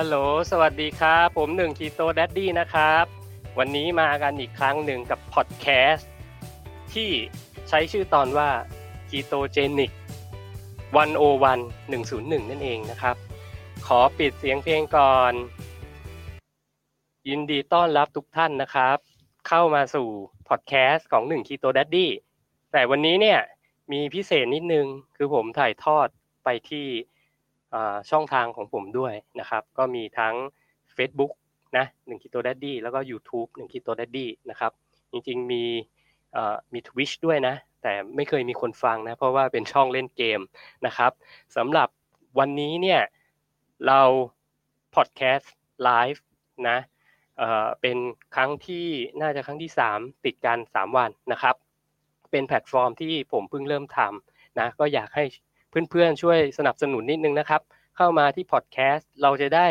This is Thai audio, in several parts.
ฮัลโหล สวัสดีครับ ผมหนึ่ง Keto Daddy นะครับ วันนี้มากันอีกครั้งหนึ่งกับพอดแคสต์ที่ใช้ชื่อตอนว่า Ketogenic 101 101 นั่นเองนะครับ ขอปิดเสียงเพลงก่อน ยินดีต้อนรับทุกท่านนะครับ เข้ามาสู่พอดแคสต์ของ1 Keto Daddy แต่วันนี้เนี่ยมีพิเศษนิดนึง คือผมถ่ายทอดไปที่ ช่องทางของผมด้วยนะครับ ก็มีทั้ง Facebook นะหนึ่ง Keto Daddy แล้วก็ YouTube หนึ่ง Keto Daddy นะครับ จริงๆมีมี Twitch ด้วยนะ แต่ไม่เคยมีคนฟังนะ เพราะว่าเป็นช่องเล่นเกมนะครับสำหรับวันนี้เนี่ยเราพอดแคสต์ไลฟ์นะเป็นครั้งที่น่าจะครั้งที่ 3 ติดกัน 3 วันนะครับ เป็นแพลตฟอร์มที่ผมเพิ่งเริ่มทำนะก็อยากให้ เพื่อนๆช่วยสนับสนุนนิดนึงนะครับ เข้ามาที่พอดแคสต์เราจะได้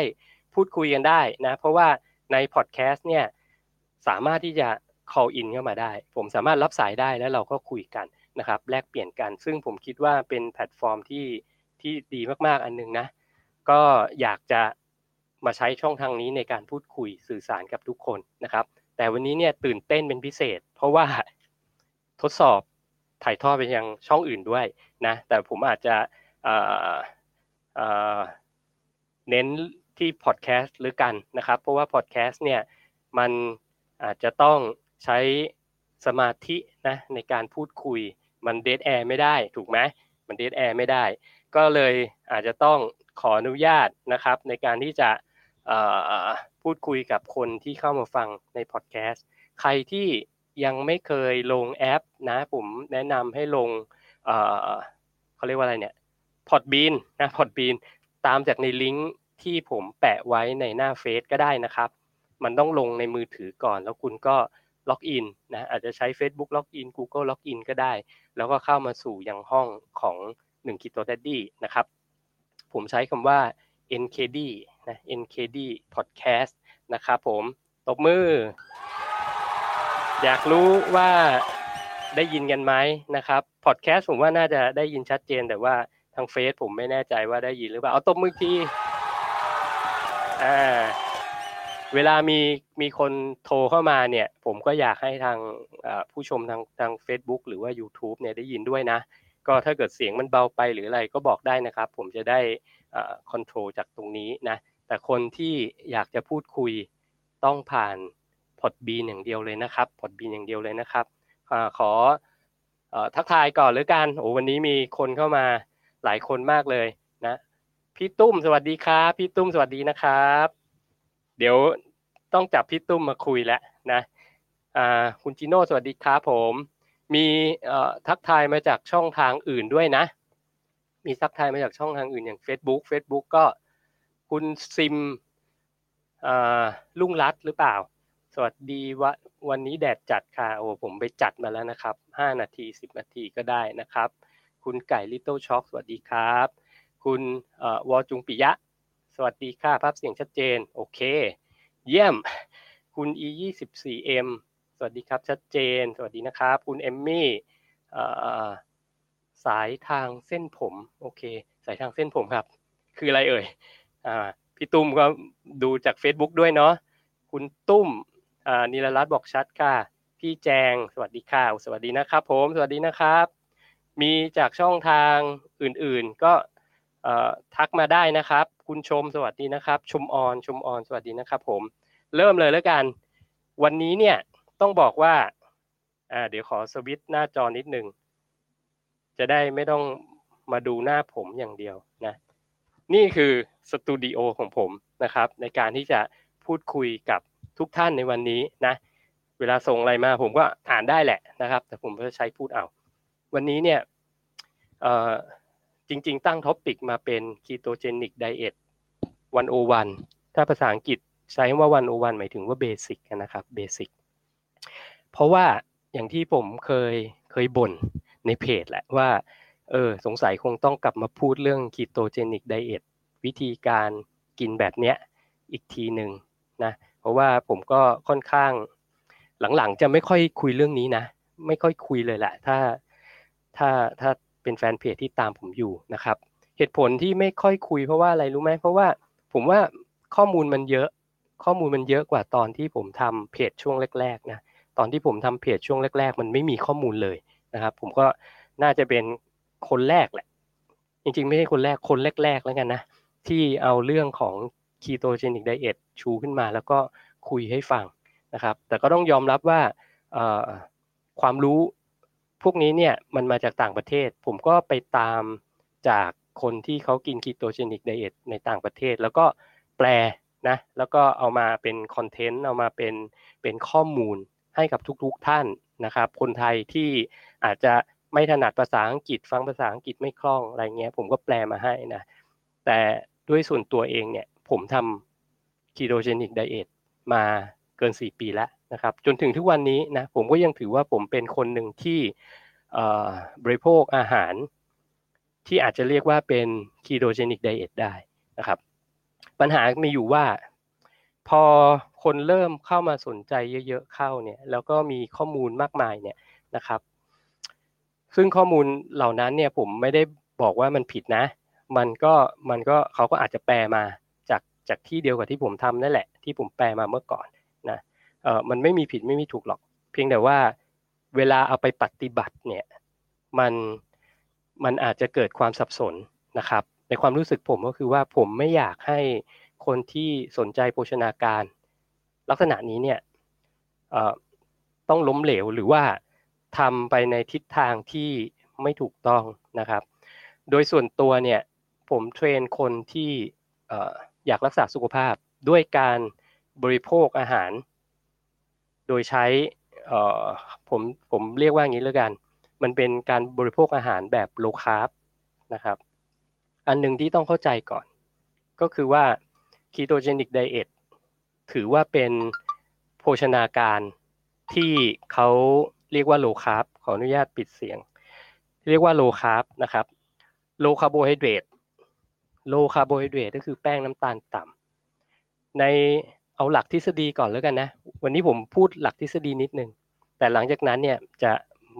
พูดคุยกันได้นะ เพราะว่าในพอดแคสต์เนี่ยสามารถที่จะ call in เข้ามาได้ ผมสามารถรับสายได้แล้วเราก็คุยกันนะครับ แลกเปลี่ยนกัน ซึ่งผมคิดว่าเป็นแพลตฟอร์มที่ที่ดีมากๆอันนึงนะ ก็อยากจะมาใช้ช่องทางนี้ในการพูดคุยสื่อสารกับทุกคนนะครับ แต่วันนี้เนี่ยตื่นเต้นเป็นพิเศษ เพราะว่าทดสอบ ถ่ายทอดไปยังช่องอื่นด้วยนะแต่ผมอาจจะเน้นที่พอดแคสต์แล้วกันนะครับเพราะว่าพอดแคสต์เนี่ยมันอาจจะต้องใช้สมาธินะในการพูดคุยมัน dead air ไม่ได้ถูกไหมมัน dead air ไม่ได้ ก็เลยอาจจะต้องขออนุญาตนะครับในการที่จะพูดคุยกับคนที่เข้ามาฟังในพอดแคสต์ใครที่ ยังไม่เคยลงแอปนะผมแนะนำให้ลงเขาเรียกว่าอะไรเนี่ย Podbean นะ Podbean ตามจากในลิงก์ที่ผมแปะไว้ในหน้าเฟซก็ได้นะครับ มันต้องลงในมือถือก่อน แล้วคุณก็ล็อกอินนะอาจจะใช้ Facebook ล็อกอิน Google ล็อกอินก็ได้ แล้วก็เข้ามาสู่ยังห้องของ1 k i t o Daddy นะครับ ผมใช้คำว่า NKD นะ NKD Podcast นะครับผม ตบมือ อยากรู้ว่าได้ยินกันไหมนะครับพอดแคสต์ผมว่าน่าจะได้ยินชัดเจนแต่ว่าทางเฟซผมไม่แน่ใจว่าได้ยินหรือเปล่าเอาตบมือทีอ่าเวลามีมีคนโทรเข้ามาเนี่ย ผมก็อยากให้ทางผู้ชมทางทาง Facebook หรือว่า YouTube เนี่ยได้ยินด้วยนะ ก็ถ้าเกิดเสียงมันเบาไปหรืออะไรก็บอกได้นะครับ ผมจะได้คอนโทรลจากตรงนี้นะแต่คนที่อยากจะพูดคุยต้องผ่าน ดบีนอย่างเดียวเลยนะครับพดบีนอย่างเดียวเลยนะครับอขอทักทายก่อนหรือกันโอ้วันนี้มีคนเข้ามาหลายคนมากเลยนะ พี่ตุ้มสวัสดีครับ พี่ตุ้มสวัสดีนะครับ เดี๋ยวต้องจับพี่ตุ้มมาคุยแล้วนะคุณจิโน่สวัสดีครับผม มีทักทายมาจากช่องทางอื่นด้วยนะ มีทักทายมาจากช่องทางอื่นอย่าง Facebook Facebook ก็คุณซิมลุงรัตหรือเปล่า สวัสดีวะวันนี้แดดจัดค่ะโอ้ผมไปจัดมาแล้วนะครับ 5 นาที 10 นาทีก็ได้นะครับ คุณไก่ลิตเติ้ลช็อคสวัสดีครับ คุณวอจุงปิยะ สวัสดีค่ะภาพเสียงชัดเจน โอเค เยี่ยม คุณ e 2 4 m สวัสดีครับชัดเจน สวัสดีนะครับ คุณเอมมี่สายทางเส้นผม โอเค สายทางเส้นผมครับ คืออะไรเอ่ยพี่ตุ้มก็ดูจาก Facebook ด้วยเนาะคุณตุ้ม นิรรัตน์บอกชัดค่ะ พี่แจงสวัสดีค่ะ สวัสดีนะครับ ผมสวัสดีนะครับ มีจากช่องทางอื่นๆ ก็ทักมาได้นะครับ คุณชมสวัสดีนะครับชมออนชมออนสวัสดีนะครับ ผมเริ่มเลยแล้วกัน วันนี้เนี่ยต้องบอกว่าเดี๋ยวขอสวิตหน้าจอนิดหนึ่งจะได้ไม่ต้องมาดูหน้าผมอย่างเดียวนะ นี่คือสตูดิโอของผมนะครับ ในการที่จะพูดคุยกับ ทุกท่านในวันนี้นะ เวลาส่งอะไรมาผมก็อ่านได้แหละนะครับ แต่ผมก็ใช้พูดเอา วันนี้เนี่ยจริง ๆ ตั้งท็อปิกมาเป็น ketogenic diet 101 ถ้าภาษาอังกฤษใช้ว่า 101 หมายถึงว่าเบสิกนะครับเบสิกเพราะว่าอย่างที่ผมเคยเคยบ่นในเพจแหละว่าเออสงสัยคงต้องกลับมาพูดเรื่อง ketogenic diet วิธีการกินแบบเนี้ยอีกทีหนึ่งนะ ราะว่าผมก็ค่อนข้างหลังๆ จะไม่ค่อยคุยเรื่องนี้นะ ไม่ค่อยคุยเลยแหละ ถ้าถ้าถ้าเป็นแฟนเพจที่ตามผมอยู่นะครับ เหตุผลที่ไม่ค่อยคุยเพราะว่าอะไรรู้ไหมเพราะว่าผมว่าข้อมูลมันเยอะข้อมูลมันเยอะกว่าตอนที่ผมทำเพจช่วงแรกๆนะตอนที่ผมทำเพจช่วงแรก ๆ มันไม่มีข้อมูลเลยนะครับ ผมก็น่าจะเป็นคนแรกแหละ จริงๆ ไม่ใช่คนแรกคนแรก ๆ แล้วกันนะที่เอาเรื่องของ ketogenic diet ชูขึ้นมา แล้วก็คุยให้ฟังนะครับ แต่ก็ต้องยอมรับว่าความรู้พวกนี้เนี่ยมันมาจากต่างประเทศ ผมก็ไปตามจากคนที่เขากิน ketogenic diet ในต่างประเทศ แล้วก็แปลนะแล้วก็เอามาเป็นคอนเทนต์เอามาเป็นเป็นข้อมูลให้กับทุกๆท่านนะครับ คนไทยที่อาจจะไม่ถนัดภาษาอังกฤษ ฟังภาษาอังกฤษไม่คล่องอะไรเงี้ยผมก็แปลมาให้นะแต่ด้วยส่วนตัวเองเนี่ย ผมทำ ketogenic diet มาเกิน 4 ปีแล้วนะครับ จนถึงทุกวันนี้นะผมก็ยังถือว่าผมเป็นคนหนึ่งที่บริโภคอาหาร ที่อาจจะเรียกว่าเป็น ketogenic diet ได้นะครับ ปัญหามีอยู่ว่าพอคนเริ่มเข้ามาสนใจเยอะๆเข้าเนี่ยแล้วก็มีข้อมูลมากมายเนี่ยนะครับ ซึ่งข้อมูลเหล่านั้นเนี่ยผมไม่ได้บอกว่ามันผิดนะ มันก็มันก็เขาก็อาจจะแปลมา จากที่เดียวกับที่ผมทำนั่นแหละ ที่ผมแปลมาเมื่อก่อนนะเออมันไม่มีผิดไม่มีถูกหรอก เพียงแต่ว่าเวลาเอาไปปฏิบัติเนี่ยมันมันอาจจะเกิดความสับสนนะครับ ในความรู้สึกผมก็คือว่าผมไม่อยากให้คนที่สนใจโภชนาการ ลักษณะนี้เนี่ยต้องล้มเหลวหรือว่าทำไปในทิศทางที่ไม่ถูกต้องนะครับ โดยส่วนตัวเนี่ยผมเทรนคนที่ อยากรักษาสุขภาพด้วยการบริโภคอาหาร โดยใช้ผมผมเรียกว่าอย่างนี้แล้วกัน มันเป็นการบริโภคอาหารแบบโลคาร์บนะครับ อันหนึ่งที่ต้องเข้าใจก่อน ก็คือว่า ketogenic diet ถือว่าเป็นโภชนาการที่เขาเรียกว่า low carb ขออนุญาตปิดเสียง เรียกว่า low carb นะครับ low carbohydrate low carbohydrate ก็คือแป้งน้ำตาลต่ำในเอาหลักทฤษฎีก่อนแล้วกันนะ วันนี้ผมพูดหลักทฤษฎีนิดนึง แต่หลังจากนั้นเนี่ยจะ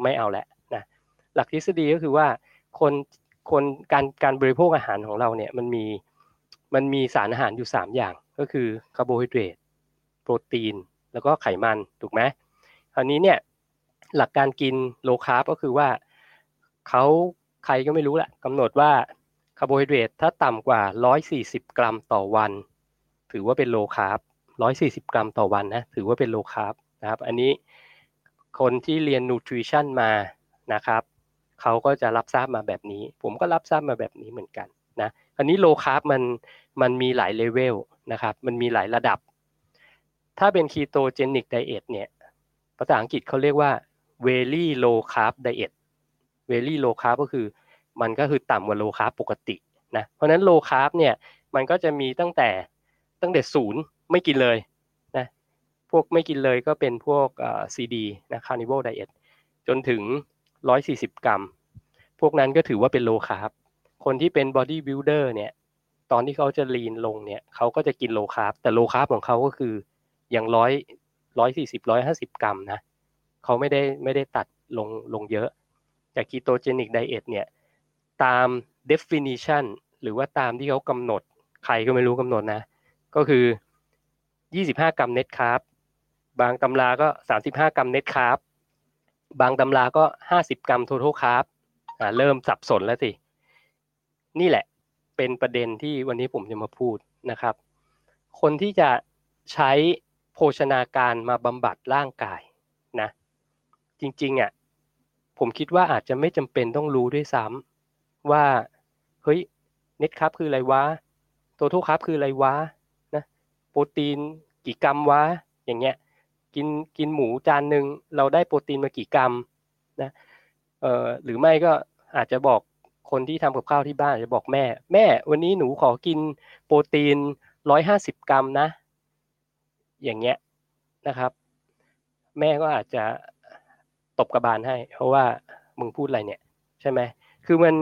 ไม่เอาแล้วนะหลักทฤษฎีก็คือว่าคนคนการการบริโภคอาหารของเราเนี่ยมันมีมันมีสารอาหารอยู่ 3 อย่างก็คือคาร์โบไฮเดรตโปรตีน แล้วก็ไขมันถูกไหมคราวนี้เนี่ยหลักการกิน low carb ก็คือว่าเขาใครก็ไม่รู้แหละกำหนดว่า คาร์โบไฮเดรตถ้าต่ำกว่า 140 กรัมต่อวัน ถือว่าเป็น low carb 140 กรัมต่อวันนะถือว่าเป็น low carb นะครับ อันนี้คนที่เรียน nutrition มานะครับเขาก็จะรับทราบมาแบบนี้ ผมก็รับทราบมาแบบนี้เหมือนกันนะอันนี้ low carb มันมันมีหลายเลเวลนะครับ มันมีหลายระดับ ถ้าเป็น ketogenic diet เนี่ยภาษาอังกฤษเขาเรียกว่า very low carb diet very low carb ก็คือ มันก็คือต่ำกว่า low carb ปกตินะเพราะนั้น low carb เนี่ยมันก็จะมีตั้งแต่ตั้งแต่ศูนย์ไม่กินเลยนะพวกไม่กินเลยก็เป็นพวกซีดีนะ carnivore diet จนถึง 140 กรัม พวกนั้นก็ถือว่าเป็น low carb คนที่เป็น bodybuilder เนี่ยตอนที่เขาจะ lean ลงเนี่ยเขาก็จะกิน low carb แต่ low carb ของเขาก็คืออย่างร้อยร้อยสี่สิบร้อยห้าสิบกรัมนะเขาไม่ได้ไม่ได้ตัดลงลงเยอะ แต่ ketogenic diet เนี่ย ตาม definition หรือว่าตามที่เขากำหนด ใครก็ไม่รู้กำหนดนะ ก็คือ 25 กรัม net carbบางตำราก็ 35 กรัมเน็ตคาร์บบางตำราก็ 50 กรัม total carb อ่าเริ่มสับสนแล้วสิ นี่แหละเป็นประเด็นที่วันนี้ผมจะมาพูดนะครับ คนที่จะใช้โภชนาการมาบำบัดร่างกายนะ จริงๆอะผมคิดว่าอาจจะไม่จำเป็นต้องรู้ด้วยซ้ำ ว่าเฮ้ยเน็ตครับคืออะไรวะโททครับคืออะไรวะนะโปรตีนกี่กรัมวะอย่างเงี้ยกินกินหมูจานหนึ่งเราได้โปรตีนมากี่กรัมนะเอ่อหรือไม่ก็อาจจะบอกคนที่ทำกับข้าวที่บ้านจะบอกแม่ แม่วันนี้หนูขอกินโปรตีนร้อยห้าสิบกรัมนะ อย่างเงี้ยนะครับ แม่ก็อาจจะตบกระบาลให้ เพราะว่ามึงพูดอะไรเนี่ย ใช่ไหมคือมัน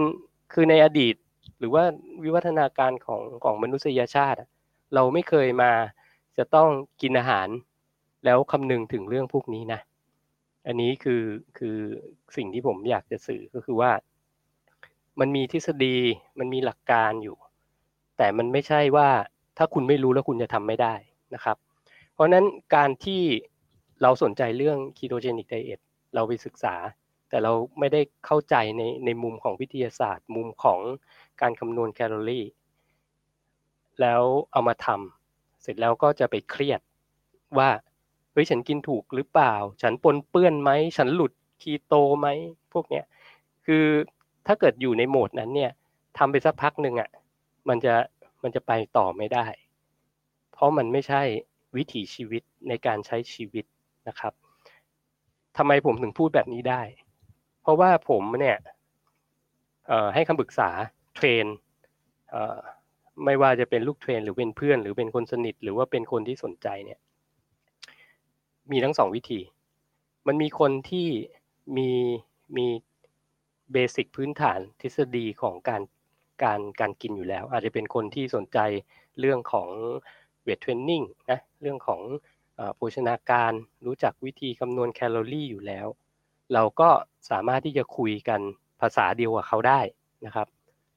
คือในอดีตหรือว่าวิวัฒนาการของของมนุษยชาติ เราไม่เคยมาจะต้องกินอาหาร แล้วคำนึงถึงเรื่องพวกนี้นะ อันนี้คือคือสิ่งที่ผมอยากจะสื่อก็คือว่า มันมีทฤษฎีมันมีหลักการอยู่ แต่มันไม่ใช่ว่าถ้าคุณไม่รู้แล้วคุณจะทำไม่ได้นะครับ เพราะนั้นการที่เราสนใจเรื่อง ketogenic diet เราไปศึกษา แต่เราไม่ได้เข้าใจในในมุมของวิทยาศาสตร์ มุมของการคำนวณแคลอรี่ แล้วเอามาทำเสร็จแล้วก็จะไปเครียดว่าเฮ้ยฉันกินถูกหรือเปล่า ฉันปนเปื้อนไหม ฉันหลุดคีโตไหมพวกเนี้ยคือถ้าเกิดอยู่ในโหมดนั้นเนี่ยทำไปสักพักหนึ่งอะมันจะมันจะไปต่อไม่ได้ เพราะมันไม่ใช่วิถีชีวิตในการใช้ชีวิตนะครับทำไมผมถึงพูดแบบนี้ได้ เพราะว่าผมเนี่ยให้คำปรึกษาเทรนไม่ว่าจะเป็นลูกเทรน หรือเป็นเพื่อน หรือเป็นคนสนิท หรือว่าเป็นคนที่สนใจเนี่ย มีทั้งสองวิธี มันมีคนที่มีมีเบสิกพื้นฐานทฤษฎีของการการการกินอยู่แล้ว อาจจะเป็นคนที่สนใจเรื่องของเวทเทรนนิ่งนะเรื่องของโภชนาการรู้จักวิธีคำนวณแคลอรี่อยู่แล้ว เราก็สามารถที่จะคุยกันภาษาเดียวกับเขาได้นะครับ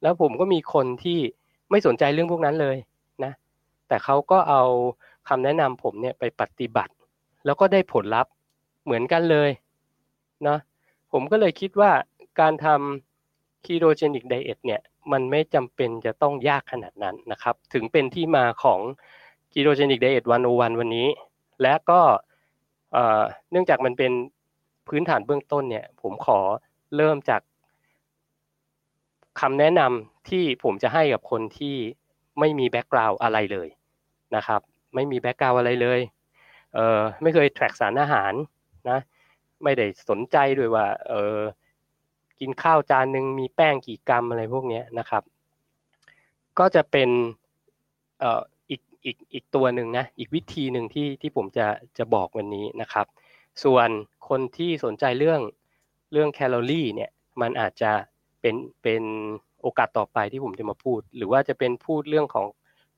แล้วผมก็มีคนที่ไม่สนใจเรื่องพวกนั้นเลยนะแต่เขาก็เอาคำแนะนำผมเนี่ยไปปฏิบัติ แล้วก็ได้ผลลัพธ์เหมือนกันเลยนะผมก็เลยคิดว่าการทำ ketogenic diet เนี่ยมันไม่จำเป็นจะต้องยากขนาดนั้นนะครับ ถึงเป็นที่มาของ ketogenic diet one o one วันนี้ และก็เนื่องจากมันเป็น พื้นฐานเบื้องต้นเนี่ย ผมขอเริ่มจากคำแนะนำที่ผมจะให้กับคนที่ไม่มี background อะไรเลยนะครับ ไม่มี background อะไรเลยเออไม่เคยแทร็กสารอาหารนะไม่ได้สนใจด้วยว่าเออกินข้าวจานหนึ่งมีแป้งกี่กรัมอะไรพวกนี้นะครับ ก็จะเป็นเอ่ออีกอีกอีกตัวหนึ่งนะอีกวิธีหนึ่งที่ที่ผมจะจะบอกวันนี้นะครับ ส่วนคนที่สนใจเรื่องเรื่องแคลอรี่เนี่ยมันอาจจะเป็นเป็นโอกาสต่อไปที่ผมจะมาพูด หรือว่าจะเป็นพูดเรื่องของ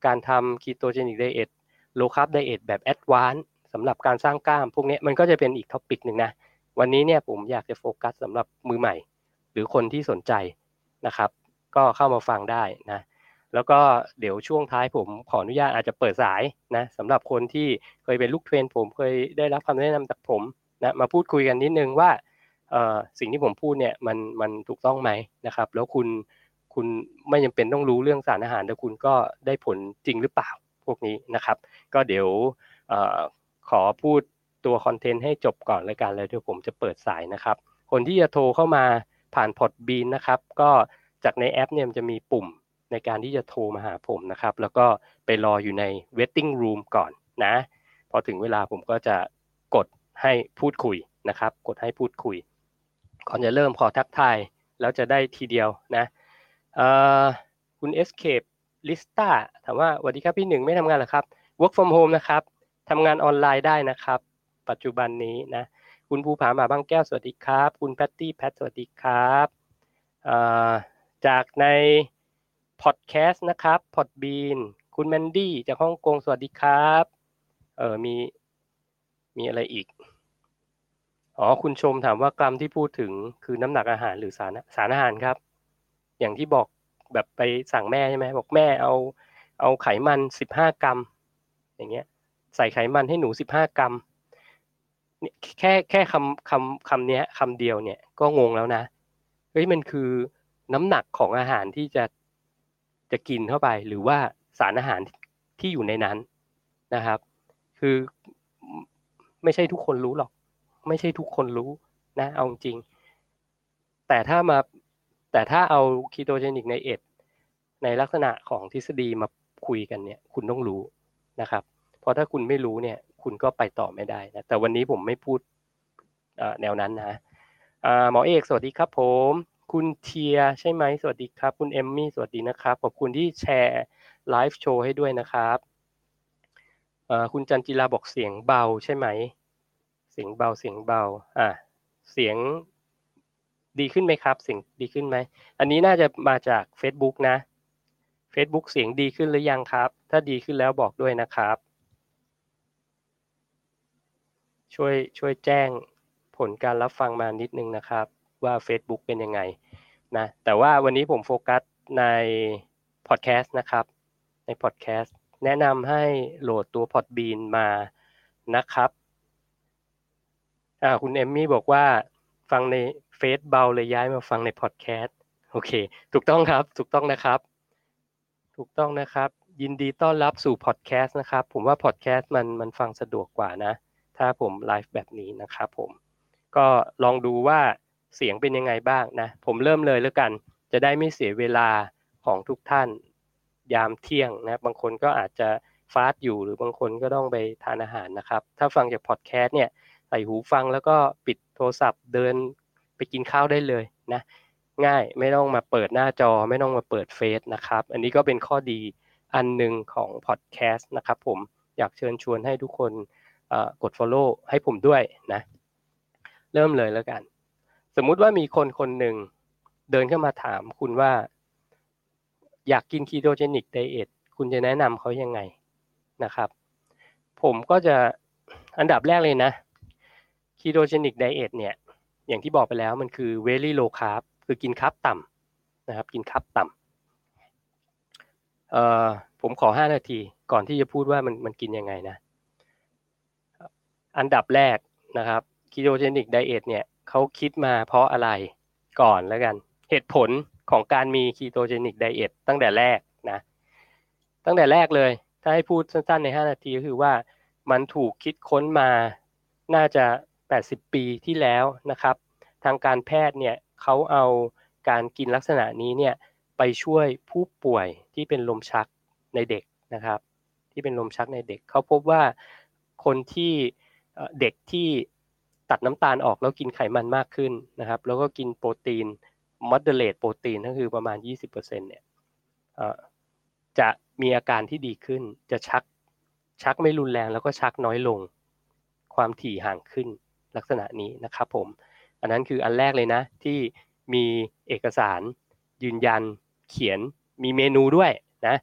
การทำ ketogenic diet low carb diet แบบ advance สำหรับการสร้างกล้าม พวกนี้มันก็จะเป็นอีก topic หนึ่งนะ วันนี้เนี่ยผมอยากจะโฟกัสสำหรับมือใหม่ หรือคนที่สนใจนะครับ ก็เข้ามาฟังได้นะ แล้วก็เดี๋ยวช่วงท้ายผมขออนุญาตอาจจะเปิดสายนะสำหรับคนที่เคยเป็นลูก train ผมเคยได้รับคำแนะนำจากผมนะมาพูดคุยกันนิดนึงว่าสิ่งที่ผมพูดเนี่ยมันมันถูกต้องไหมนะครับ แล้วคุณคุณไม่จำเป็นต้องรู้เรื่องสารอาหารแต่คุณก็ได้ผลจริงหรือเปล่าพวกนี้นะครับ ก็เดี๋ยวอขอพูดตัวคอนเทนต์ให้จบก่อนเลยกันเลยเดี๋ยวผมจะเปิดสายนะครับ คนที่จะโทรเข้ามาผ่านพอร์ตบีนนะครับ ก็จากในแอปเนี่ยมันจะมีปุ่ม ในการที่จะโทรมาหาผมนะครับ แล้วก็ไปรออยู่ใน waiting room ก่อนนะ พอถึงเวลาผมก็จะกดให้พูดคุยนะครับ กดให้พูดคุย ก่อนจะเริ่มขอทักทาย แล้วจะได้ทีเดียวนะคุณ Escape Lista ถามว่าสวัสดีครับพี่หนึ่งไม่ทำงานหรอครับ work from home นะครับทำงานออนไลน์ได้นะครับ ปัจจุบันนี้นะคุณภูผาหมาบางแก้วสวัสดีครับ คุณแพตตี้แพทสวัสดีครับจากใน พอดแคสต์นะครับพอดบีนคุณแมนดี้จากฮ่องกงสวัสดีครับ เออมีมีอะไรอีก อ๋อ คุณชมถามว่ากรัมที่พูดถึงคือน้ำหนักอาหารหรือสารสารอาหารครับ อย่างที่บอกแบบไปสั่งแม่ใช่ไหมบอกแม่เอาเอาไขมันสิบห้ากรัม อย่างเงี้ย ใส่ไขมันให้หนูสิบห้ากรัมแค่แค่คำคำคำเนี้ยคำเดียวเนี่ยก็งงแล้วนะเฮ้ยมันคือน้ำหนักของอาหารที่จะ จะกินเข้าไป หรือว่าสารอาหารที่อยู่ในนั้นนะครับ คือไม่ใช่ทุกคนรู้หรอก ไม่ใช่ทุกคนรู้นะ เอาจริง แต่ถ้ามาแต่ถ้าเอาคีโตเจนิกในเอ็ดในลักษณะของทฤษฎีมาคุยกันเนี่ย คุณต้องรู้นะครับ เพราะถ้าคุณไม่รู้เนี่ย คุณก็ไปต่อไม่ได้นะแต่วันนี้ผมไม่พูดแนวนั้นนะหมอเอกสวัสดีครับผม คุณเทียใช่ไหมสวัสดีครับ คุณเอมมี่สวัสดีนะครับ ขอบคุณที่แชร์ไลฟ์โชว์ให้ด้วยนะครับคุณจันจิลาบอกเสียงเบาใช่ไหม เสียงเบาเสียงเบา อะเสียงดีขึ้นไหมครับ เสียงดีขึ้นไหม อันนี้น่าจะมาจาก Facebook นะ Facebook เสียงดีขึ้นหรือยังครับ ถ้าดีขึ้นแล้วบอกด้วยนะครับ ช่วยช่วยแจ้งผลการรับฟังมานิดนึงนะครับ ว่า Facebook เป็นยังไงนะแต่ว่าวันนี้ผมโฟกัสในพอดแคสต์นะครับ ในพอดแคสต์แนะนำให้โหลดตัว Podbean มานะครับอ่าคุณเอมมี่บอกว่าฟังในเฟซเบาเลยย้ายมาฟังในพอดแคสต์โอเค ถูกต้องครับ ถูกต้องนะครับ ถูกต้องนะครับ ยินดีต้อนรับสู่พอดแคสต์นะครับ ผมว่าพอดแคสต์มันมันฟังสะดวกกว่านะ ถ้าผมไลฟ์แบบนี้นะครับผม ก็ลองดูว่า เสียงเป็นยังไงบ้างนะ ผมเริ่มเลยแล้วกัน จะได้ไม่เสียเวลาของทุกท่านยามเที่ยงนะ บางคนก็อาจจะฟาสต์อยู่หรือบางคนก็ต้องไปทานอาหารนะครับ ถ้าฟังจากพอดแคสต์เนี่ยใส่หูฟังแล้วก็ปิดโทรศัพท์เดินไปกินข้าวได้เลยนะ ง่ายไม่ต้องมาเปิดหน้าจอไม่ต้องมาเปิดเฟซนะครับ อันนี้ก็เป็นข้อดีอันหนึ่งของพอดแคสต์นะครับผมอยากเชิญชวนให้ทุกคนกด Follow ให้ผมด้วยนะ เริ่มเลยแล้วกัน สมมุติว่ามีคนคนหนึ่งเดินเข้ามาถามคุณว่า อยากกิน ketogenic diet คุณจะแนะนำเขายังไงนะครับ ผมก็จะอันดับแรกเลยนะ ketogenic diet เนี่ย อย่างที่บอกไปแล้วมันคือ very low carb คือกิน carb ต่ำนะครับ กินคับต่ำเอ่อผมขอ 5 นาทีก่อนที่จะพูดว่ามันมันกินยังไงนะ อันดับแรกนะครับคีโตเจนิกไดเอทเนี่ย เขาคิดมาเพราะอะไรก่อนแล้วกัน เหตุผลของการมีคีโตเจนิกไดเอทตั้งแต่แรกนะ ตั้งแต่แรกเลย ถ้าให้พูดสั้นๆใน 5 นาทีก็คือว่ามันถูกคิดค้นมาน่าจะ 80 ปีที่แล้วนะครับ ทางการแพทย์เนี่ยเขาเอาการกินลักษณะนี้เนี่ยไปช่วยผู้ป่วยที่เป็นลมชักในเด็กนะครับ ที่เป็นลมชักในเด็กเขาพบว่าคนที่เด็กที่ ตัดน้ำตาลออกแล้วกินไขมันมากขึ้นนะครับ แล้วก็กินโปรตีน moderate โปรตีนก็คือประมาณ 20%เนี่ยจะมีอาการที่ดีขึ้น จะชักชักไม่รุนแรงแล้วก็ชักน้อยลง ความถี่ห่างขึ้นลักษณะนี้นะครับผม อันนั้นคืออันแรกเลยนะ ที่มีเอกสารยืนยันเขียนมีเมนูด้วยนะ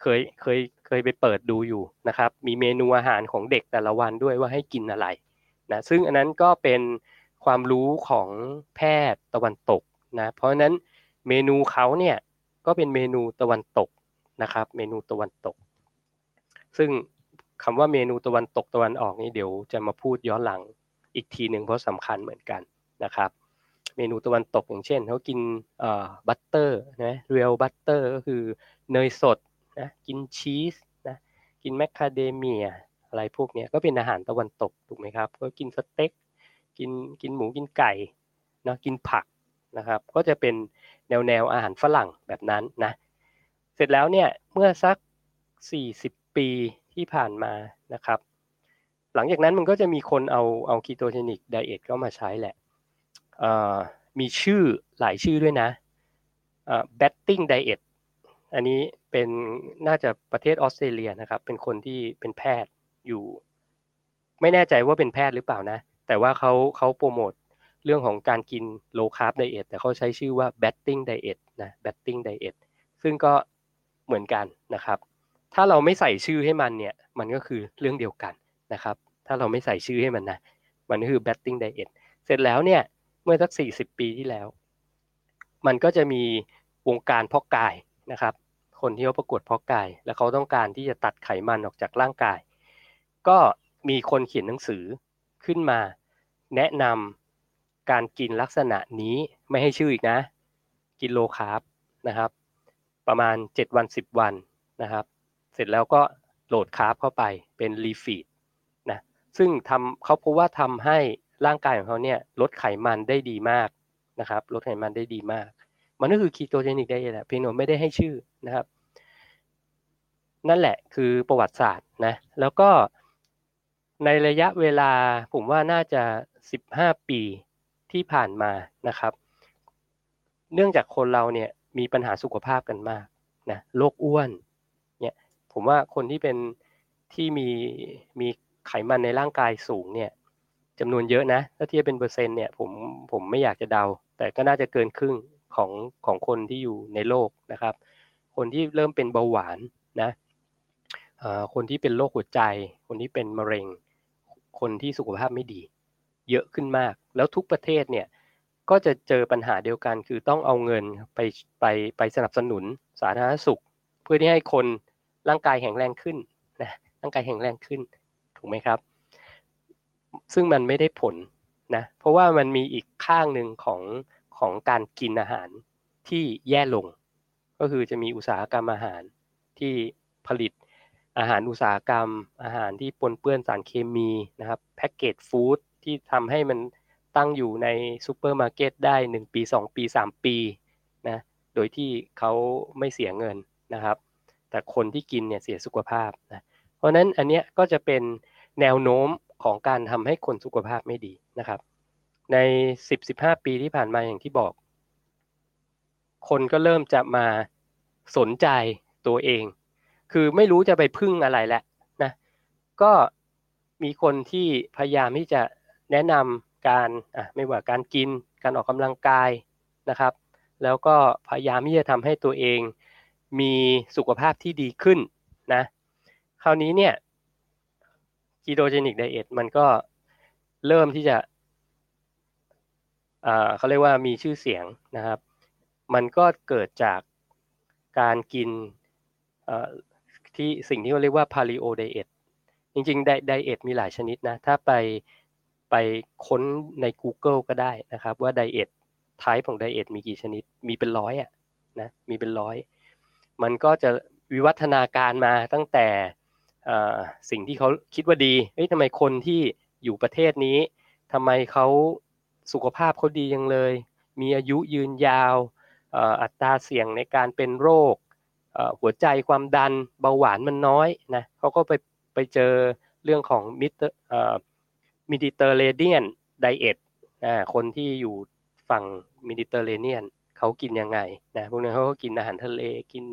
เคยเคยเคยไปเปิดดูอยู่นะครับ มีเมนูอาหารของเด็กแต่ละวันด้วยว่าให้กินอะไร นะซึ่งอันนั้นก็เป็นความรู้ของแพทย์ตะวันตกนะเพราะฉะนั้นเมนูเขาเนี่ยก็เป็นเมนูตะวันตกนะครับ เมนูตะวันตก ซึ่งคำว่าเมนูตะวันตกตะวันออกนี่เดี๋ยวจะมาพูดย้อนหลังอีกทีหนึ่งเพราะสำคัญเหมือนกันนะครับ เมนูตะวันตกอย่างเช่นเขากิน butter นะ real butter ก็คือเนยสดนะกินชีสนะกินแมคคาเดเมีย อะไรพวกนี้ก็เป็นอาหารตะวันตกถูกไหมครับ ก็กินสเต็กกินกินหมูกินไก่นะกินผักนะครับ ก็จะเป็นแนวแนวอาหารฝรั่งแบบนั้นนะเสร็จแล้วเนี่ยเมื่อสัก 40 ปีที่ผ่านมานะครับ หลังจากนั้นมันก็จะมีคนเอาเอา ketogenic diet ก็มาใช้แหละมีชื่อหลายชื่อด้วยนะ Banting diet อันนี้เป็นน่าจะประเทศออสเตรเลียนะครับ เป็นคนที่เป็นแพทย์ อยู่ ไม่แน่ใจว่าเป็นแพทย์หรือเปล่านะ แต่ว่าเขาเขาโปรโมทเรื่องของการกินlow carb diet แต่เขาใช้ชื่อว่า Banting diet นะ Banting diet ซึ่งก็เหมือนกันนะครับ ถ้าเราไม่ใส่ชื่อให้มันเนี่ย มันก็คือเรื่องเดียวกันนะครับ ถ้าเราไม่ใส่ชื่อให้มันนะ มันก็คือ Banting diet เสร็จแล้วเนี่ย เมื่อสัก 40 ปีที่แล้ว มันก็จะมีวงการเพาะกายนะครับ คนที่เขาประกวดเพาะกาย แล้วเขาต้องการที่จะตัดไขมันออกจากร่างกาย ก็มีคนเขียนหนังสือขึ้นมา แนะนำการกินลักษณะนี้ไม่ให้ชื่ออีกนะ กิน low carb นะครับ ประมาณ 7 วัน 10 วันนะครับ เสร็จแล้วก็ load carb เข้าไปเป็น refeed นะซึ่งทำเขาพบว่าทำให้ร่างกายของเขาเนี่ยลดไขมันได้ดีมากนะครับ ลดไขมันได้ดีมาก มันก็คือ ketogenic ได้แหละเพียงแต่ไม่ได้ให้ชื่อนะครับ นั่นแหละคือประวัติศาสตร์นะแล้วก็ ในระยะเวลาผมว่าน่าจะ 15 ปีที่ผ่านมานะครับ เนื่องจากคนเราเนี่ยมีปัญหาสุขภาพกันมากนะโรคอ้วนเนี่ยผมว่าคนที่เป็นที่มีมีไขมันในร่างกายสูงเนี่ยจำนวนเยอะนะถ้าเทียบเป็นเปอร์เซ็นต์เนี่ยผมผมไม่อยากจะเดา แต่ก็น่าจะเกินครึ่งของของคนที่อยู่ในโลกนะครับ คนที่เริ่มเป็นเบาหวานนะคนที่เป็นโรคหัวใจ คนที่เป็นมะเร็ง คนที่สุขภาพไม่ดี เยอะขึ้นมาก แล้วทุกประเทศเนี่ยก็จะเจอปัญหาเดียวกัน คือต้องเอาเงินไปไปไปสนับสนุนสาธารณสุข เพื่อที่ให้คนร่างกายแข็งแรงขึ้นนะร่างกายแข็งแรงขึ้นถูกไหมครับ ซึ่งมันไม่ได้ผลนะเพราะว่ามันมีอีกข้างหนึ่งของของการกินอาหารที่แย่ลง ก็คือจะมีอุตสาหกรรมอาหารที่ผลิต อาหารอุตสาหกรรม อาหารที่ปนเปื้อนสารเคมีนะครับ packaged food ที่ทำให้มันตั้งอยู่ในซูเปอร์มาร์เก็ตได้ 1 ปี 2 ปี 3 ปีนะโดยที่เขาไม่เสียเงินนะครับ แต่คนที่กินเนี่ยเสียสุขภาพนะเพราะนั้นอันเนี้ยก็จะเป็นแนวโน้มของการทำให้คนสุขภาพไม่ดีนะครับ ใน 10-15 ปีที่ผ่านมาอย่างที่บอก คนก็เริ่มจะมาสนใจตัวเอง คือไม่รู้จะไปพึ่งอะไรแหละนะก็มีคนที่พยายามที่จะแนะนำการอะไม่ว่าการกินการออกกำลังกายนะครับ แล้วก็พยายามที่จะทำให้ตัวเองมีสุขภาพที่ดีขึ้นนะคราวนี้เนี่ย ketogenic diet มันก็เริ่มที่จะเขาเรียกว่ามีชื่อเสียงนะครับ มันก็เกิดจากการกิน ที่สิ่งที่เขาเรียกว่า paleo diet จริงๆไดเอทมีหลายชนิดนะ ถ้าไปไปค้นใน Google ก็ได้นะครับ ว่าไดเอทไทป์ของไดเอทมีกี่ชนิด มีเป็นร้อยอะนะมีเป็นร้อย มันก็จะวิวัฒนาการมาตั้งแต่สิ่งที่เขาคิดว่าดีเฮ้ยทำไมคนที่อยู่ประเทศนี้ทำไมเขาสุขภาพเขาดียังเลย มีอายุยืนยาว อัตราเสี่ยงในการเป็นโรค หัวใจความดันเบาหวานมันน้อยนะเขาก็ไปไปเจอเรื่องของมิเตอร์Mediterranean diet คนที่อยู่ฝั่ง Mediterranean เขากินยังไงนะพวกนั้นเขาก็กินอาหารทะเลกิน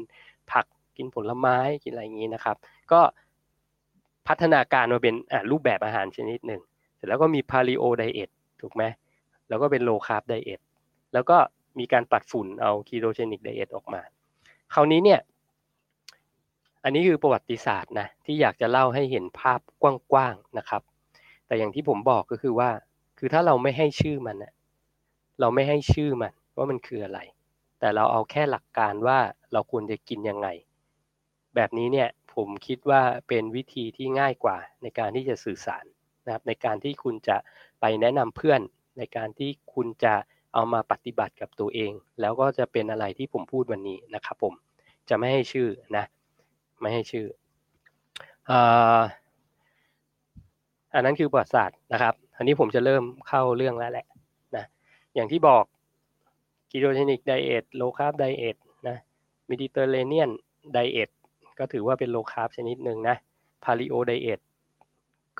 ผักกินผลไม้กินอะไรอย่างนี้นะครับ ก็พัฒนาการมาเป็นรูปแบบอาหารชนิดหนึ่งเสร็จแล้วก็มี Paleo diet ถูกไหมแล้วก็เป็น low carb diet แล้วก็มีการปัดฝุ่นเอา ketogenic diet ออกมา คราวนี้เนี่ย อันนี้คือประวัติศาสตร์นะที่อยากจะเล่าให้เห็นภาพกว้างๆนะครับ แต่อย่างที่ผมบอกก็คือว่า คือถ้าเราไม่ให้ชื่อมันนะเราไม่ให้ชื่อมันว่ามันคืออะไร แต่เราเอาแค่หลักการว่าเราควรจะกินยังไง แบบนี้เนี่ยผมคิดว่าเป็นวิธีที่ง่ายกว่าในการที่จะสื่อสารนะครับในการที่คุณจะไปแนะนำเพื่อน ในการที่คุณจะเอามาปฏิบัติกับตัวเอง แล้วก็จะเป็นอะไรที่ผมพูดวันนี้นะครับผมจะไม่ให้ชื่อนะ ไม่ให้ชื่ออันนั้นคือประวัติศาสตร์นะครับ อันนี้ผมจะเริ่มเข้าเรื่องแล้วแหละนะอย่างที่บอก ketogenic diet low carb diet นะ Mediterranean diet ก็ถือว่าเป็น low carb ชนิดหนึ่งนะ Paleo diet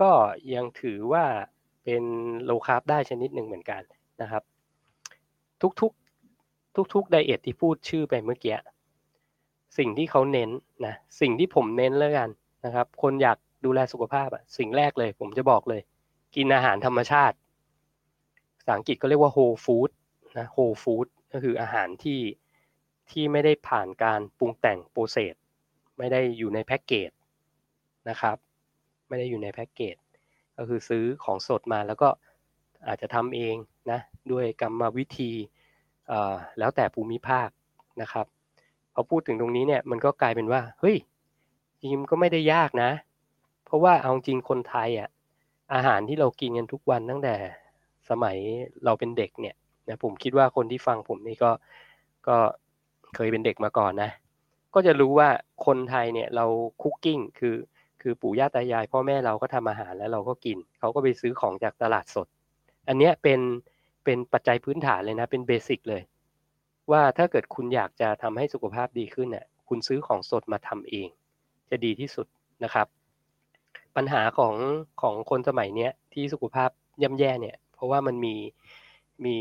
ก็ยังถือว่าเป็น low carb ได้ชนิดหนึ่งเหมือนกันนะครับ ทุกๆทุกๆ diet ที่พูดชื่อไปเมื่อกี้ สิ่งที่เขาเน้นนะสิ่งที่ผมเน้นแล้วกันนะครับ คนอยากดูแลสุขภาพอะสิ่งแรกเลย ผมจะบอกเลย กินอาหารธรรมชาติภาษาอังกฤษก็เรียกว่า whole food นะ whole food ก็คืออาหารที่ที่ไม่ได้ผ่านการปรุงแต่งโปรเซสไม่ได้อยู่ในแพ็กเกจนะครับ ไม่ได้อยู่ในแพ็กเกจก็คือซื้อของสดมาแล้วก็อาจจะทำเองนะด้วยกรรมวิธีแล้วแต่ภูมิภาคนะครับ พอพูดถึงตรงนี้เนี่ยมันก็กลายเป็นว่าเฮ้ยจริงก็ไม่ได้ยากนะ เพราะว่าเอาจริงคนไทยอะอาหารที่เรากินกันทุกวันตั้งแต่สมัยเราเป็นเด็กเนี่ยนะผมคิดว่าคนที่ฟังผมนี่ก็ก็เคยเป็นเด็กมาก่อนนะ ก็จะรู้ว่าคนไทยเนี่ยเราคุกกิ้งคือคือปู่ย่าตายายพ่อแม่เราก็ทำอาหารแล้วเราก็กิน เขาก็ไปซื้อของจากตลาดสด อันนี้เป็นเป็นปัจจัยพื้นฐานเลยนะ เป็นเบสิกเลย ว่าถ้าเกิดคุณอยากจะทำให้สุขภาพดีขึ้นเนี่ยคุณซื้อของสดมาทำเอง จะดีที่สุดนะครับ ปัญหาของของคนสมัยนี้ที่สุขภาพย่ำแย่เนี่ย เพราะว่ามันมีมี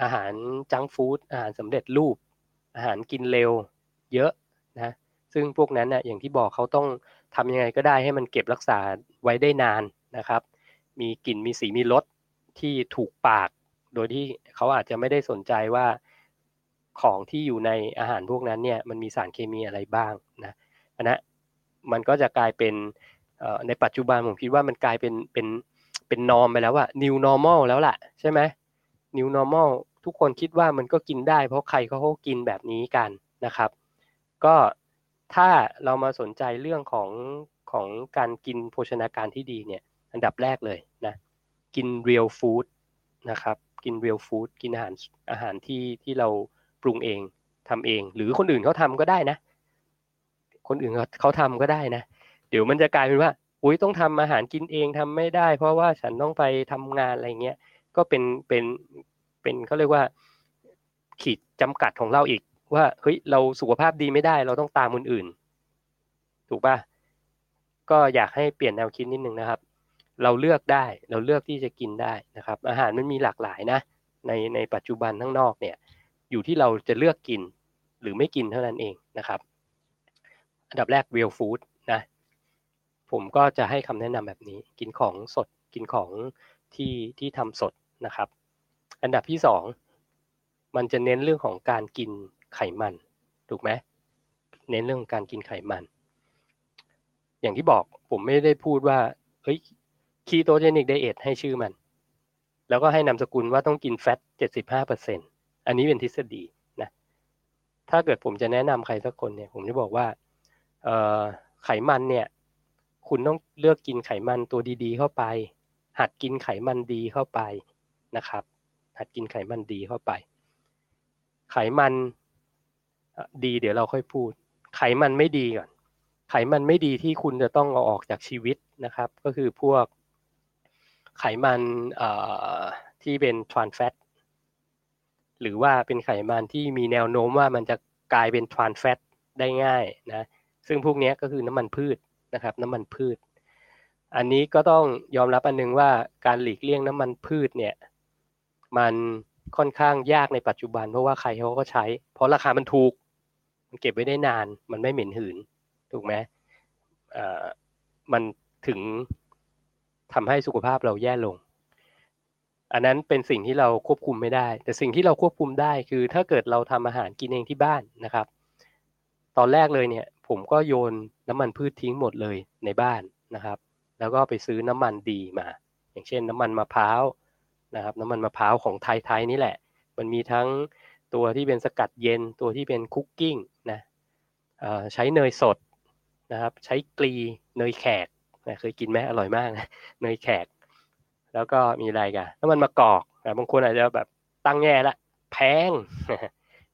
อาหารจังฟู้ดอาหารสำเร็จรูป อาหารกินเร็ว เยอะนะซึ่งพวกนั้นน่ะอย่างที่บอกเขาต้องทำยังไงก็ได้ให้มันเก็บรักษาไว้ได้นานนะครับ มีกลิ่นมีสีมีรสที่ถูกปาก โดยที่เขาอาจจะไม่ได้สนใจว่า ของที่อยู่ในอาหารพวกนั้นเนี่ยมันมีสารเคมีอะไรบ้างนะอันนะมันก็จะกลายเป็นในปัจจุบันผมคิดว่ามันกลายเป็นเป็นเป็นนอมไปแล้วว่า new normal แล้วล่ะใช่ไหม new normal ทุกคนคิดว่ามันก็กินได้ เพราะใครเขากินแบบนี้กันนะครับ ก็ถ้าเรามาสนใจเรื่องของของการกินโภชนาการที่ดีเนี่ยอันดับแรกเลยนะกิน real food นะครับ กิน real food กินอาหารอาหารที่ที่เรา ปรุงเองทำเอง หรือคนอื่นเขาทำก็ได้นะ คนอื่นเขาเขาทำก็ได้นะ เดี๋ยวมันจะกลายเป็นว่าอุ้ยต้องทำอาหารกินเองทำไม่ได้ เพราะว่าฉันต้องไปทำงานอะไรเงี้ยก็เป็นเป็นเป็นเขาเรียกว่า ขีดจำกัดของเราอีก ว่าเฮ้ยเราสุขภาพดีไม่ได้ เราต้องตามคนอื่น ถูกปะก็อยากให้เปลี่ยนแนวคิดนิดนึงนะครับ เราเลือกได้เราเลือกที่จะกินได้นะครับ อาหารมันมีหลากหลายนะในในปัจจุบันข้างนอกเนี่ย อยู่ที่เราจะเลือกกินหรือไม่กินเท่านั้นเองนะครับ อันดับแรก real food นะผมก็จะให้คำแนะนำแบบนี้กินของสดกินของที่ที่ทำสดนะครับ อันดับที่สองมันจะเน้นเรื่องของการกินไขมัน ถูกไหมเน้นเรื่องการกินไขมัน อย่างที่บอกผมไม่ได้พูดว่าเฮ้ยคีโตเจนิกไดเอทให้ชื่อมัน แล้วก็ให้นามสกุลว่าต้องกินแฟตเจ็ดสิบห้าเปอร์เซ็น อันนี้เป็นทฤษฎีนะถ้าเกิดผมจะแนะนำใครสักคนเนี่ย ผมจะบอกว่าเไขมันเนี่ย คุณต้องเลือกกินไขมันตัวดีๆ เข้าไป หัดกินไขมันดีเข้าไปนะครับ หัดกินไขมันดีเข้าไป ไขมันดีเดี๋ยวเราค่อยพูด ไขมันไม่ดีก่อน ไขมันไม่ดีที่คุณจะต้องเอาออกจากชีวิตนะครับ ก็คือพวกไขมันที่เป็นทรานแฟต หรือว่าเป็นไขมันที่มีแนวโน้มว่ามันจะกลายเป็นทรานแฟตได้ง่ายนะซึ่งพวกนี้ก็คือน้ำมันพืชนะครับ น้ำมันพืช อันนี้ก็ต้องยอมรับอันนึงว่าการหลีกเลี่ยงน้ำมันพืชเนี่ยมันค่อนข้างยากในปัจจุบัน เพราะว่าใครเขาก็ใช้ เพราะราคามันถูก มันเก็บไว้ได้นาน มันไม่เหม็นหืน ถูกไหมอ่ามันถึงทำให้สุขภาพเราแย่ลง อันนั้นเป็นสิ่งที่เราควบคุมไม่ได้ แต่สิ่งที่เราควบคุมได้คือถ้าเกิดเราทำอาหารกินเองที่บ้านนะครับ ตอนแรกเลยเนี่ย ผมก็โยนน้ำมันพืชทิ้งหมดเลยในบ้านนะครับ แล้วก็ไปซื้อน้ำมันดีมา อย่างเช่น น้ำมันมะพร้าวนะครับ น้ำมันมะพร้าวของไทยๆนี่แหละ มันมีทั้งตัวที่เป็นสกัดเย็นตัวที่เป็นคุกกิ้งนะใช้เนยสดนะครับ ใช้กลีเนยแขกนะเคยกินไหมอร่อยมากนะเนยแขก แล้วก็มีอะไรกันน้ำมันมะกอกนะบางคนอาจจะแบบตั้งแง่ละ แพง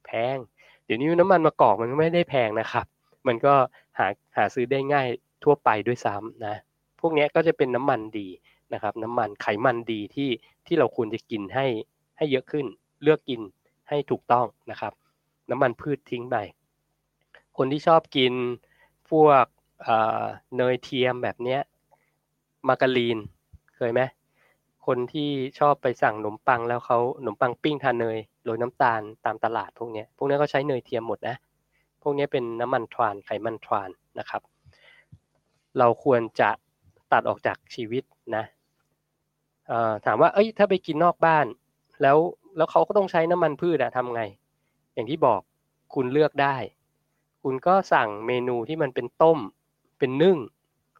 แพง เดี๋ยวนี้น้ำมันมะกอกมันไม่ได้แพงนะครับ มันก็หาหาซื้อได้ง่ายทั่วไปด้วยซ้ำนะ พวกนี้ก็จะเป็นน้ำมันดีนะครับ น้ำมันไขมันดีที่ที่เราควรจะกินให้ให้เยอะขึ้น เลือกกินให้ถูกต้องนะครับ น้ำมันพืชทิ้งไป คนที่ชอบกินพวกเนยเทียมแบบเนี้ยมาการีนเคยไหม คนที่ชอบไปสั่งขนมปังแล้วเขาขนมปังปิ้งทานเนยโรยน้ำตาลตามตลาดพวกนี้พวกนี้ก็ใช้เนยเทียมหมดนะ พวกนี้เป็นน้ำมันทรานไขมันทรานนะครับ เราควรจะตัดออกจากชีวิตนะถามว่าเอ้ยถ้าไปกินนอกบ้าน แล้วแล้วเขาก็ต้องใช้น้ำมันพืชอะทำไง อย่างที่บอกคุณเลือกได้ คุณก็สั่งเมนูที่มันเป็นต้ม เป็นนึ่ง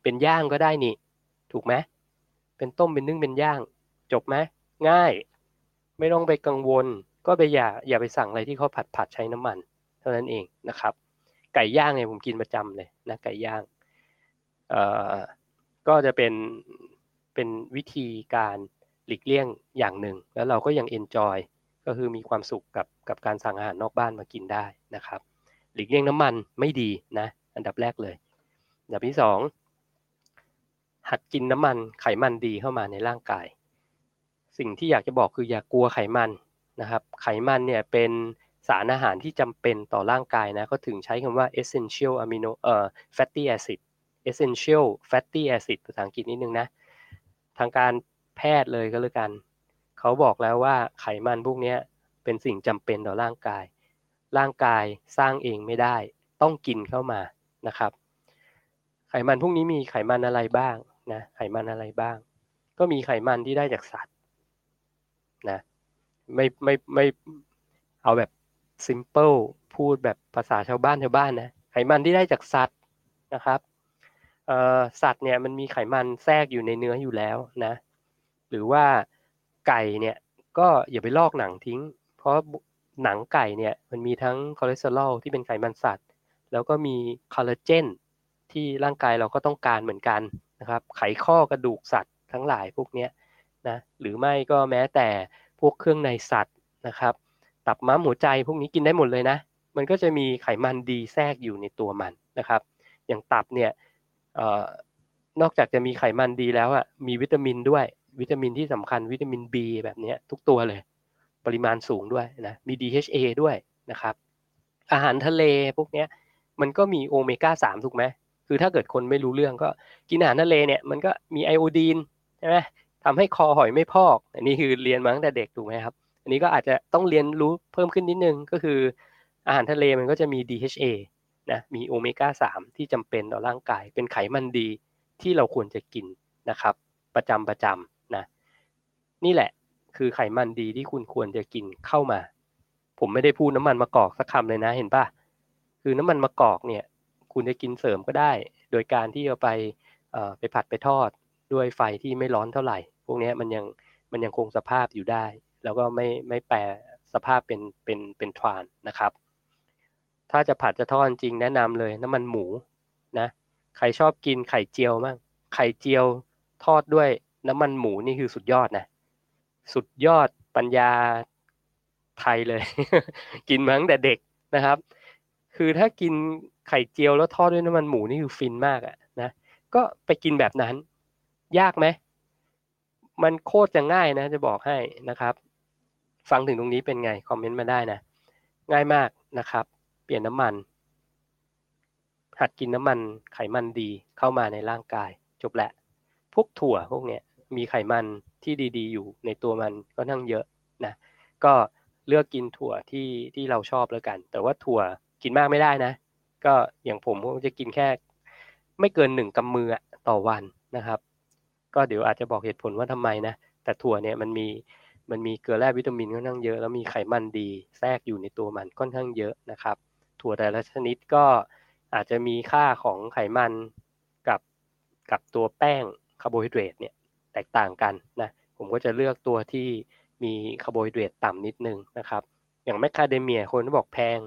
เป็นย่างก็ได้นี่ ถูกไหมเป็นต้มเป็นนึ่งเป็นย่าง จบไหมง่าย ไม่ต้องไปกังวล ก็ไปอย่าอย่าไปสั่งอะไรที่เขาผัดผัดใช้น้ำมัน เท่านั้นเองนะครับ ไก่ย่างเนี่ยผมกินประจำเลยนะไก่ย่างเอ่อก็จะเป็นเป็นวิธีการหลีกเลี่ยงอย่างหนึ่ง แล้วเราก็ยังเอนจอยก็คือมีความสุขกับกับการสั่งอาหารนอกบ้านมากินได้นะครับ หลีกเลี่ยงน้ำมันไม่ดีนะ อันดับแรกเลย อันดับที่สองหัดกินน้ำมันไขมันดีเข้ามาในร่างกาย สิ่งที่อยากจะบอกคืออย่ากลัวไขมันนะครับ ไขมันเนี่ยเป็นสารอาหารที่จำเป็นต่อร่างกายนะก็ถึงใช้คำว่า essential amino เอ่อ fatty acid essential fatty acid ภาษาอังกฤษนิดนึงนะ ทางการแพทย์เลยก็แล้วกัน เขาบอกแล้วว่าไขมันพวกนี้เป็นสิ่งจำเป็นต่อร่างกาย ร่างกายสร้างเองไม่ได้ ต้องกินเข้ามานะครับ ไขมันพวกนี้มีไขมันอะไรบ้างนะ ไขมันอะไรบ้าง ก็มีไขมันที่ได้จากสัตว์ นะไม่ไม่ไม่เอาแบบ simple พูดแบบภาษาชาวบ้านชาวบ้านนะไขมันที่ได้จากสัตว์นะครับสัตว์เนี่ยมันมีไขมันแทรกอยู่ในเนื้ออยู่แล้วนะ หรือว่าไก่เนี่ยก็อย่าไปลอกหนังทิ้ง เพราะหนังไก่เนี่ยมันมีทั้งคอเลสเตอรอลที่เป็นไขมันสัตว์ แล้วก็มีคอลลาเจนที่ร่างกายเราก็ต้องการเหมือนกันนะครับ ไขข้อกระดูกสัตว์ทั้งหลายพวกนี้ นะหรือไม่ก็แม้แต่พวกเครื่องในสัตว์นะครับ ตับม้ามหัวใจพวกนี้กินได้หมดเลยนะ มันก็จะมีไขมันดีแทรกอยู่ในตัวมันนะครับ อย่างตับเนี่ยนอกจากจะมีไขมันดีแล้วอะมีวิตามินด้วยวิตามินที่สำคัญวิตามิน B แบบนี้ทุกตัวเลย ปริมาณสูงด้วยนะมี DHA ด้วยนะครับ อาหารทะเลพวกนี้มันก็มีโอเมก้าสามถูกไหมคือถ้าเกิดคนไม่รู้เรื่องก็กินอาหารทะเลเนี่ยมันก็มีไอโอดีนใช่ไหม ทำให้คอหอยไม่พอก อันนี้คือเรียนมาตั้งแต่เด็กถูกไหมครับ อันนี้ก็อาจจะต้องเรียนรู้เพิ่มขึ้นนิดนึงก็คือ อาหารทะเลมันก็จะมี DHA นะมีโอเมก้าสามที่จำเป็นต่อร่างกาย เป็นไขมันดีที่เราควรจะกินนะครับ ประจำประจำนะนี่แหละคือไขมันดีที่คุณควรจะกินเข้ามา ผมไม่ได้พูดน้ำมันมะกอกสักคำเลยนะเห็นปะคือน้ำมันมะกอกเนี่ย คุณจะกินเสริมก็ได้ โดยการที่เอาไปไปผัดไปทอดด้วยไฟที่ไม่ร้อนเท่าไหร่ พวกนี้มันยังมันยังคงสภาพอยู่ได้ แล้วก็ไม่ไม่แปรสภาพเป็นเป็นเป็นทวานนะครับ ถ้าจะผัดจะทอดจริงแนะนำเลยน้ำมันหมูนะใครชอบกินไข่เจียวมั้งไข่เจียวทอดด้วยน้ำมันหมูนี่คือสุดยอดนะสุดยอดปัญญาไทยเลย กินมาตั้งแต่เด็กนะครับ คือถ้ากินไข่เจียวแล้วทอดด้วยน้ำมันหมูนี่คือฟินมากอะนะก็ไปกินแบบนั้น ยากไหม มันโคตรจะง่ายนะ จะบอกให้นะครับ ฟังถึงตรงนี้เป็นไง คอมเมนต์มาได้นะ ง่ายมากนะครับ เปลี่ยนน้ำมัน หัดกินน้ำมันไขมันดีเข้ามาในร่างกาย จบแหล้วพวกถั่วพวกเนี้ยมีไขมันที่ดีๆ อยู่ในตัวมันก็ทั้งเยอะนะ ก็เลือกกินถั่วที่ที่เราชอบแล้วกัน แต่ว่าถั่วกินมากไม่ได้นะ ก็อย่างผมก็จะกินแค่ ไม่เกินหนึ่งกำมือต่อวันนะครับ ก็เดี๋ยวอาจจะบอกเหตุผลว่าทำไมนะ แต่ถั่วเนี่ยมันมีมันมีเกลือแร่วิตามินค่อนข้างเยอะ แล้วมีไขมันดีแทรกอยู่ในตัวมันค่อนข้างเยอะนะครับ ถั่วแต่ละชนิดก็อาจจะมีค่าของไขมันกับกับตัวแป้งคาร์โบไฮเดรตเนี่ยแตกต่างกันนะผมก็จะเลือกตัวที่มีคาร์โบไฮเดรตต่ำนิดนึงนะครับ อย่างแมคคาเดเมียคนก็บอกแพง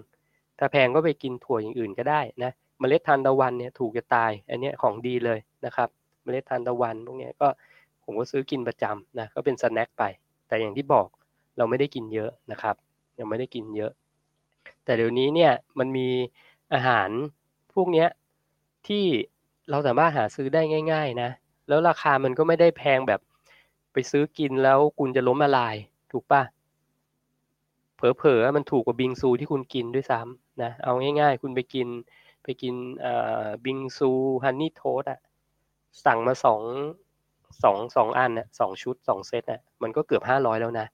ถ้าแพงก็ไปกินถั่วอย่างอื่นก็ได้นะเมล็ดทานตะวันเนี่ยถูกจะตาย อันนี้ของดีเลยนะครับ เมล็ดทานตะวันพวกนี้ก็ผมก็ซื้อกินประจำนะก็เป็นสแน็คไป แต่อย่างที่บอกเราไม่ได้กินเยอะนะครับ ยังไม่ได้กินเยอะ แต่เดี๋ยวนี้เนี่ยมันมีอาหารพวกนี้ที่เราสามารถหาซื้อได้ง่าย ๆ นะ แล้วราคามันก็ไม่ได้แพงแบบไปซื้อกินแล้วคุณจะล้มละลายถูกปะเผลอๆมันถูกกว่าบิงซูที่คุณกินด้วยซ้ำนะ เอาง่ายๆ คุณไปกินไปกินบิงซูฮันนี่โทสอะ สั่งมาสองสองสองอันน่ะสองชุดสองเซตน่ะมันก็เกือบห้าร้อยแล้วนะ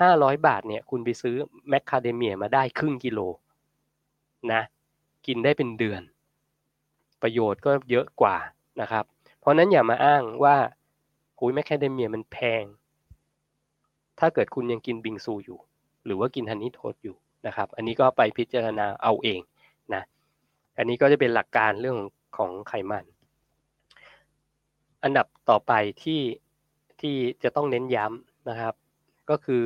ห้าร้อยบาทเนี่ย คุณไปซื้อแมคคาเดเมียมาได้ครึ่งกิโลนะ กินได้เป็นเดือน ประโยชน์ก็เยอะกว่านะครับ เพราะนั้นอย่ามาอ้างว่าคุยแมคคาเดเมียมันแพง ถ้าเกิดคุณยังกินบิงซูอยู่ หรือว่ากินฮันนี่โทสอยู่นะครับ อันนี้ก็ไปพิจารณาเอาเองนะ อันนี้ก็จะเป็นหลักการเรื่องของไขมัน อันดับต่อไปที่ที่จะต้องเน้นย้ำนะครับ ก็คือ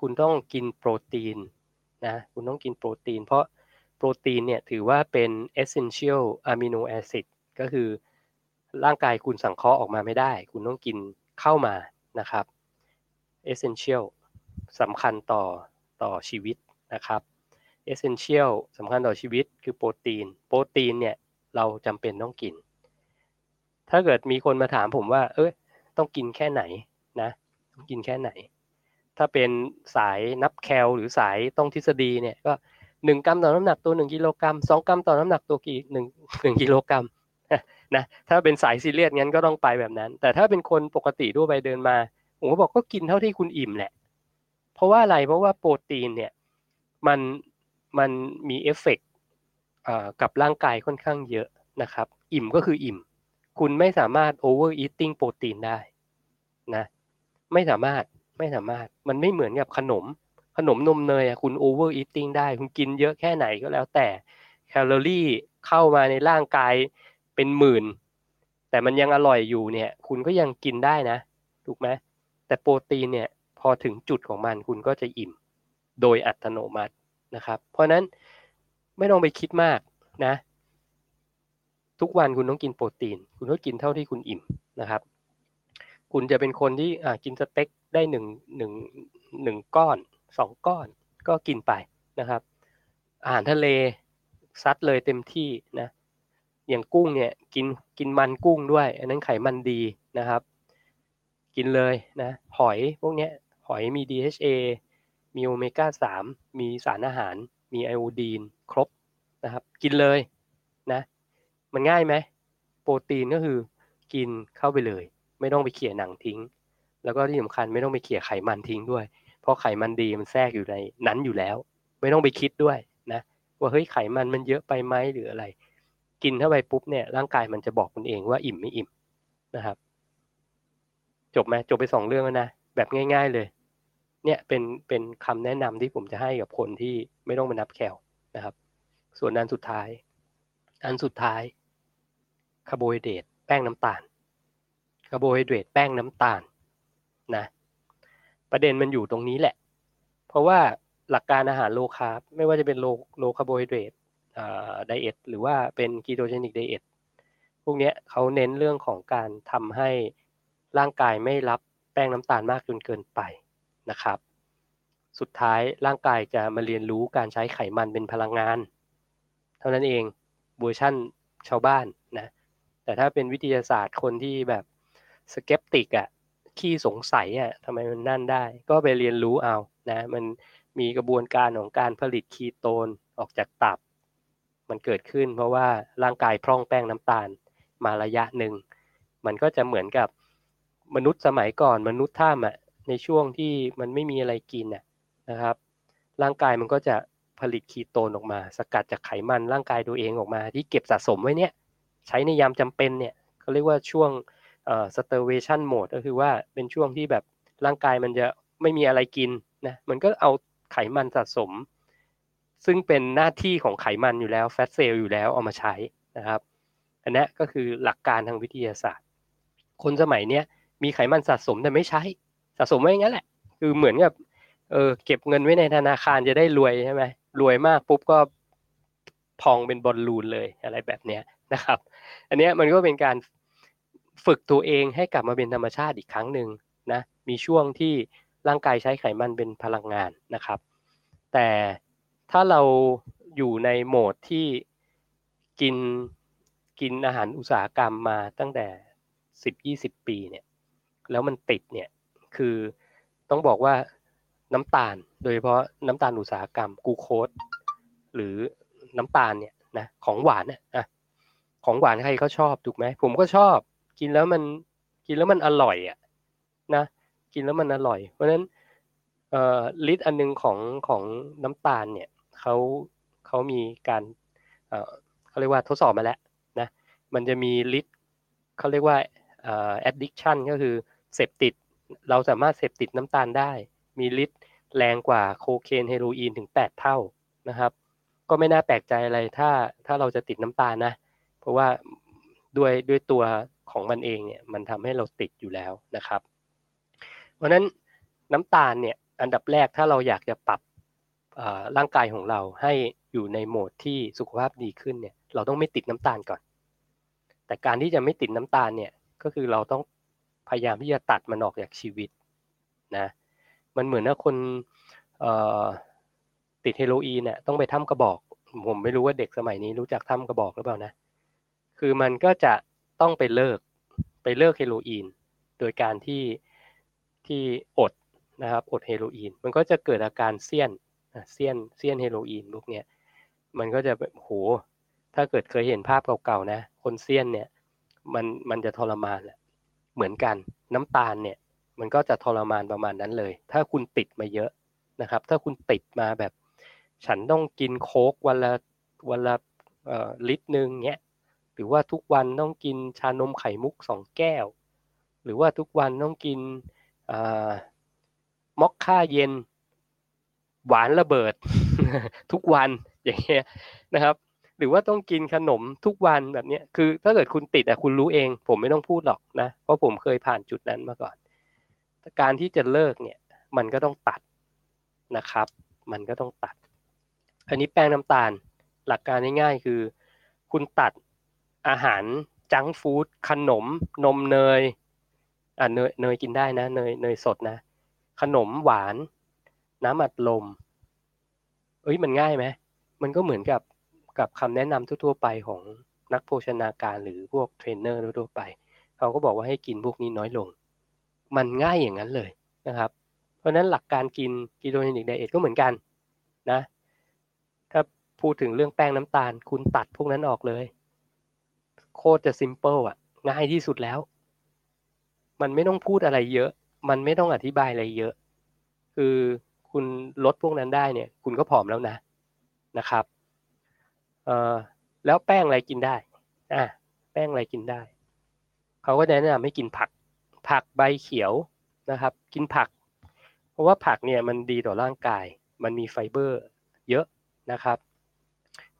คุณต้องกินโปรตีนนะคุณต้องกินโปรตีน เพราะโปรตีนเนี่ยถือว่าเป็น essential amino acid ก็คือร่างกายคุณสังเคราะห์ออกมาไม่ได้ คุณต้องกินเข้ามานะครับ essential สำคัญต่อต่อชีวิตนะครับเอเซนเชียลสำคัญต่อชีวิตคือโปรตีน โปรตีนเนี่ยเราจำเป็นต้องกิน ถ้าเกิดมีคนมาถามผมว่า เอ้ยต้องกินแค่ไหนนะต้องกินแค่ไหน ถ้าเป็นสายนับแคลหรือสายต้องทฤษฎีเนี่ยก็หนึ่งกรัมต่อน้ำหนักตัวหนึ่งกิโลกรัมสองกรัมต่อน้ำหนักตัวกี่หนึ่งหนึ่งกิโลกรัมนะถ้าเป็นสายซีเรียสงั้นก็ต้องไปแบบนั้น แต่ถ้าเป็นคนปกติทั่วไปเดินมาผมก็บอกก็กินเท่าที่คุณอิ่มแหละ เพราะว่าอะไรเพราะว่าโปรตีนเนี่ยมันมันมีเอฟเฟกกับร่างกายค่อนข้างเยอะนะครับ อิ่มก็คืออิ่ม คุณไม่สามารถ overeating โปรตีนได้นะ ไม่สามารถไม่สามารถมันไม่เหมือนกับขนม ขนมนมเนยอะคุณ overeating ได้ คุณกินเยอะแค่ไหนก็แล้วแต่แคลอรี่เข้ามาในร่างกายเป็นหมื่น แต่มันยังอร่อยอยู่เนี่ย คุณก็ยังกินได้นะถูกไหมแต่โปรตีนเนี่ยพอถึงจุดของมันคุณก็จะอิ่มโดยอัตโนมัตินะครับ เพราะนั้นไม่ต้องไปคิดมากนะ ทุกวันคุณต้องกินโปรตีน คุณต้องกินเท่าที่คุณอิ่มนะครับ คุณจะเป็นคนที่กินสเต็กได้หนึ่งหนึ่งหนึ่งก้อนสองก้อนก็กินไปนะครับ อาหารทะเลซัดเลยเต็มที่นะอย่างกุ้งเนี่ยกินกินมันกุ้งด้วย อันนั้นไขมันดีนะครับ กินเลยนะหอยพวกเนี้ยหอยมี DHA มีโอเมก้า3มีสารอาหาร มีไอโอดีน ครบนะครับ กินเลยนะ มันง่ายไหมโปรตีนก็คือกินเข้าไปเลย ไม่ต้องไปเขี่ยหนังทิ้ง แล้วก็ที่สำคัญไม่ต้องไปเขี่ยไขมันทิ้งด้วย เพราะไขมันดีมันแทรกอยู่ในนั้นอยู่แล้ว ไม่ต้องไปคิดด้วยนะว่าเฮ้ยไขมันมันเยอะไปไหมหรืออะไร กินเข้าไปปุ๊บเนี่ยร่างกายมันจะบอกคุณเองว่าอิ่มไม่อิ่มนะครับ จบไหมจบไปสองเรื่องแล้วนะแบบง่าย ๆเลย เนี่ยเป็นเป็นคำแนะนำที่ผมจะให้กับคนที่ไม่ต้องมานับแคลนะครับ ส่วนอันสุดท้าย อันสุดท้ายคาร์โบไฮเดรตแป้งน้ำตาลคาร์โบไฮเดรตแป้งน้ำตาลนะประเด็นมันอยู่ตรงนี้แหละ เพราะว่าหลักการอาหาร low carb ไม่ว่าจะเป็น low low carbohydrate diet หรือว่าเป็น ketogenic dietพวกนี้เขาเน้นเรื่องของการทำให้ร่างกายไม่รับแป้งน้ำตาลมากจนเกินไปนะครับ สุดท้ายร่างกายจะมาเรียนรู้การใช้ไขมันเป็นพลังงาน เท่านั้นเอง เวอร์ชั่นชาวบ้านนะ แต่ถ้าเป็นวิทยาศาสตร์คนที่แบบ skeptic อะขี้สงสัยอะทำไมมันนั่นได้ ก็ไปเรียนรู้เอานะมันมีกระบวนการของการผลิตคีโตนออกจากตับ มันเกิดขึ้นเพราะว่าร่างกายพร่องแป้งน้ำตาลมาระยะหนึ่ง มันก็จะเหมือนกับมนุษย์สมัยก่อนมนุษย์ถ้ำอะในช่วงที่มันไม่มีอะไรกินนะครับ ร่างกายมันก็จะ ผลิตคีโตนออกมา สกัดจากไขมันร่างกายตัวเองออกมา ที่เก็บสะสมไว้เนี่ยใช้ในยามจำเป็นเนี่ยเขาเรียกว่าช่วงเอ่อ starvation mode ก็คือว่าเป็นช่วงที่แบบร่างกายมันจะไม่มีอะไรกินนะมันก็เอาไขมันสะสม ซึ่งเป็นหน้าที่ของไขมันอยู่แล้วแฟตเซลล์อยู่แล้วเอามาใช้นะครับอันนี้ก็คือหลักการทางวิทยาศาสตร์ คนสมัยเนี้ยมีไขมันสะสมแต่ไม่ใช้สะสมไว้อย่างนั้นแหละ คือเหมือนกับเออเก็บเงินไว้ในธนาคารจะได้รวยใช่ไหมรวยมากปุ๊บก็พองเป็นบอลลูนเลยอะไรแบบเนี้ยนะครับ อันเนี้ยมันก็เป็นการฝึกตัวเองให้กลับมาเป็นธรรมชาติอีกครั้งหนึ่งนะมีช่วงที่ร่างกายใช้ไขมันเป็นพลังงานนะครับ แต่ถ้าเราอยู่ในโหมดที่กินกินอาหารอุตสาหกรรมมาตั้งแต่สิบยี่สิบปีเนี่ยแล้วมันติดเนี่ยคือต้องบอกว่า น้ำตาล โดยเฉพาะน้ำตาลอุตสาหกรรมกูโคสหรือน้ำตาลเนี่ยนะของหวานนะของหวานใครเขาชอบถูกไหมผมก็ชอบ กินแล้วมันกินแล้วมันอร่อยอะนะกินแล้วมันอร่อย เพราะฉะนั้นเอ่อลิตรอันนึงของของน้ำตาลเนี่ยเขาเขามีการเอ่อเขาเรียกว่าทดสอบมาแล้วนะมันจะมีลิตรเขาเรียกว่าเอ่อ addiction ก็คือเสพติด เราสามารถเสพติดน้ำตาลได้ มีฤทธิ์ แรงกว่าโคเคนเฮโรอีนถึง 8 เท่านะครับ ก็ไม่น่าแปลกใจอะไรถ้าถ้าเราจะติดน้ำตาลนะ เพราะว่าด้วยด้วยตัวของมันเองเนี่ยมันทำให้เราติดอยู่แล้วนะครับ เพราะนั้นน้ำตาลเนี่ยอันดับแรกถ้าเราอยากจะปรับร่างกายของเราให้อยู่ในโหมดที่สุขภาพดีขึ้นเนี่ยเราต้องไม่ติดน้ำตาลก่อน แต่การที่จะไม่ติดน้ำตาลเนี่ยก็คือเราต้องพยายามที่จะตัดมันออกจากชีวิตนะ มันเหมือนถ้าคนติดเฮโรอีนเนี่ยต้องไปถ้ำกระบอก ผมไม่รู้ว่าเด็กสมัยนี้รู้จักถ้ำกระบอกหรือเปล่านะคือมันก็จะต้องไปเลิกไปเลิกเฮโรอีน โดยการที่ที่อดนะครับอดเฮโรอีน มันก็จะเกิดอาการเซียนเซียนเซียนเฮโรอีนพวกเนี้ยมันก็จะโหถ้าเกิดเคยเห็นภาพเก่าๆนะ คนเซียนเนี่ยมันมันจะทรมานแหละเหมือนกันน้ำตาลเนี่ย มันก็จะทรมานประมาณนั้นเลย ถ้าคุณติดมาเยอะนะครับ ถ้าคุณติดมาแบบ ฉันต้องกินโค้กวันละวันละลิตรหนึ่งเนี้ยหรือว่าทุกวันต้องกินชานมไข่มุกสองแก้ว หรือว่าทุกวันต้องกินม็อคค่าเย็น หวานระเบิด ทุกวันอย่างเงี้ยนะครับ หรือว่าต้องกินขนมทุกวันแบบเนี้ยคือ ถ้าเกิดคุณติดอะคุณรู้เอง ผมไม่ต้องพูดหรอกนะ เพราะผมเคยผ่านจุดนั้นมาก่อน การที่จะเลิกเนี่ยมันก็ต้องตัดนะครับ มันก็ต้องตัด อันนี้แป้งน้ำตาลหลักการง่ายๆคือ คุณตัดอาหารจังฟู้ดขนม นมเนยอ่าเนยเนยกินได้นะเนยเนยสดนะ ขนมหวาน น้ำอัดลม เอ้ยมันง่ายไหมมันก็เหมือนกับกับคำแนะนำทั่วๆไปของนักโภชนาการหรือพวกเทรนเนอร์ทั่วไป เขาก็บอกว่าให้กินพวกนี้น้อยลง มันง่ายอย่างนั้นเลยนะครับ เพราะนั้นหลักการกิน ketogenic diet ก็เหมือนกันนะถ้าพูดถึงเรื่องแป้งน้ำตาล คุณตัดพวกนั้นออกเลย โคตรจะ simple อะ ง่ายที่สุดแล้ว มันไม่ต้องพูดอะไรเยอะ มันไม่ต้องอธิบายอะไรเยอะ คือคุณลดพวกนั้นได้เนี่ย คุณก็ผอมแล้วนะนะครับเอ่อแล้วแป้งอะไรกินได้อะแป้งอะไรกินได้ เขาก็แนะนำให้กินผัก ผักใบเขียวนะครับ กินผัก เพราะว่าผักเนี่ยมันดีต่อร่างกาย มันมีไฟเบอร์เยอะนะครับ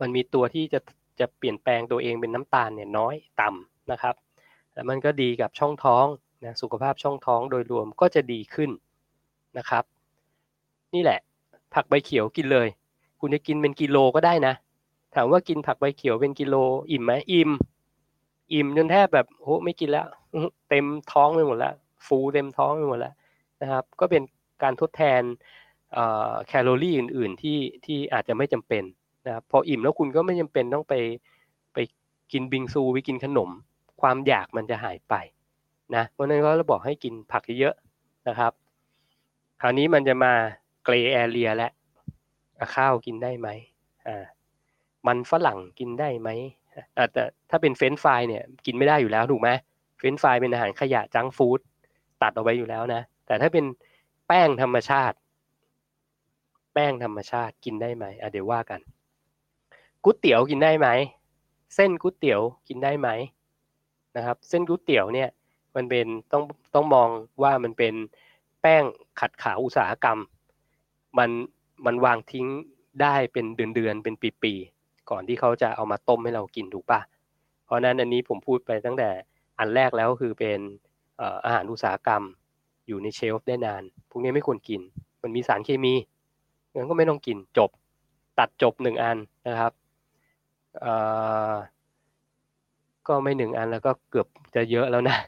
มันมีตัวที่จะจะเปลี่ยนแปลงตัวเองเป็นน้ำตาลเนี่ยน้อยต่ำนะครับแล้วมันก็ดีกับช่องท้องนะสุขภาพช่องท้องโดยรวมก็จะดีขึ้นนะครับ นี่แหละ ผักใบเขียวกินเลย คุณจะกินเป็นกิโลก็ได้นะ ถามว่ากินผักใบเขียวเป็นกิโลอิ่มไหมอิ่ม อิ่มจนแทบแบบโอ้ไม่กินแล้วเต็มท้องไปหมดแล้ว ฟูเต็มท้องไปหมดแล้วนะครับ ก็เป็นการทดแทนแคลอรี่อื่น ๆ ที่ที่อาจจะไม่จำเป็นนะครับพออิ่มแล้วคุณก็ไม่จำเป็นต้องไปไปกินบิงซูไปกินขนม ความอยากมันจะหายไปนะเพราะนั้นก็เราบอกให้กินผักเยอะๆนะครับ คราวนี้มันจะมา grey area ละข้าวกินได้ไหมอ่ามันฝรั่งกินได้ไหม แต่ถ้าเป็นเฟรนช์ฟรายเนี่ยกินไม่ได้อยู่แล้วถูกไหมเฟรนช์ฟรายเป็นอาหารขยะ junk food ตัดเอาไว้อยู่แล้วนะ แต่ถ้าเป็นแป้งธรรมชาติ แป้งธรรมชาติกินได้ไหมอะเดี๋ยวว่ากันก๋วยเตี๋ยวกินได้ไหมเส้นก๋วยเตี๋ยวกินได้ไหมนะครับ เส้นก๋วยเตี๋ยวเนี่ยมันเป็นต้องต้องมองว่ามันเป็นแป้งขัดขาวอุตสาหกรรม มันมันวางทิ้งได้เป็นเดือนๆเป็นปีๆ ก่อนที่เขาจะเอามาต้มให้เรากินถูกปะเพราะนั้นอันนี้ผมพูดไปตั้งแต่อันแรกแล้วคือเป็นอาหารอุตสาหกรรม อยู่ในเชลฟ์ได้นาน พวกนี้ไม่ควรกิน มันมีสารเคมีงั้นก็ไม่ต้องกินจบ ตัดจบหนึ่งอันนะครับก็ไม่หนึ่งอันแล้วก็เกือบจะเยอะแล้วนะ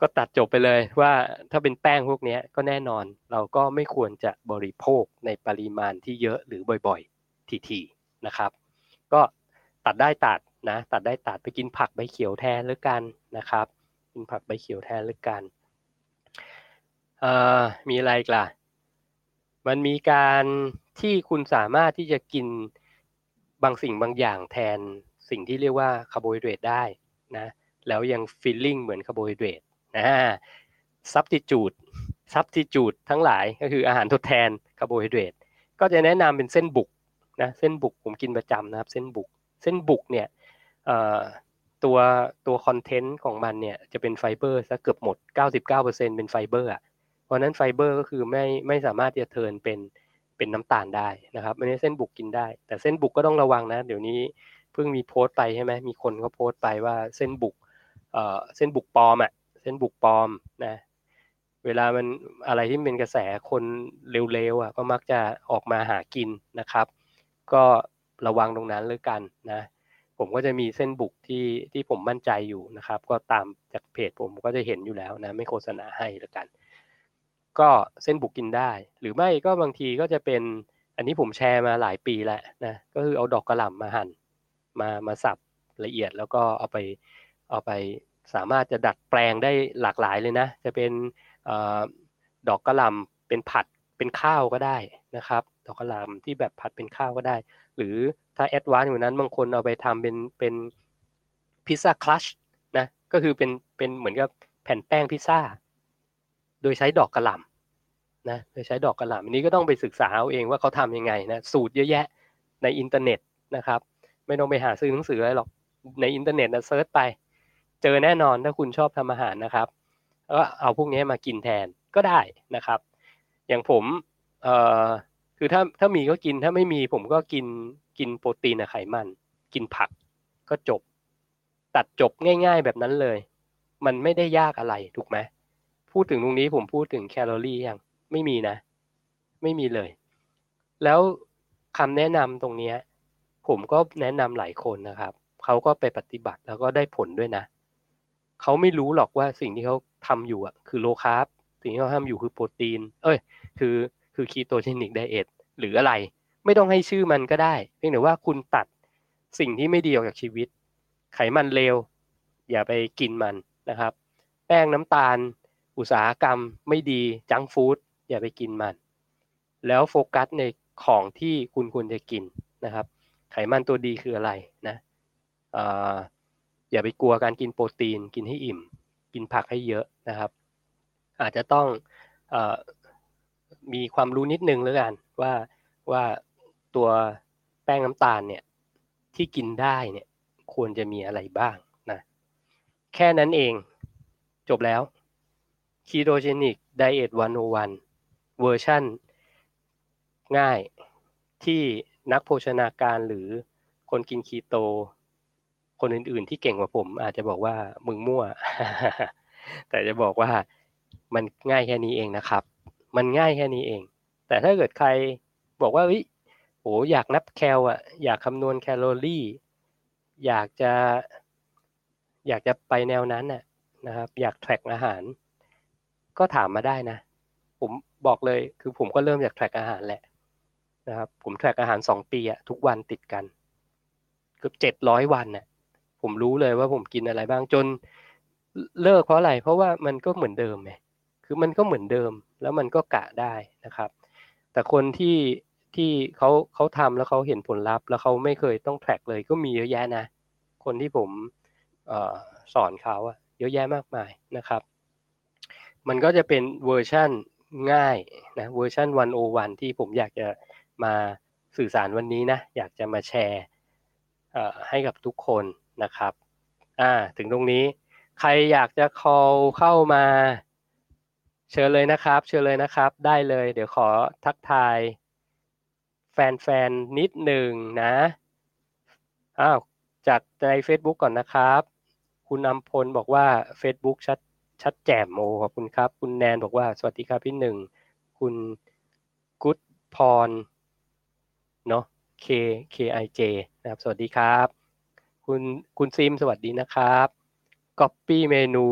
ก็ตัดจบไปเลยว่าถ้าเป็นแป้งพวกนี้ก็แน่นอนเราก็ไม่ควรจะบริโภคในปริมาณที่เยอะหรือบ่อยๆ ทีๆนะครับ ก็ตัดได้ตัดนะตัดได้ตัดไปกินผักใบเขียวแทนหรือกันนะครับ กินผักใบเขียวแทนหรือกันมีอะไรกล่ะ มันมีการที่คุณสามารถที่จะกินบางสิ่งบางอย่างแทนสิ่งที่เรียกว่าคาร์โบไฮเดรตได้นะแล้วยัง feeling เหมือนคาร์โบไฮเดรตนะ substitute substitute ทั้งหลายก็คืออาหารทดแทนคาร์โบไฮเดรตก็จะแนะนำเป็นเส้นบุก นะเส้นบุกผมกินประจำนะครับ เส้นบุก เส้นบุกเนี่ยตัวตัว content ของมันเนี่ยจะเป็นไฟเบอร์ซะเกือบหมด 99%เป็นไฟเบอร์อะเพราะนั้นไฟเบอร์ก็คือไม่ไม่สามารถจะ turn เป็นเป็นน้ำตาลได้นะครับอันนี้เส้นบุกกินได้ แต่เส้นบุกก็ต้องระวังนะ เดี๋ยวนี้เพิ่งมีโพสต์ไปใช่ไหมมีคนเขาโพสต์ไปว่าเส้นบุกเอ่อเส้นบุกปลอมอะเส้นบุกปลอมนะเวลามันอะไรที่เป็นกระแสคนเร็วๆอะก็มักจะออกมาหากินนะครับ ก็ระวังตรงนั้นเลยกันนะผมก็จะมีเส้นบุกที่ที่ผมมั่นใจอยู่นะครับ ก็ตามจากเพจผมก็จะเห็นอยู่แล้วนะ ไม่โฆษณาให้แล้วกัน ก็เส้นบุกกินได้ หรือไม่ก็บางทีก็จะเป็นอันนี้ผมแชร์มาหลายปีแล้วนะก็คือเอาดอกกระหล่ำมาหั่นมามาสับละเอียดแล้วก็เอาไปเอาไปสามารถจะดัดแปลงได้หลากหลายเลยนะ จะเป็นอดอกกระหล่ำเป็นผัดเป็นข้าวก็ได้นะครับ ดอกกระหล่ำที่แบบผัดเป็นข้าวก็ได้ หรือถ้า advance กว่านั้นบางคนเอาไปทำเป็นเป็น pizza crust นะก็คือเป็นเป็นเหมือนกับแผ่นแป้งพิซซ่า โดยใช้ดอกกระหล่ำนะโดยใช้ดอกกระหล่ำอันนี้ก็ต้องไปศึกษาเอาเองว่าเขาทำยังไงนะสูตรเยอะแยะในอินเทอร์เน็ตนะครับ ไม่ต้องไปหาซื้อหนังสืออะไรหรอกในอินเทอร์เน็ตนะ search ไป เจอแน่นอนถ้าคุณชอบทำอาหารนะครับก็เอาพวกนี้มากินแทนก็ได้นะครับ อย่างผมเอ่อ คือถ้าถ้ามีก็กินถ้าไม่มีผมก็กินกินโปรตีนไขมัน กินผักก็จบ ตัดจบง่าย ๆ แบบนั้นเลย มันไม่ได้ยากอะไรถูกไหมพูดถึงตรงนี้ผมพูดถึงแคลอรี่ยังไม่มีนะ ไม่มีเลย แล้วคำแนะนำตรงนี้ผมก็แนะนำหลายคนนะครับเขาก็ไปปฏิบัติแล้วก็ได้ผลด้วยนะเขาไม่รู้หรอกว่าสิ่งที่เขาทำอยู่อะ คือโลคาร์บสิ่งที่เขาทำอยู่คือโปรตีน เอ้ย คือ คือคีโตเจนิกไดเอทหรืออะไร ไม่ต้องให้ชื่อมันก็ได้ เพียงแต่ว่าคุณตัดสิ่งที่ไม่ดีออกจากชีวิต ไขมันเลวอย่าไปกินมันนะครับ แป้งน้ำตาล อุตสาหกรรมไม่ดีจังฟู้ดอย่าไปกินมัน แล้วโฟกัสในของที่คุณควรจะกินนะครับ ไขมันตัวดีคืออะไรนะอย่าไปกลัวการกินโปรตีน กินให้อิ่ม กินผักให้เยอะนะครับ อาจจะต้องอ มีความรู้นิดนึงแล้วกันว่าว่าตัวแป้งน้ำตาลเนี่ยที่กินได้เนี่ยควรจะมีอะไรบ้างนะแค่นั้นเองจบแล้ว Ketogenic Diet 101 เวอร์ชันง่ายที่นักโภชนาการหรือคนกินคีโต คนอื่นๆที่เก่งกว่าผม อาจจะบอกว่ามึงมั่ว แต่จะบอกว่ามันง่ายแค่นี้เองนะครับ มันง่ายแค่นี้เอง แต่ถ้าเกิดใครบอกว่าเฮ้ยโหอยากนับแคลอะ อยากคำนวณแคลอรี่ อยากจะ อยากจะไปแนวนั้นน่ะนะครับ อยากแทร็กอาหาร ก็ถามมาได้นะ ผมบอกเลยคือผมก็เริ่มจากแทร็กอาหารแหละนะครับ ผมแทร็กอาหารสองปีอะทุกวันติดกันเกือบเจ็ดร้อยวันน่ะ ผมรู้เลยว่าผมกินอะไรบ้างจนเลิกเพราะอะไร เพราะว่ามันก็เหมือนเดิมไง คือมันก็เหมือนเดิมแล้วมันก็กะได้นะครับ แต่คนที่ที่เขาเขาทำแล้วเขาเห็นผลลัพธ์ แล้วเขาไม่เคยต้องแทร็กเลยก็มีเยอะแยะนะ คนที่ผมสอนเขาอะเยอะแยะมากมายนะครับ มันก็จะเป็นเวอร์ชั่นง่ายนะเวอร์ชัน101 ที่ผมอยากจะมาสื่อสารวันนี้นะ อยากจะมาแชร์ให้กับทุกคนนะครับอ่าถึงตรงนี้ใครอยากจะ call เข้ามา เชิญเลยนะครับ เชิญเลยนะครับ ได้เลย เดี๋ยวขอทักทาย แฟนๆ นิดหนึ่งนะอ้าวจากใน Facebook ก่อนนะครับ คุณนำพลบอกว่า Facebook ชัดชัดแจ่มโอขอบคุณครับ คุณแนนบอกว่า สวัสดีครับพี่หนึ่ง คุณกุ๊ดพรเนาะ K K I J นะครับ สวัสดีครับ คุณคุณซิมสวัสดีนะครับก๊อปปี้เมนู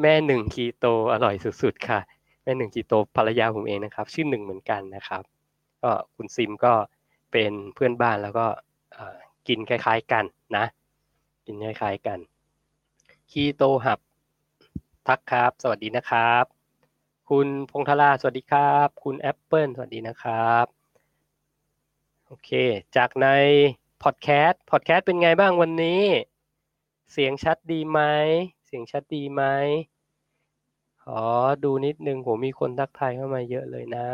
แม่หนึ่งคีโตอร่อยสุดๆค่ะ แม่หนึ่งคีโตภรรยาผมเองนะครับ ชื่อหนึ่งเหมือนกันนะครับ ก็คุณซิมก็เป็นเพื่อนบ้านแล้วก็กินคล้าย ๆกันนะ กินคล้ายๆกันคีโตหับทักครับ สวัสดีนะครับ คุณพงธราสวัสดีครับ คุณแอปเปิลสวัสดีนะครับโอเค จากในพอดแคสต์พอดแคสต์เป็นไงบ้างวันนี้ เสียงชัดดีไหม เสียงชัดดีไหมขอดูนิดนึงผมมีคนทักทายเข้ามาเยอะเลยนะ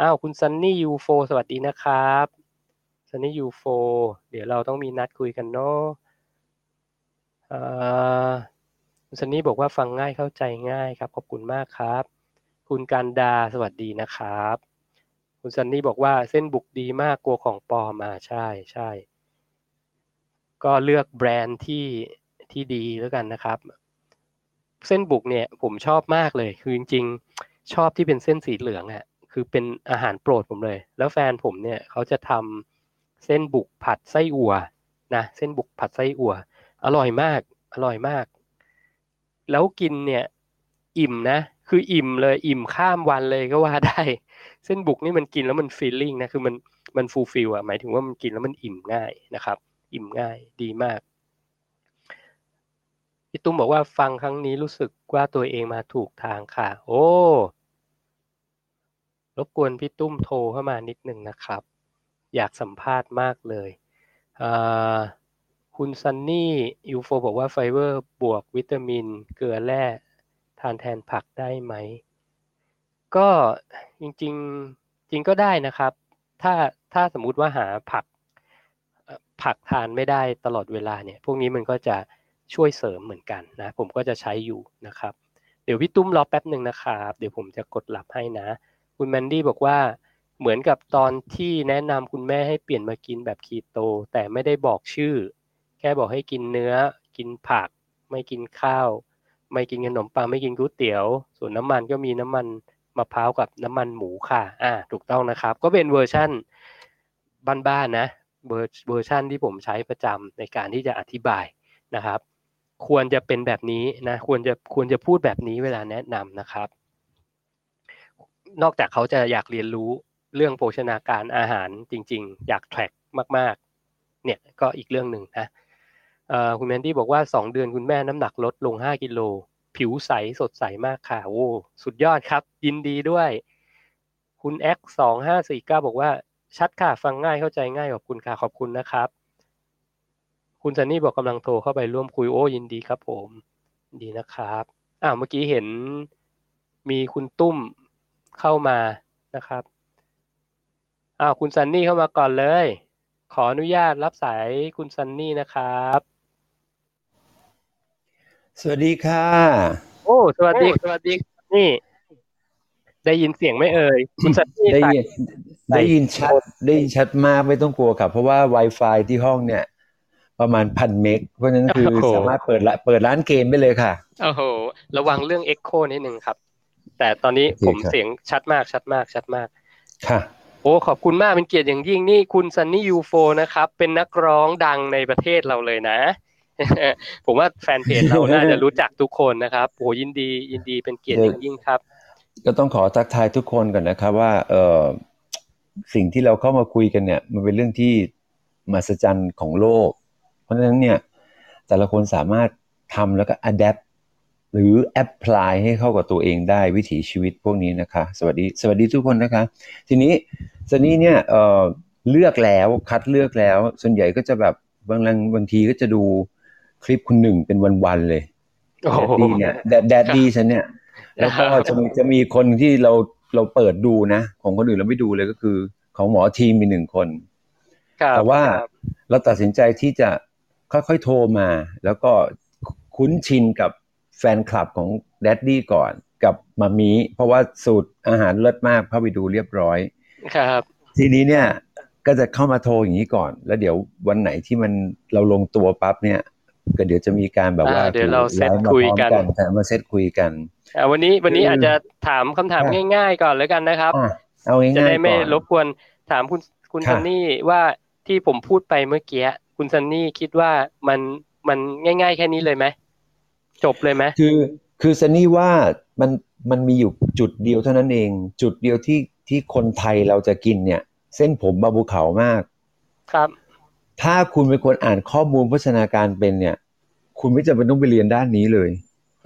อ้าว คุณซันนี่ยูโฟสวัสดีนะครับซันนี่ยูโฟเดี๋ยวเราต้องมีนัดคุยกันเนาะคุณซันนี่บอกว่าฟังง่ายเข้าใจง่ายครับ ขอบคุณมากครับ คุณการดาสวัสดีนะครับ คุณซันนี่บอกว่าเส้นบุกดีมากกลัวของปลอมมาใช่ใช่ก็เลือกแบรนด์ที่ที่ดีแล้วกันนะครับ เส้นบุกเนี่ยผมชอบมากเลย คือจริงๆชอบที่เป็นเส้นสีเหลืองอะ่ะคือเป็นอาหารโปรดผมเลย แล้วแฟนผมเนี่ยเขาจะทำเส้นบุกผัดไส้อั่วนะเส้นบุกผัดไส้อั่ว อร่อยมาก อร่อยมาก แล้วกินเนี่ยอิ่มนะ คืออิ่มเลยอิ่มข้ามวันเลยก็ว่าได้ เส้นบุกนี่มันกินแล้วมันฟีลลิ่งนะคือมันมัน fulfill อะหมายถึงว่ามันกินแล้วมันอิ่มง่ายนะครับ อิ่มง่ายดีมาก พี่ตุ้มบอกว่าฟังครั้งนี้รู้สึกว่าตัวเองมาถูกทางค่ะ โอ้รบกวนพี่ตุ้มโทรเข้ามานิดนึงนะครับ อยากสัมภาษณ์มากเลยคุณซันนี่ยูโฟบอกว่าไฟเบอร์บวกวิตามิน เกลือแร่ทานแทนผักได้ไหม ก็จริงๆจริงก็ได้นะครับ ถ้าถ้าสมมุติว่าหาผักผักทานไม่ได้ตลอดเวลาเนี่ย พวกนี้มันก็จะ ช่วยเสริมเหมือนกันนะผมก็จะใช้อยู่นะครับ เดี๋ยวพี่ตุ้มรอแป๊บหนึ่งนะครับเดี๋ยวผมจะกดหลับให้นะ คุณแมนดี้บอกว่าเหมือนกับตอนที่แนะนำคุณแม่ให้เปลี่ยนมากินแบบคีโต แต่ไม่ได้บอกชื่อ แค่บอกให้กินเนื้อ กินผัก ไม่กินข้าว ไม่กินขนมปังไม่กินก๋วยเตี๋ยว ส่วนน้ำมันก็มีน้ำมันมะพร้าวกับน้ำมันหมูค่ะ อ่า ถูกต้องนะครับ ก็เป็นเวอร์ชั่นบ้านๆนะ เวอร์เวอร์ชันที่ผมใช้ประจำในการที่จะอธิบายนะครับ ควรจะเป็นแบบนี้นะควรจะควรจะพูดแบบนี้เวลาแนะนำนะครับ นอกจากเขาจะอยากเรียนรู้เรื่องโภชนาการอาหารจริง ๆ อยาก track มาก ๆ เนี่ยก็อีกเรื่องหนึ่งนะคุณแมนดี้บอกว่า 2 เดือนคุณแม่น้ำหนักลดลง 5 กิโล ผิวใสสดใสมากค่ะโอ้สุดยอดครับ ยินดีด้วย คุณ X สองห้าสี่เก้าบอกว่า ชัดค่ะ ฟังง่ายเข้าใจง่ายขอบคุณค่ะ ขอบคุณนะครับ คุณซันนี่บอกกำลังโทรเข้าไปร่วมคุยโอ้ยินดีครับ ผมดีนะครับอ่าเมื่อกี้เห็นมีคุณตุ้มเข้ามานะครับอ้าวคุณซันนี่เข้ามาก่อนเลย ขออนุญาตรับสายคุณซันนี่นะครับ สวัสดีค่ะ โอ้สวัสดีสวัสดีนี่ ได้ยินเสียงไหมเอ่ยคุณซันนี่ได้ใส่ยินได้ยินชัดได้ยินชัดมากไม่ต้องกลัวครับเพราะว่า Wi-Fi ที่ห้องเนี่ย ประมาณพันเมกเพราะฉะนั้นคือสามารถเปิดละเปิดร้านเกมได้เลยค่ะโอ้โหระวังเรื่อง Echo นิดนึงครับ แต่ตอนนี้ผมโอเคครับเสียงชัดมากชัดมากชัดมากค่ะโอ้ขอบคุณมากเป็นเกียรติอย่างยิ่งนี่คุณซันนี่ยูโฟนะครับ เป็นนักร้องดังในประเทศเราเลยนะ ผมว่าแฟนเพจเราน่าจะรู้จักทุกคนนะครับโอ้ยินดียินดีเป็นเกียรติอย่างยิ่งครับ ก็ต้องขอทักทายทุกคนก่อนนะครับว่าเออสิ่งที่เราเข้ามาคุยกันเนี่ย มันเป็นเรื่องที่มหัศจรรย์ของโลก เพราะฉะนั้นเนี่ยแต่ละคนสามารถทำแล้วก็ adapt หรือ apply ให้เข้ากับตัวเองได้วิถีชีวิตพวกนี้นะคะ สวัสดีสวัสดีทุกคนนะคะ ทีนี้ซันนี่เนี่ยเออเลือกแล้วคัดเลือกแล้ว ส่วนใหญ่ก็จะแบบบางบางทีก็จะดูคลิปคุณหนึ่งเป็นวันๆเลยโอ้โห daddy เนี่ย dad daddy ฉันเนี่ย แล้วก็ครับจะมีจะมีคนที่เราเราเปิดดูนะ ของคนอื่นเราไม่ดูเลยก็คือ ของหมอทีมมีหนึ่งคนครับแต่ว่าครับเราตัดสินใจที่จะ ค่อยๆโทรมา แล้วก็คุ้นชินกับแฟนคลับของdaddy ก่อนกับ mommy เพราะว่าสูตรอาหารเลิศมากเข้าไปดูเรียบร้อย ครับ ทีนี้เนี่ยก็จะเข้ามาโทรอย่างนี้ก่อน แล้วเดี๋ยววันไหนที่มันเราลงตัวปั๊บเนี่ยก็เดี๋ยวจะมีการแบบว่าอ่าเดี๋ยวเรา set live มาคุยพร้อมกันแต่มาเซตคุยกันอ่าวันนี้วันนี้คือออาจจะถามคำถามค่ะง่าย ๆ ก่อนแล้วกันนะครับอะเอาง่ายๆจะได้ไม่ก่อนรบกวนถามคุณคุณค่ะซันนี่ว่าที่ผมพูดไปเมื่อกี้ คุณซันนี่คิดว่ามันมันง่าย ๆ แค่นี้เลยไหมจบเลยไหมคือคือซันนี่ว่ามันมันมีอยู่จุดเดียวเท่านั้นเอง จุดเดียวที่ที่คนไทยเราจะกินเนี่ย เส้นผมบาบูเขามาก ครับ ถ้าคุณเป็นคนอ่านข้อมูลโภชนาการเป็นเนี่ย คุณไม่จำเป็นต้องไปเรียนด้านนี้เลย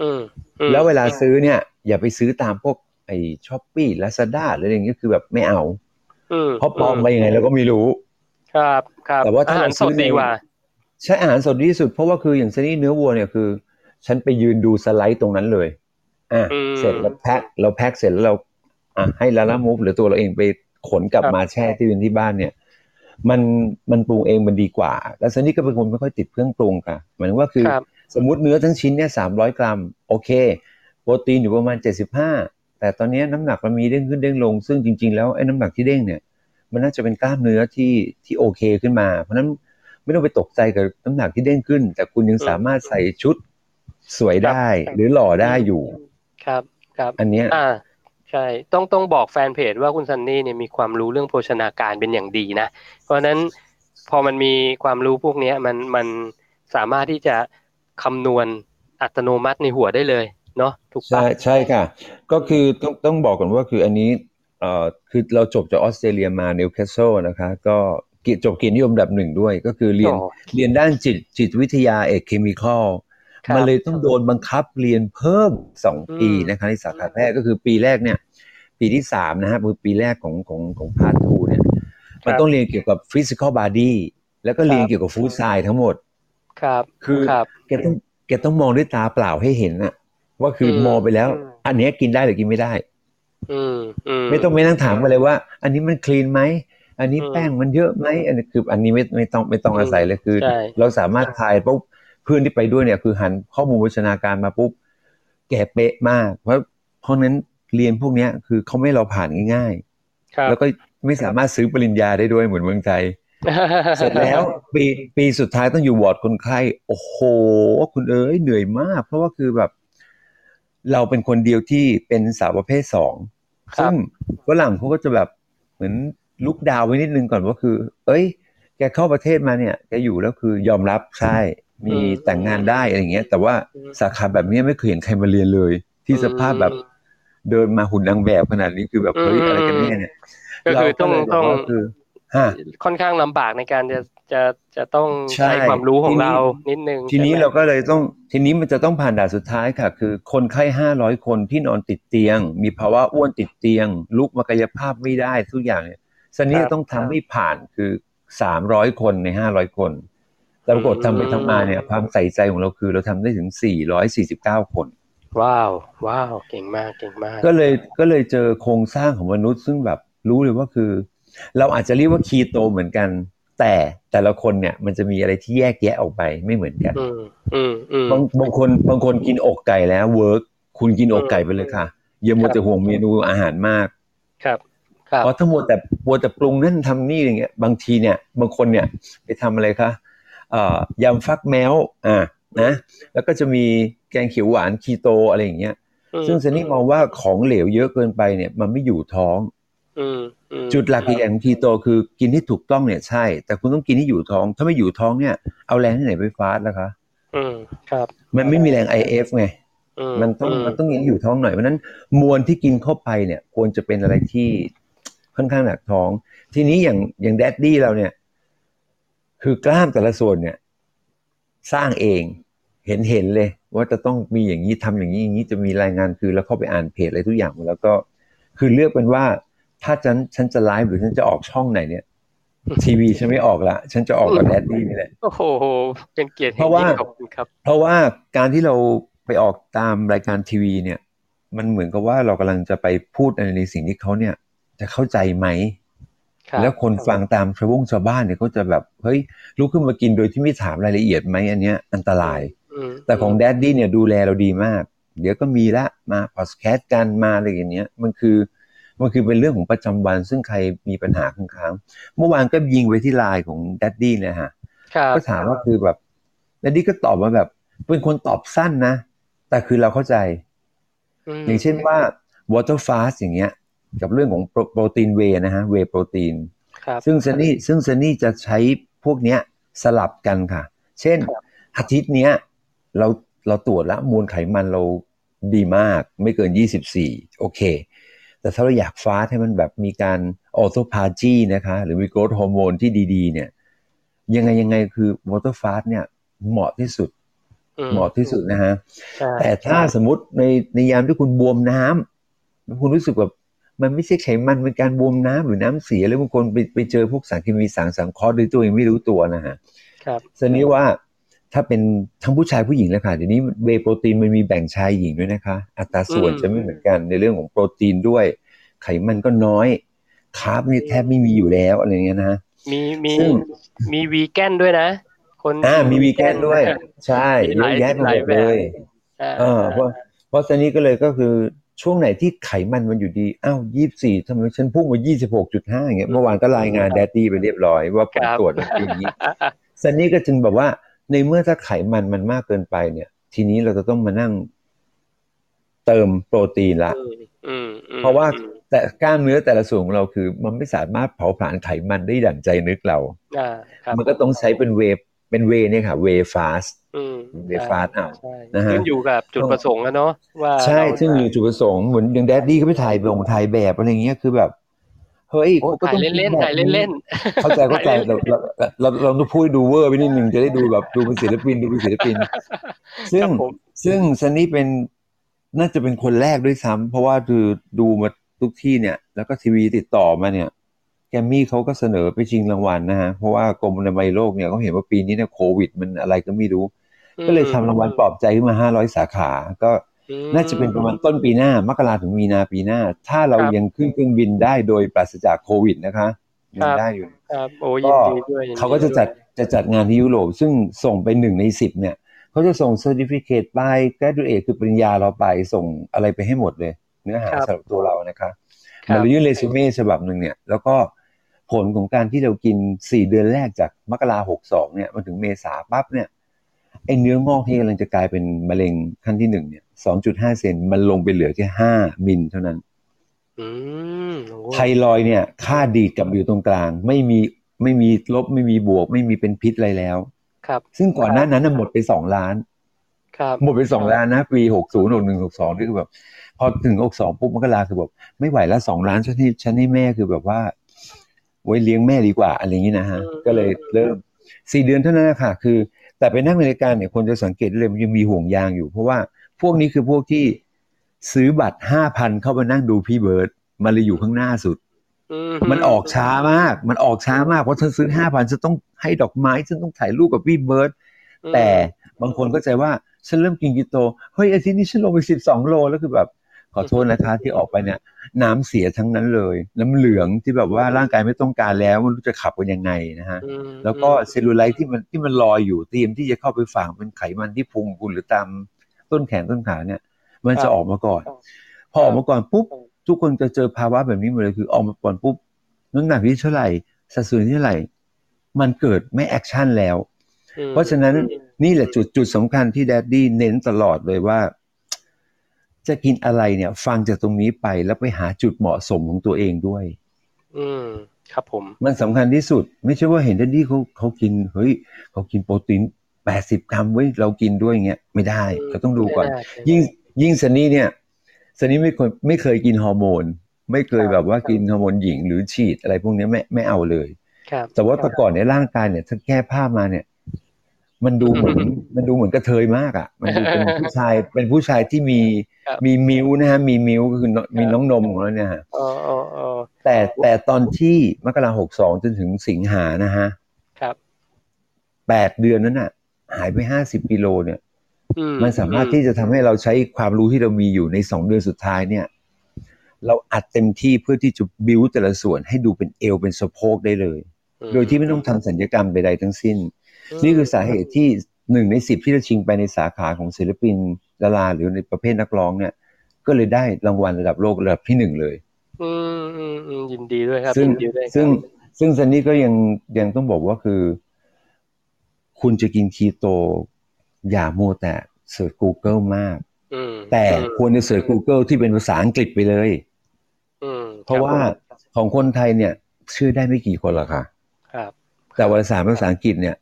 อืมอืมแล้วเวลาซื้อเนี่ย อย่าไปซื้อตามพวกไอ้ช้อปปี้ลาซาด้าหรืออะไรอย่างเงี้ยคือแบบไม่เอาอืมเพราะปลอมไปยังไงเราก็ไม่รู้ ครับครับแต่ว่าถ้าอาหารเราสซื้อดในดีกว่าใช้อาหารสดดีที่สุดเพราะว่าคืออย่างซันนี่เนื้อวัวเนี่ยคือ ฉันไปยืนดูสไลด์ตรงนั้นเลยอะอืมเสร็จแล้วแพ็คเราแพ็คเสร็จแล้วเราอะให้ลาล่ามูฟหรือตัวเราเองไปขนกลับครับมาแช่ที่เป็นที่บ้านเนี่ย มันมันปรุงเองมันดีกว่า แล้วซันนี่ก็เป็นคนไม่ค่อยติดเครื่องปรุงค่ะหมายถึงว่าคือครับสมมติเนื้อทั้งชิ้นเนี่ยสามร้อยกรัม โอเค โปรตีนอยู่ประมาณเจ็ดสิบห้าแต่ตอนนี้น้ำหนักมันมีเด้งขึ้นเด้งลง ซึ่งจริง ๆ แล้วไอ้น้ำหนักที่เด้งเนี่ย มันน่าจะเป็นกล้ามเนื้อที่ที่โอเคขึ้นมา เพราะฉะนั้นไม่ต้องไปตกใจกับน้ำหนักที่เด้งขึ้น แต่คุณยังสามารถใส่ชุดสวยได้หรือหล่อได้อยู่ ครับครับอันเนี้ยอ่าใช่ต้องต้องบอกแฟนเพจว่าคุณซันนี่เนี่ยมีความรู้เรื่องโภชนาการเป็นอย่างดีนะ เพราะฉะนั้นพอมันมีความรู้พวกเนี้ยมันมันสามารถที่จะคำนวณอัตโนมัติในหัวได้เลยเนาะถูกปะใช่ใช่ค่ะ ก็คือต้องต้องบอกก่อนว่าคืออันนี้ เอ่อคือเราจบจากออสเตรเลียมานิวคาสเซิลนะคะ ก็เกียรติจบเกียรตินิยมอันดับหนึ่งด้วย ก็คือเรียนอ๋อเรียนด้านจิตจิตวิทยาเอก clinical ครับมันเลยต้องโดนบังคับเรียนเพิ่มสองอืมปีนะคะในสาขาแพทย์ก็คือปีแรกเนี่ย ปีที่สามนะฮะคือปีแรกของของของ part two เนี่ย มันต้องเรียนเกี่ยวกับ physical bodyแล้วก็เรียนเกี่ยวกับฟู้ดไซน์ทั้งหมด ครับ คือครับแกต้องแกต้องมองด้วยตาเปล่าให้เห็นอะว่าคืออมมองไปแล้ว อันเนี้ยกินได้หรือกินไม่ได้อืมอืม ไม่ต้องไม่นั่งถามกันเลยว่า อันนี้มันคลีนไหมอันนี้อืมแป้งมันเยอะไหมอันนี้คืออันนี้ไม่ไม่ต้องไม่ต้องอืมอาศัยเลยคือใช่เราสามารถทายปุ๊บเพื่อนที่ไปด้วยเนี่ย คือหันข้อมูลโภชนาการมาปุ๊บแกเป๊ะมาก เพราะเพราะนั้นเรียนพวกเนี้ยคือเขาไม่ให้เราผ่านง่ายครับๆแล้วก็ไม่สามารถซื้อปริญญาได้ด้วยเหมือนเมืองไทยเสร็จแล้วปีปีสุดท้ายต้องอยู่วอร์ดคนไข้ โอ้โหคุณเอ๋ยเหนื่อยมาก เพราะว่าคือแบบ เราเป็นคนเดียวที่เป็นสาวประเภทสองครับซึ่งฝรั่งเขาก็จะแบบเหมือนลุกดาวไว้นิดนึงก่อนว่าคือ เอ้ย แกเข้าประเทศมาเนี่ยแกอยู่แล้วคือยอมรับใช่ มีแต่งงานได้อะไรอย่างเงี้ย แต่ว่าสาขาแบบนี้ไม่เคยเห็นใครมาเรียนเลย ที่สภาพแบบเดินมาหุ่นนางแบบขนาดนี้คือแบบเฮ้ยอะไรกันเนี่ยเนี่ยก็คือต้องเราก็เลยบต้ออกงว่าคือฮะ ค่อนข้างลำบากในการจะจะจะต้องใช่ใช้ความรู้ของทีนี้เรานิดนึง ทีนี้ใช่ไหมเราก็เลยต้องทีนี้มันจะต้องผ่านด่านสุดท้ายค่ะ คือคนไข้ห้าร้อยคนที่นอนติดเตียง มีภาวะอ้วนติดเตียง ลุกมากายภาพไม่ได้ทุกอย่างเนี่ยสันนี้จะต้องทำให้ผ่านคือสามร้อยคนในห้าร้อยคนแต่ปรากฏทำไปทำมาเนี่ยความใส่ใจของเราคือเราทำได้ถึงสี่ร้อยสี่สิบเก้าคนว้าวว้าวเก่งมากเก่งมาก ก็เลยก็เลยเจอโครงสร้างของมนุษย์ซึ่งแบบรู้เลยว่าคือ เราอาจจะเรียกว่าคีโตเหมือนกัน แต่แต่ละคนเนี่ยมันจะมีอะไรที่แยกแยะออกไปไม่เหมือนกันอืมอืมอืมบางบางคนบางคนกินอกไก่แล้ว work คุณกินอกไก่ไปเลยค่ะอย่ามัวแต่ห่วงเมนูอาหารมาก ครับครับเพราะถ้ามัวแต่มัวแต่ปรุงนั่นทำนี่อย่างเงี้ย บางทีเนี่ย บางคนเนี่ย ไปทำอะไรคะเอ่อยำฟักแมวอ่านะ แล้วก็จะมีแกงเขียวหวานคีโตอะไรอย่างเงี้ย ซึ่งเซนนี่มองว่าของเหลวเยอะเกินไปเนี่ย มันไม่อยู่ท้องอืมอืม จุดหลักอีกอย่างของคีโตคือกินที่ถูกต้องเนี่ยใช่ แต่คุณต้องกินที่อยู่ท้อง ถ้าไม่อยู่ท้องเนี่ยเอาแรงที่ไหนไปฟาสต์ล่ะคะอืมครับ มันไม่มีแรง IF ไงอืมันต้องมันต้องกินอยู่ท้องหน่อยเพราะฉะนั้นมวลที่กินเข้าไปเนี่ย ควรจะเป็นอะไรที่ค่อนข้างหนักท้อง ทีนี้อย่างอย่าง daddy เราเนี่ย คือกล้ามแต่ละส่วนเนี่ย สร้างเองเห็นเห็นเลย ว่าจะต้องมีอย่างนี้ทำอย่างนี้อย่างนี้จะมีรายงานคือแล้วเข้าไปอ่านเพจอะไรทุกอย่างหมดแล้วก็ คือเลือกเป็นว่า ถ้าฉันฉันจะไลฟ์หรือฉันจะออกช่องไหนเนี่ย ทีวีฉันไม่ออกละฉันจะออกกับ daddy นี่แหละโอ้โหเป็นเกียรติเพราะว่าอย่งยิ่งขอบคุณครับ เพราะว่าการที่เราไปออกตามรายการทีวีเนี่ย มันเหมือนกับว่าเรากำลังจะไปพูดอะไรในสิ่งที่เขาเนี่ย จะเข้าใจไหมครับแล้วคนฟังตามชาวบงชาวบ้านเนี่ยเขาจะแบบเฮ้ยลุกขึ้นมากินโดยที่ไม่ถามรายละเอียดไหมอันเนี้ยอันตรายอืมแต่ของ daddy เนี่ยดูแลเราดีมาก เดี๋ยวก็มีละมาพอดแคสต์กันมาอะไรอย่างเงี้ย มันคือ มันคือเป็นเรื่องของประจำวัน ซึ่งใครมีปัญหาค้างๆเมื่อวานก็ยิงไปที่ไลน์ของ daddy นะฮะครับก็ถามว่าคือแบบdaddy ก็ตอบมาแบบ เป็นคนตอบสั้นนะ แต่คือเราเข้าใจมอย่างเช่นว่า water fast อย่างเงี้ย กับเรื่องของโปรตีนเวนะฮะ whey protein ครับซึ่งซันนี่ซึ่งซันนี่จะใช้พวกเนี้ยสลับกันค่ะ เช่นครับอาทิตย์เนี้ยเราเราตรวจแล้วมวลไขมันเราดีมาก ไม่เกิน 24 โอเค แต่ถ้าเราอยาก fast ให้มันแบบมีการ autophagy นะคะ หรือมี growth hormone ที่ดีๆ เนี่ย ยังไงยังไงคือวอเตอร์ฟาสเนี่ยเหมาะที่สุดอืมเหมาะที่สุดนะฮะใช่แต่ถ้าสมมติในในยามที่คุณบวมน้ำแล้วคุณรู้สึกแบบมันไม่ใช่ไขมันเป็นการบวมน้ำหรือน้ำเสียแล้วบางคนไปไปเจอพวกสารเคมีสารสังเคราะห์โดยตัวเองไม่รู้ตัวนะฮะครับส่วนนี้ว่า ถ้าเป็นทั้งผู้ชายผู้หญิงเลยค่ะเดี๋ยวนี้เวย์โปรตีนมันมีแบ่งชายหญิงด้วยนะคะ อัตราส่วนจะไม่เหมือนกันในเรื่องของโปรตีนด้วย ไขมันก็น้อยคาร์บนี่แทบไม่มีอยู่แล้วอะไรเงี้ยนะฮะมีมีซึ่งมีวีแกนด้วยนะ คนอ่ามีวีแกนด้วย ใช่มีเยหลายอะแยะไปหหลามยดแบบเลยอ่าเออเพราะเพราะตอนนี้ก็เลยก็คือช่วงไหนที่ไขมันมันอยู่ดี อ้าวยี่สี่ทำไมฉันพุ่งมายี่สิบหกจุดห้าอย่างเงี้ย เมื่อวานก็รายงานแดดดี้ไปเรียบร้อยว่าผลตรวจมันเป็นอย่างนี้ซันนี่ก็จึงแบบว่า ในเมื่อถ้าไขมันมันมากเกินไปเนี่ย ทีนี้เราจะต้องมานั่งเติมโปรตีนละอืมอืมอืมเพราะว่าอืมแต่กล้ามเนื้อแต่ละส่วนของเราคือ มันไม่สามารถเผาผลาญไขมันได้ดั่งใจนึกเราอ่าครับมันก็ต้องใช้เป็น wave เป็น wave เนี่ยค่ะ เวฟาสอืมเวฟาสเอาใช่นะฮะขึ้นอยู่กับจุดประสงค์อะเนาะว่า ใช่เราซึ่งมีจุดประสงค์เหมือนอย่างแดดดี้ก็ไปถ่ายลงถ่ายแบบอะไรเงี้ยคือแบบ เฮ้ยโอ้ก็ถ่ายเล่นๆถ่ายเล่นๆเข้าใจเข้าใจเราเราเราเราต้องพูดดูเวอร์ไปนิดนึงจะได้ดูแบบดูเป็นศิลปินดูเป็นศิลปิน ซึ่งครับผมซึ่งซันนี่เป็นน่าจะเป็นคนแรกด้วยซ้ำเพราะว่าคือดูมาทุกที่เนี่ย แล้วก็ทีวีติดต่อมาเนี่ยแกมมี่เขาก็เสนอไปชิงรางวัลนะฮะ เพราะว่ากรมอนามัยโลกเนี่ยเขาเห็นว่าปีนี้เนี่ยโควิด มันอะไรก็ไม่รู้ ก็เลยทำรางวัลปลอบใจขึ้นมาห้าร้อยสาขา ก็อืม น่าจะเป็นประมาณต้นปีหน้ามกราถึงมีนาปีหน้า ถ้าเราครับยังขึ้นเครื่องบินได้โดยปราศจากโควิดนะคะยังได้อยู่ครับโอ้ยินดีด้วยยินดีเขาก็จะจัดด้วยจะจัดงานที่ยุโรป ซึ่งส่งไปหนึ่งในสิบเนี่ยเขาจะส่ง certificate ไป graduate คือปริญญาเราไปส่งอะไรไปให้หมดเลย เนื้อหาครับสำหรับตัวเรานะคะครัมาบเรายื่นเรซูเม่ฉบับหนึ่งเนี่ย แล้วก็ผลของการที่เรากินสี่เดือนแรกจากมกราหกสองเนี่ยมาถึงเมษาปั๊บเนี่ยไอ้เนื้องอกที่กำลังจะกลายเป็นมะเร็งขั้นที่หนึ่งเนี่ย สองจุดห้าเซนต์มันลงไปเหลือแค่ห้ามิลเท่านั้นอืมโอ้ไทรอยด์เนี่ย ค่าดีดกลับมาอยู่ตรงกลาง ไม่มีไม่มีลบไม่มีบวก ไม่มีเป็นพิษอะไรแล้ว ครับ ซึ่งก่อนหน้านั้นนะหมดไปสองล้าน ครับ หมดไปสองล้านนะปีหกศูนย์หกหนึ่งหกสองนี่คือแบบ พอถึงหกสองปุ๊บมกราคือแบบไม่ไหวแล้วสองล้านฉันให้ฉันให้แม่คือแบบว่า ไว้เลี้ยงแม่ดีกว่าอะไรอย่างนี้นะฮะ ก็เลยเริ่มสี่เดือนเท่านั้นนะค่ะ คือ แต่ไปนั่งในรายการเนี่ยคนจะสังเกตได้เลยมันยังมีห่วงยางอยู่ เพราะว่า พวกนี้คือพวกที่ซื้อบัตรห้าพันเข้ามานั่งดูพี่เบิร์ดมันเลยอยู่ข้างหน้าสุดอืมันออกช้ามาก มันออกช้ามากเพราะฉันซื้อห้าพันฉันต้องให้ดอกไม้ฉันต้องถ่ายรูปกับพี่เบิร์ดอืมแต่บางคนก็ใจว่าฉันเริ่มกินกิโตเฮ้ยอาทิตย์นี้ฉันลงไปสิบสองโลแล้วคือแบบขอโทษนะคะที่ออกไปเนี่ย น้ำเสียทั้งนั้นเลย น้ำเหลืองที่แบบว่าร่างกายไม่ต้องการแล้วไมันรู้จะขับกันยังไงนะฮะอืมแล้วก็เซลลูไลท์ที่มันที่มันลอยอยู่เตรียมที่จะเข้าไปฝังเป็นไขมันที่พุงคุณหรือตาม ต้นแขนต้นขาเนี่ย มันจะออกมาก่อน พอออกมาก่อนปุ๊บทุกคนจะเจอภาวะแบบนี้หมดเลยคือออกมาก่อนปุ๊บน้ำหนักที่เท่าไหร่สัดส่วนที่เท่าไหร่ มันเกิด reaction แล้วอืมเพราะฉะนั้นนี่แหละจุดจุดสำคัญที่แดดดี้เน้นตลอดเลยว่า จะกินอะไรเนี่ย ฟังจากตรงนี้ไปแล้วไปหาจุดเหมาะสมของตัวเองด้วย อืมครับผม มันสำคัญที่สุด ไม่ใช่ว่าเห็นแดดดี้เขาเขากินเฮ้ยเขากินโปรตีน แปดสิบกรัมเว้ยเรากินด้วยเงี้ยไม่ได้เราต้องดูก่อนไม่ได้ยิ่งยิ่งซันนี่เนี่ยซันนี่ไม่เคยไม่เคยกินฮอร์โมน ไม่เคยแบบว่ากินฮอร์โมนหญิงหรือฉีดอะไรพวกเนี้ยไม่ไม่เอาเลยครับแต่ว่าแต่ก่อนในยร่างกายเนี่ยถ้าแก้ผ้ามาเนี่ย มันดูเหมือนมันดูเหมือนกระเทยมากอะ มันดูเป็นผู้ชายเป็นผู้ชายที่มีครับมีมิ้วนะฮะมีมิ้วก็คือมีน้องนมของเราเนี่ยฮะอ๋ออ๋ออ๋อแต่แต่ตอนที่มกราหกสองจนถึงสิงหานะฮะครับแปดเดือนนั้นอะ หายไปห้าสิบกิโลเนี่ยอืมันสามารถที่จะทำให้เราใช้ความรู้ที่เรามีอยู่ในสองเดือนสุดท้ายเนี่ย เราอัดเต็มที่เพื่อที่จะบิวแต่ละส่วนให้ดูเป็นเอวเป็นสะโพกได้เลย โดยที่ไม่ต้องทำสัญญกรรมใดๆทั้งสิ้นมนี่คือสาเหตุที่หนึ่งในสิบที่จะชิงไปในสาขาของศิลปินดาราหรือในประเภทนักร้องเนี่ย ก็เลยได้รางวัลระดับโลกระดับที่หนึ่งเลย อืมอืมอืมยินดีด้วยครับซึ่งยินดีด้วยครับซึ่งซึ่งซันนี่ก็ยังยังต้องบอกว่าคือ คุณจะกินคีโต อย่ามัวแต่เสิร์ช Google มากอืมแต่อืมควรจะเสิร์ช Google ที่เป็นภาษาอังกฤษไปเลยอืมเพราะว่าของคนไทยเนี่ยเชื่อได้ไม่กี่คนหรอกค่ะ ครับ แต่วารสารภาษาอังกฤษเนี่ย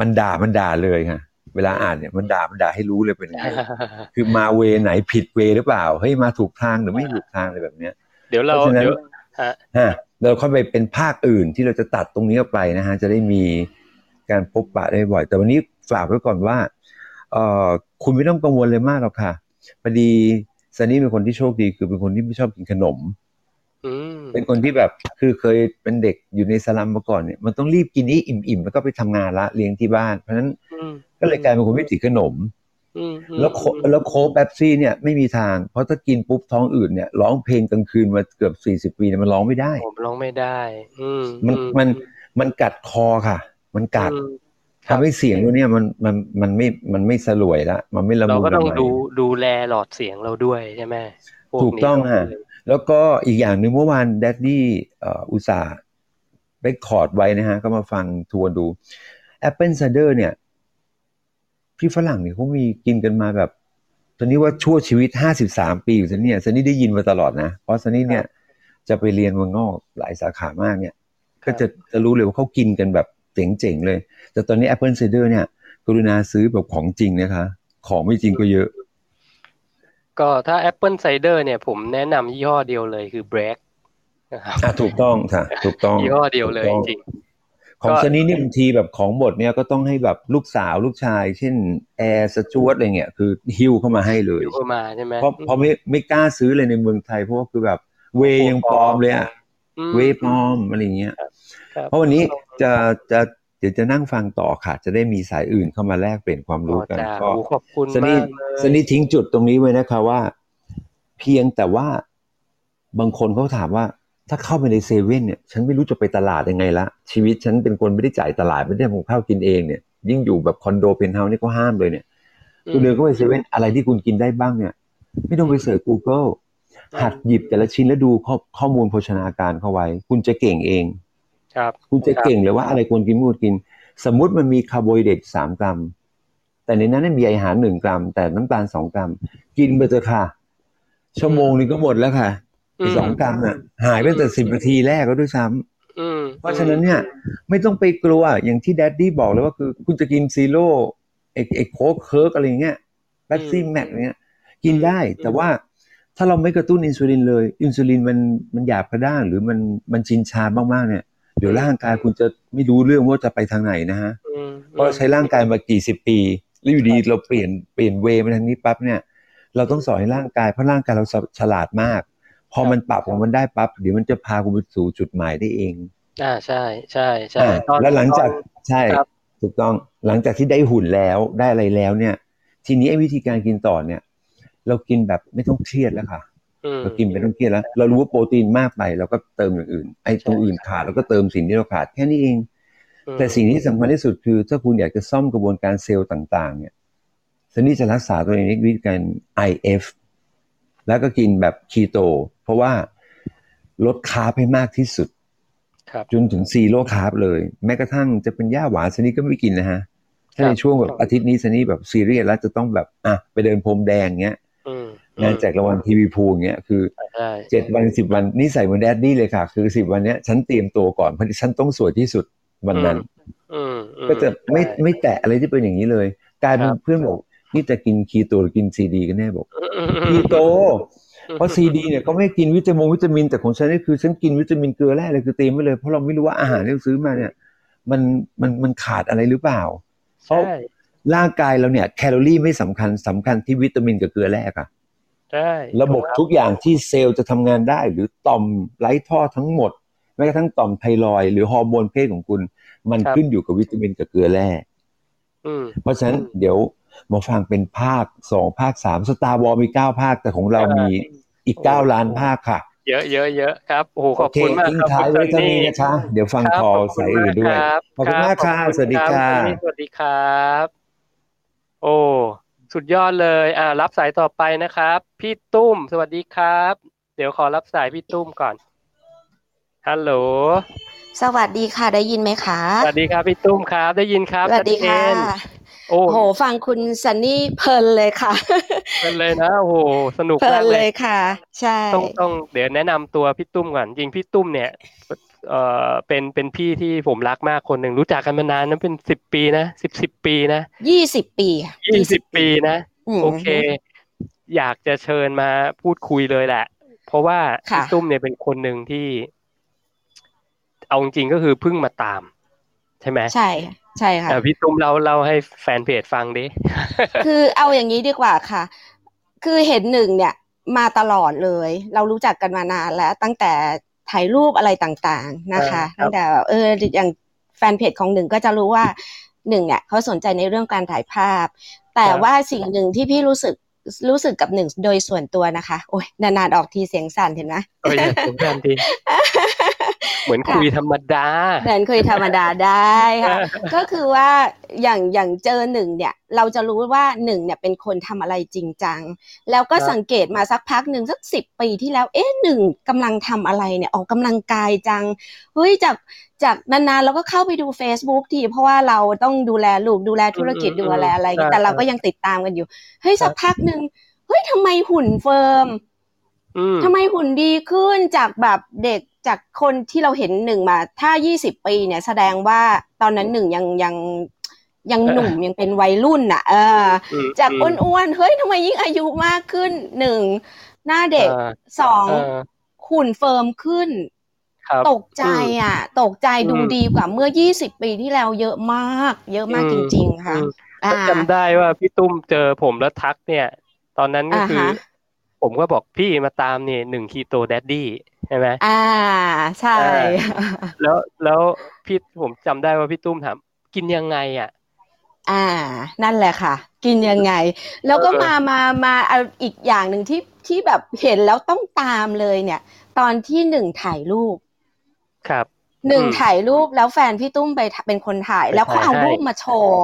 มันด่ามันด่าเลยค่ะ เวลาอ่านเนี่ยมันด่ามันด่าให้รู้เลยเป็นยังไงคือมาเวไหนผิดเวหรือเปล่าเฮ้ยมาถูกทางหรือไม่ถูกทางอะไรแบบเนี้ย เดี๋ยวเราเพราะฉะนั้นเดี๋ยวฮะฮะเราเข้าไปเป็นภาคอื่นที่เราจะตัดตรงนี้ออกไปนะฮะจะได้มี การพบปะได้บ่อย แต่วันนี้ฝากไว้ก่อนว่าเอ่อคุณไม่ต้องกังวลเลยมากหรอกค่ะพอดีซันนี่เป็นคนที่โชคดีคือเป็นคนที่ไม่ชอบกินขนมอืมเป็นคนที่แบบคือเคยเป็นเด็กอยู่ในสลัมมาก่อนเนี่ยมันต้องรีบกินนี้อิ่มๆแล้วก็ไปทำงานละเลี้ยงที่บ้าน เพราะฉะนั้นอืมก็เลยกลายเป็นคนไม่ติดขนมอืมอืมแล้วโคแล้วโค้กแป๊บซี่เนี่ยไม่มีทาง เพราะถ้ากินปุ๊บท้องอืดเนี่ยร้องเพลงกลางคืนมาเกือบสี่สิบปีเนี่ยมันร้องไม่ได้ผมร้องไม่ได้ อืมมันอืมันมันกัดคอค่ะ มันกัดอืมครับทำให้เสียงตัวเนี้ยมันมันมันไม่มันไม่สลวยละมันไม่ละเรามุนก็ต้องละไมดูดูแลหลอดเสียงเราด้วยใช่ไหมพวถูกนี้ต้องฮะแล้วก็อีกอย่างหนึ่งเมื่อวานแดดดี้เอ่ออุตส่าห์ไปคอร์ดไว้นะฮะ ก็มาฟังทวนดู Apple Cider เนี่ยพี่ฝรั่งเนี่ยเขามีกินกันมาแบบ ตอนนี้ว่าชั่วชีวิตห้าสิบสามปีอยู่ซันเนี่ยซันนี่ได้ยินมาตลอดนะ เพราะซันนี่เนี่ยจะไปเรียนเมืองนอกหลายสาขามากเนี่ย ก็จะจะรู้เลยว่าเขากินกันแบบ เจ๋งๆเลย แต่ตอนนี้ Apple Cider เนี่ย กรุณาซื้อแบบของจริงนะคะ ของไม่จริงก็เยอะ ก็ถ้า Apple Cider เนี่ยผมแนะนำยี่ห้อเดียวเลยคือ Break นะครับอะถูกต้องค่ะ ถูกต้องยี่ห้อเดียวเลยถูกต้องจริงของก็ซันนี่เนี่ยบางทีแบบของหมดเนี่ยก็ต้องให้แบบลูกสาวลูกชาย เช่นแอร์สจวตอะไรเงี้ยคือฮิ้วเข้ามาให้เลยอยู่เข้ามาใช่ไหมเพราะเพราะไม่ไม่กล้าซื้อเลยในเมืองไทยเพราะว่าคือแบบ เวยังปลอมเลยอะอืมเวปลอมอะไรเงี้ยครับ เพราะวันนี้จะจะเดี๋ยวจะนั่งฟังต่อค่ะ จะได้มีสายอื่นเข้ามาแลกเปลี่ยนความอ๋รู้อกันจ้าก็โอ้ขอบคุณซันนี่มากเลยซันนี่ทิ้งจุดตรงนี้ไว้นะคะว่า เพียงแต่ว่าบางคนเขาถามว่า ถ้าเข้าไปในเซเว่นเนี่ย ฉันไม่รู้จะไปตลาดยังไงละชีวิตฉันเป็นคนไม่ได้จ่ายตลาดไม่ได้ทำกับข้าวกินเองเนี่ย ยิ่งอยู่แบบคอนโดเพนท์เฮาส์นี่ก็ห้ามเลยเนี่ยคุณเดินเข้าไปเซเว่นอะไรที่คุณกินได้บ้างเนี่ย ไม่ต้องไป search Google หัดหยิบแต่ละชิ้นแล้วดูข้อข้อมูลโภชนาการเข้าไว้ คุณจะเก่งเอง ครับคุณจะเก่งเลยว่าอะไรควรกินไม่ควรกิน สมมุติมันมีคาร์โบไฮเดรตสามกรัม แต่ในนั้นมีใยอาหารหนึ่งกรัม แต่น้ำตาลสองกรัม กินไปเถอะค่ะ ชั่วโมงนึงก็หมดแล้วค่ะไอ้สองกรัมน่ะ หายไปตั้งแต่สิบนาทีแรกก็ด้วยซ้ำอืมเพราะฉะนั้นเนี่ย ไม่ต้องไปกลัวอย่างที่แดดดี้บอกเลยว่าคือคุณจะกิน zero เอกเอก Coke Coke อะไรเงี้ย Pepsi Max เงี้ย กินได้แต่ว่าถ้าเราไม่กระตุ้นอินซูลินเลย อินซูลินมันมันหยาบกระด้างหรือมันมันชินชามากๆเนี่ย เดี๋ยวร่างกายคุณจะไม่รู้เรื่องว่าจะไปทางไหนนะฮะอืมเพราะเราใช้ร่างกายมากี่สิบปี แล้วอยู่ดีเราเปลี่ยนเปลี่ยนเวย์มาทางนี้ปั๊บเนี่ย เราต้องสอนให้ร่างกายเพราะร่างกายเราฉลาดมาก พอมันปรับของมันได้ปั๊บเดี๋ยวมันจะพาคุณไปสู่จุดหมายได้เอง อ่าใช่ใช่ใช่อ่าตอนแล้วหลังจากตอนใช่ครับถูกต้องหลังจากที่ได้หุ่นแล้วได้อะไรแล้วเนี่ย ทีนี้ไอ้วิธีการกินต่อเนี่ย เรากินแบบไม่ต้องเครียดแล้วค่ะอืม เรากินไม่ต้องเครียดแล้ว เรารู้ว่าโปรตีนมากไปเราก็เติมอย่างอื่น ไอ้ตรงอื่นขาดเราก็เติมสิ่งที่เราขาดแค่นี้เองอืมแต่สิ่งที่สำคัญที่สุดคือ ถ้าคุณอยากจะซ่อมกระบวนการเซลล์ต่าง ๆ เนี่ยซันนี่จะรักษาตัวเองด้วยวิธีการ IF แล้วก็กินแบบคีโต เพราะว่าลด carb ให้มากที่สุดครับจนถึง zero carb เลย แม้กระทั่งจะเป็นหญ้าหวานซันนี่ก็ไม่กินนะฮะถ้าครับในช่วงแบบอาทิตย์นี้ซันนี่แบบซีเรียสแล้วจะต้องแบบอะไปเดินพรมแดงเงี้ยอืม งานแจกรางวัลทีวีพูลเงี้ยคือใช่เจ็ดวันสิบวันนี่ใส่เหมือนแดดดี้เลยค่ะ คือสิบวันเนี้ยฉันเตรียมตัวก่อนเพราะฉันต้องสวยที่สุดวันนั้นอืมอืมก็จะไม่ใช่ไม่แตะอะไรที่เป็นอย่างนี้เลยกลายเป็นครับเพื่อนบอกนี่จะกินคีโตหรือกินซีดีกันแน่บอกอืมอืมอืมคีโต เพราะซีดีเนี่ยก็ไม่กินวิตามินวิตามินแต่ของฉันนี่คือฉันกินวิตามินเกลือแร่เลยคือเตรียมไว้เลยเพราะเราไม่รู้ว่าอาหารที่เราซื้อมาเนี่ย มันมันมันขาดอะไรหรือเปล่าเพราะใช่ร่างกายเราเนี่ย แคลอรี่ไม่สำคัญสำคัญที่วิตามินกับเกลือแร่ค่ะ ใช่ระบบทุกอย่างที่เซลล์จะทำงานได้ หรือต่อมไร้ท่อทั้งหมดแม้กระทั่งต่อมไทรอยด์หรือฮอร์โมนเพศของคุณ มันขึ้นอยู่กับวิตามินกับเกลือแร่อืมเพราะฉะนั้นเดี๋ยวมาฟังเป็นภาคสองภาคสามสตาร์วอลมีเก้าภาคแต่ของเรามีอีกเก้าล้านภาคค่ะ เยอะเยอะเยอะครับโอ้โหขโออบเคคุณมากทิ้งครับท้ายคุณไว้เท่าซันี้นี่นะคะ เดี๋ยวฟังครับคอขอบคุณสายอื่นด้วยครับขอบคุณมากค่ะรับสวัสดีขอบค่ะณรับสวัสดีครับ โอ้ สุดยอดเลย อ่า รับสายต่อไปนะครับ พี่ตุ้ม สวัสดีครับ เดี๋ยวขอรับสายพี่ตุ้มก่อน ฮัลโหล สวัสดีค่ะ ได้ยินไหมคะ สวัสดีครับพี่ตุ้มครับ ได้ยินครับ สวัสดีค่ะชัเจนโอ้โอ้โห ฟังคุณซันนี่เพลินเลยค่ะเป็นเลยนะ โอ้โห สนุกเพลิมากนเลเลยยค่ะ ใช่ ต้องต้อง เดี๋ยวแนะนำตัวพี่ตุ้มก่อน จริงพี่ตุ้มเนี่ย เอ่อเป็นเป็นพี่ที่ผมรักมากคนหนึ่งรู้จักกันมานานนะเป็นสิบปีนะสิบสิบปีนะยี่สิบปีค่ะยี่สิบปีนะมโอเค อยากจะเชิญมาพูดคุยเลยแหละ เพราะว่าค่ะพี่ตุ้มเนี่ยเป็นคนหนึ่งที่ เอาจริงๆก็คือเพิ่งมาตาม ใช่ไหมใช่ค่ะใช่ค่ะแต่พี่ตุ้มเราเล่าให้แฟนเพจฟังดิคือเอาอย่างนี้ดีกว่าค่ะ คือเห็นหนึ่งเนี่ยมาตลอดเลย เรารู้จักกันมานานแล้ว ตั้งแต่ ถ่ายรูปอะไรต่างๆนะคะอ่าครับตั้งแต่เอออย่างแฟนเพจของหนึ่งก็จะรู้ว่าหนึ่งเนี่ยเขาสนใจในเรื่องการถ่ายภาพ แต่ว่าสิ่งหนึ่งที่พี่รู้สึกรู้สึกกับหนึ่งโดยส่วนตัวนะคะ โอ้ยนานๆออกทีเสียงสั่นเห็นไหมเอออย่าสงสารที เหมือนคุยธรรมดา เหมือนเคยธรรมดาได้ค่ะ ก็คือว่าอย่างอย่างเจอหนึ่งเนี่ย เราจะรู้ว่าหนึ่งเนี่ยเป็นคนทำอะไรจริงจัง แล้วก็ครับสังเกตมาสักพักหนึ่งสักสิบปีที่แล้ว เอ๊ะหนึ่งกำลังทำอะไรเนี่ยออกกำลังกายจัง เฮ้ยจากจากนานๆเราก็เข้าไปดู Facebook ทีเพราะว่าเราต้องดูแลลูกดูแลธุรกิจอืมอืมดูแลอะไรใช่แต่เราก็ยังติดตามกันอยู่เฮ้ยสักพักหนึ่งเฮ้ยทำไมหุ่นเฟิร์มอืมทำไมหุ่นดีขึ้นจากแบบเด็ก จากคนที่เราเห็นหนึ่งมา ถ้ายี่สิบปีเนี่ยแสดงว่าตอนนั้นหนึ่งยังยังยังหนุ่มยังเป็นวัยรุ่นอะ เอออืมจากอืมอ้วนๆเฮ้ยทำไมยิ่งอายุมากขึ้นหนึ่งหน้าเด็กอ่าสองเออหุ่นเฟิร์มขึ้นครับตกใจอะ ตกใจดูอืมดีกว่าเมื่อยี่สิบปีที่แล้วเยอะมาก เยอะมากอืจมริง ๆ ค่ะอืมอ่าจำได้ว่าพี่ตุ้มเจอผมแล้วทักเนี่ย ตอนนั้นก็คืออ่าฮะ ผมก็บอกพี่มาตามนี่หนึ่งคีโตแดดดี้ใช่ไหมอ่า ใช่ แล้วแล้วพี่ผมจำได้ว่าพี่ตุ้มถามกินยังไงอะ อ่า นั่นแหละค่ะ กินยังไง แล้วก็เออมามามาเอาอีกอย่างหนึ่งที่ที่แบบเห็นแล้วต้องตามเลยเนี่ย ตอนที่หนึ่งถ่ายรูป ครับหนึ่งอืมถ่ายรูปแล้วแฟนพี่ตุ้มไปถ่ายเป็นคนถ่ายไปแล้วเขาเอาถ่ายให้รูปมาโชว์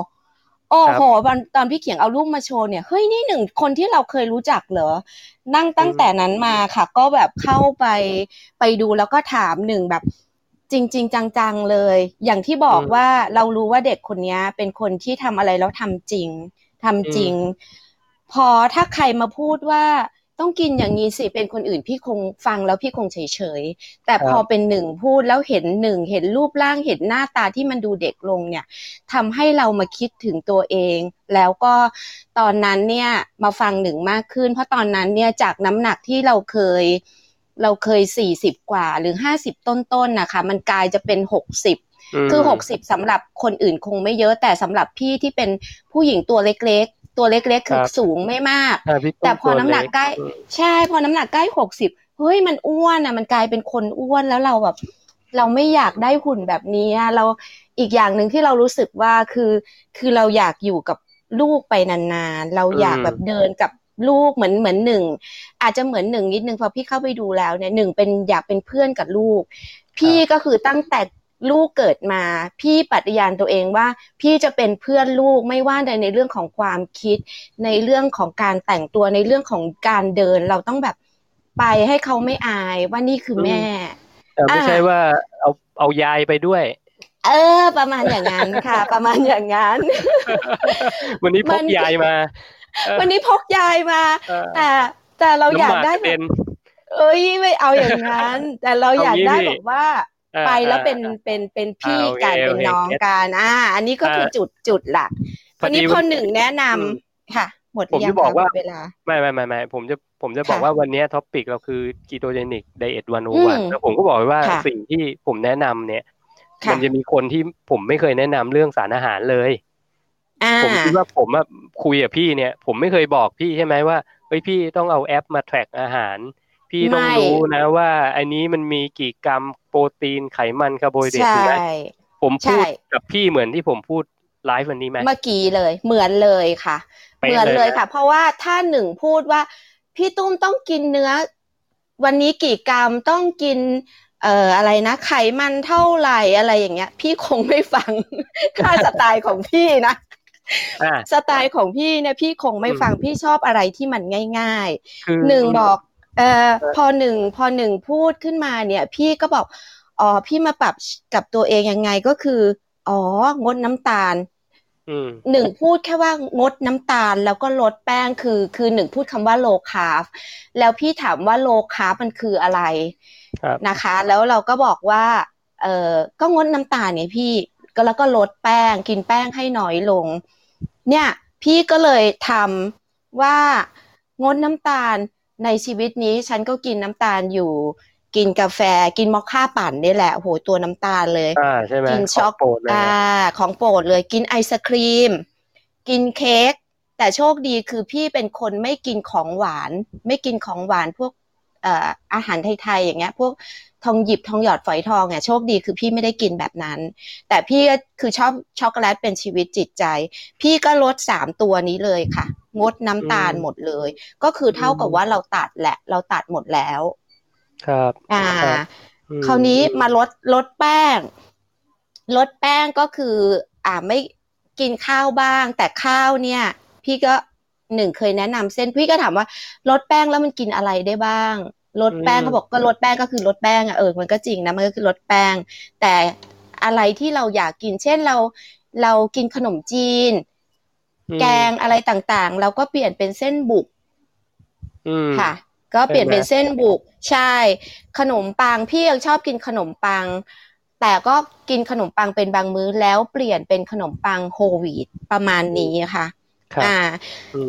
โอ้โหตอนตอนพี่เขียงเอารูปมาโชว์เนี่ยเฮ้ยนี่หนึ่งคนที่เราเคยรู้จักเหรอ นั่งตั้งแต่นั้นมาค่ะ ก็แบบเข้าไปไปดูแล้วก็ถามหนึ่งแบบจริง ๆ จังๆเลย อย่างที่บอกอืมว่าเรารู้ว่าเด็กคนนี้เป็นคนที่ทำอะไรแล้วทำจริงทำจริง พอถ้าใครมาพูดว่า ต้องกินอย่างนี้สิเป็นคนอื่นพี่คงฟังแล้วพี่คงเฉยๆแต่พอเป็นหนึ่งพูดแล้วเห็นหนึ่งเห็นรูปร่างเห็นหน้าตาที่มันดูเด็กลงเนี่ยทำให้เรามาคิดถึงตัวเอง แล้วก็ตอนนั้นเนี่ยมาฟังหนึ่งมากขึ้น เพราะตอนนั้นเนี่ยจากน้ำหนักที่เราเคยเราเคยสี่สิบกว่าหรือห้าสิบต้นๆนะคะ มันกลายจะเป็นหกสิบคือหกสิบสำหรับคนอื่นคงไม่เยอะแต่สำหรับพี่ที่เป็นผู้หญิงตัวเล็กๆ ตัวเล็กๆคือสูงไม่มาก แต่พอน้ำหนักใกล้ ใช่ พอน้ำหนักใกล้หกสิบเฮ้ยมันอ้วนอะ มันกลายเป็นคนอ้วนแล้วเราแบบ เราไม่อยากได้หุ่นแบบนี้เราอีกอย่างหนึ่งที่เรารู้สึกว่าคือ คือเราอยากอยู่กับลูกไปนานๆ เราอยากแบบเดินกับลูกเหมือนเหมือนหนึ่งอาจจะเหมือนหนึ่งนิดนึงพอพี่เข้าไปดูแล้วเนี่ยหนึ่งเป็นอยากเป็นเพื่อนกับลูก พี่ก็คือตั้งแต่ ลูกเกิดมา พี่ปฏิญาณตัวเองว่า พี่จะเป็นเพื่อนลูกไม่ว่าใดในเรื่องของความคิด ในเรื่องของการแต่งตัวในเรื่องของการเดินเราต้องแบบไปให้เขาไม่อายว่านี่คือแม่ไม่ใช่ว่าเอาเอายายไปด้วย เออ ประมาณอย่างนั้นค่ะ ประมาณอย่างนั้น วันนี้พกยายมา วันนี้พกยายมา แต่แต่เราอยากได้แบบเอ้ยไม่เอาอย่างนั้น แต่เราอยากได้แบบว่า ไปแล้วเป็นเป็นเป็นพี่กันเป็นน้องกันอ่า อันนี้ก็คือจุดจุดหลักวันนี้พอหนึ่งแนะนำค่ะ หมดผมจะบอกว่าเวลาไม่ไม่ไม่ไม่ผมจะผมจะบอกว่าวันนี้ท็อปิกเราคือกีโตเจนิกไดเอทวันโอวันแล้วผมก็บอกว่าสิ่งที่ผมแนะนำเนี่ยมันจะมีคนที่ผมไม่เคยแนะนำเรื่องสารอาหารเลยผมคิดว่าผมอะคุยกับพี่เนี่ย ผมไม่เคยบอกพี่ใช่ไหมว่าเฮ้ยพี่ต้องเอาแอปมาแทร็กอาหาร พี่ต้องรู้นะว่า อันนี้มันมีกี่กรัมโปรตีนไขมันคาร์โบไฮเดรตไหมผมพูดกับพี่เหมือนที่ผมพูดไลฟ์วันนี้ไหมเมื่อกี้เลยเหมือนเลยค่ะ เหมือนเลยค่ะ เพราะว่าถ้าหนึ่งพูดว่า พี่ตุ้มต้องกินเนื้อ วันนี้กี่กรัมต้องกินเอ่ออะไรนะไขมันเท่าไหร่อะไรอย่างเงี้ย พี่คงไม่ฟังค่าสไตล์ของพี่นะสไตล์ของพี่เนี่ยพี่คงไม่ฟังพี่ชอบอะไรที่มันง่ายๆหนึ่งบอก เอ่อพอหนึ่งพอหนึ่งพูดขึ้นมาเนี่ย พี่ก็บอกอ๋อพี่มาปรับกับตัวเองยังไงก็คืออ๋องดน้ำตาลหนึ่งพูดแค่ว่างดน้ำตาลแล้วก็ลดแป้งคือ คือหนึ่งพูดคำว่าโลคาร์ฟแล้วพี่ถามว่า low carb มันคืออะไรนะคะ แล้วเราก็บอกว่า เออก็งดน้ำตาลเนี่ยพี่ก็แล้วก็ลดแป้งกินแป้งให้น้อยลง เนี่ย พี่ก็เลยทำว่างดน้ำตาล ในชีวิตนี้ฉันก็กินน้ำตาลอยู่ กินกาแฟกินมอคค่าปั่นนี่แหละโหตัวน้ำตาลเลยอ่าใช่ไหมกินช็อกโกแลตของโปรดเลย กินไอศครีม กินเค้กแต่โชคดีคือพี่เป็นคนไม่กินของหวาน ไม่กินของหวานพวกเอ่ออาหารไทยๆอย่างเงี้ย พวกทองหยิบทองหยอดฝอยทองเนี่ยโชคดีคือพี่ไม่ได้กินแบบนั้น แต่พี่คือชอบช็อกโกแลตเป็นชีวิตจิตใจ พี่ก็ลดสามตัวนี้เลยค่ะ งดน้ำตาลหมดเลย ก็คือเท่ากับว่าเราตัดแหละ เราตัดหมดแล้ว ครับ อ่า คราวนี้มาลดลดแป้ง ลดแป้งก็คือ อ่าไม่กินข้าวบ้าง แต่ข้าวเนี่ย พี่ก็หนึ่งเคยแนะนำเส้นพี่ก็ถามว่าลดแป้งแล้วมันกินอะไรได้บ้างลดแป้งเขาบอกก็ลดแป้งก็คือลดแป้งอะเออมันก็จริงนะมันก็คือลดแป้ง แต่อะไรที่เราอยากกิน เช่นเราเรากินขนมจีน แกงอะไรต่างๆ เราก็เปลี่ยนเป็นเส้นบุกค่ะ ก็เปลี่ยนเป็นเส้นบุก ใช่ ขนมปังพี่ยังชอบกินขนมปัง แต่ก็กินขนมปังเป็นบางมื้อแล้วเปลี่ยนเป็นขนมปังโฮลวีตประมาณนี้ค่ะอ่า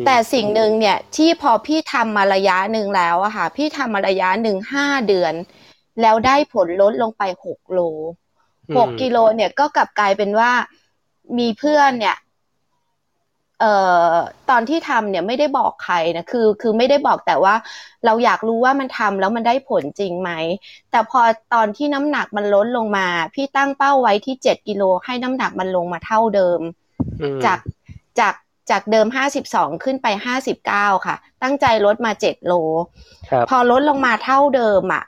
แต่สิ่งหนึ่งเนี่ยที่พอพี่ทำมาระยะหนึ่งแล้วอะค่ะ พี่ทำมาระยะหนึ่งห้าเดือน แล้วได้ผลลดลงไปหกโลหกกิโลเนี่ยก็กลับกลายเป็นว่ามีเพื่อนเนี่ย เอ่อตอนที่ทำเนี่ยไม่ได้บอกใครนะคือ คือไม่ได้บอกแต่ว่าเราอยากรู้ว่ามันทำแล้วมันได้ผลจริงไหม แต่พอตอนที่น้ำหนักมันลดลงมา พี่ตั้งเป้าไว้ที่เจ็ดกิโลให้น้ำหนักมันลงมาเท่าเดิม จากจากจากเดิม52ขึ้นไป59ค่ะ ตั้งใจลดมา7โล พอลดลงมาเท่าเดิมอะ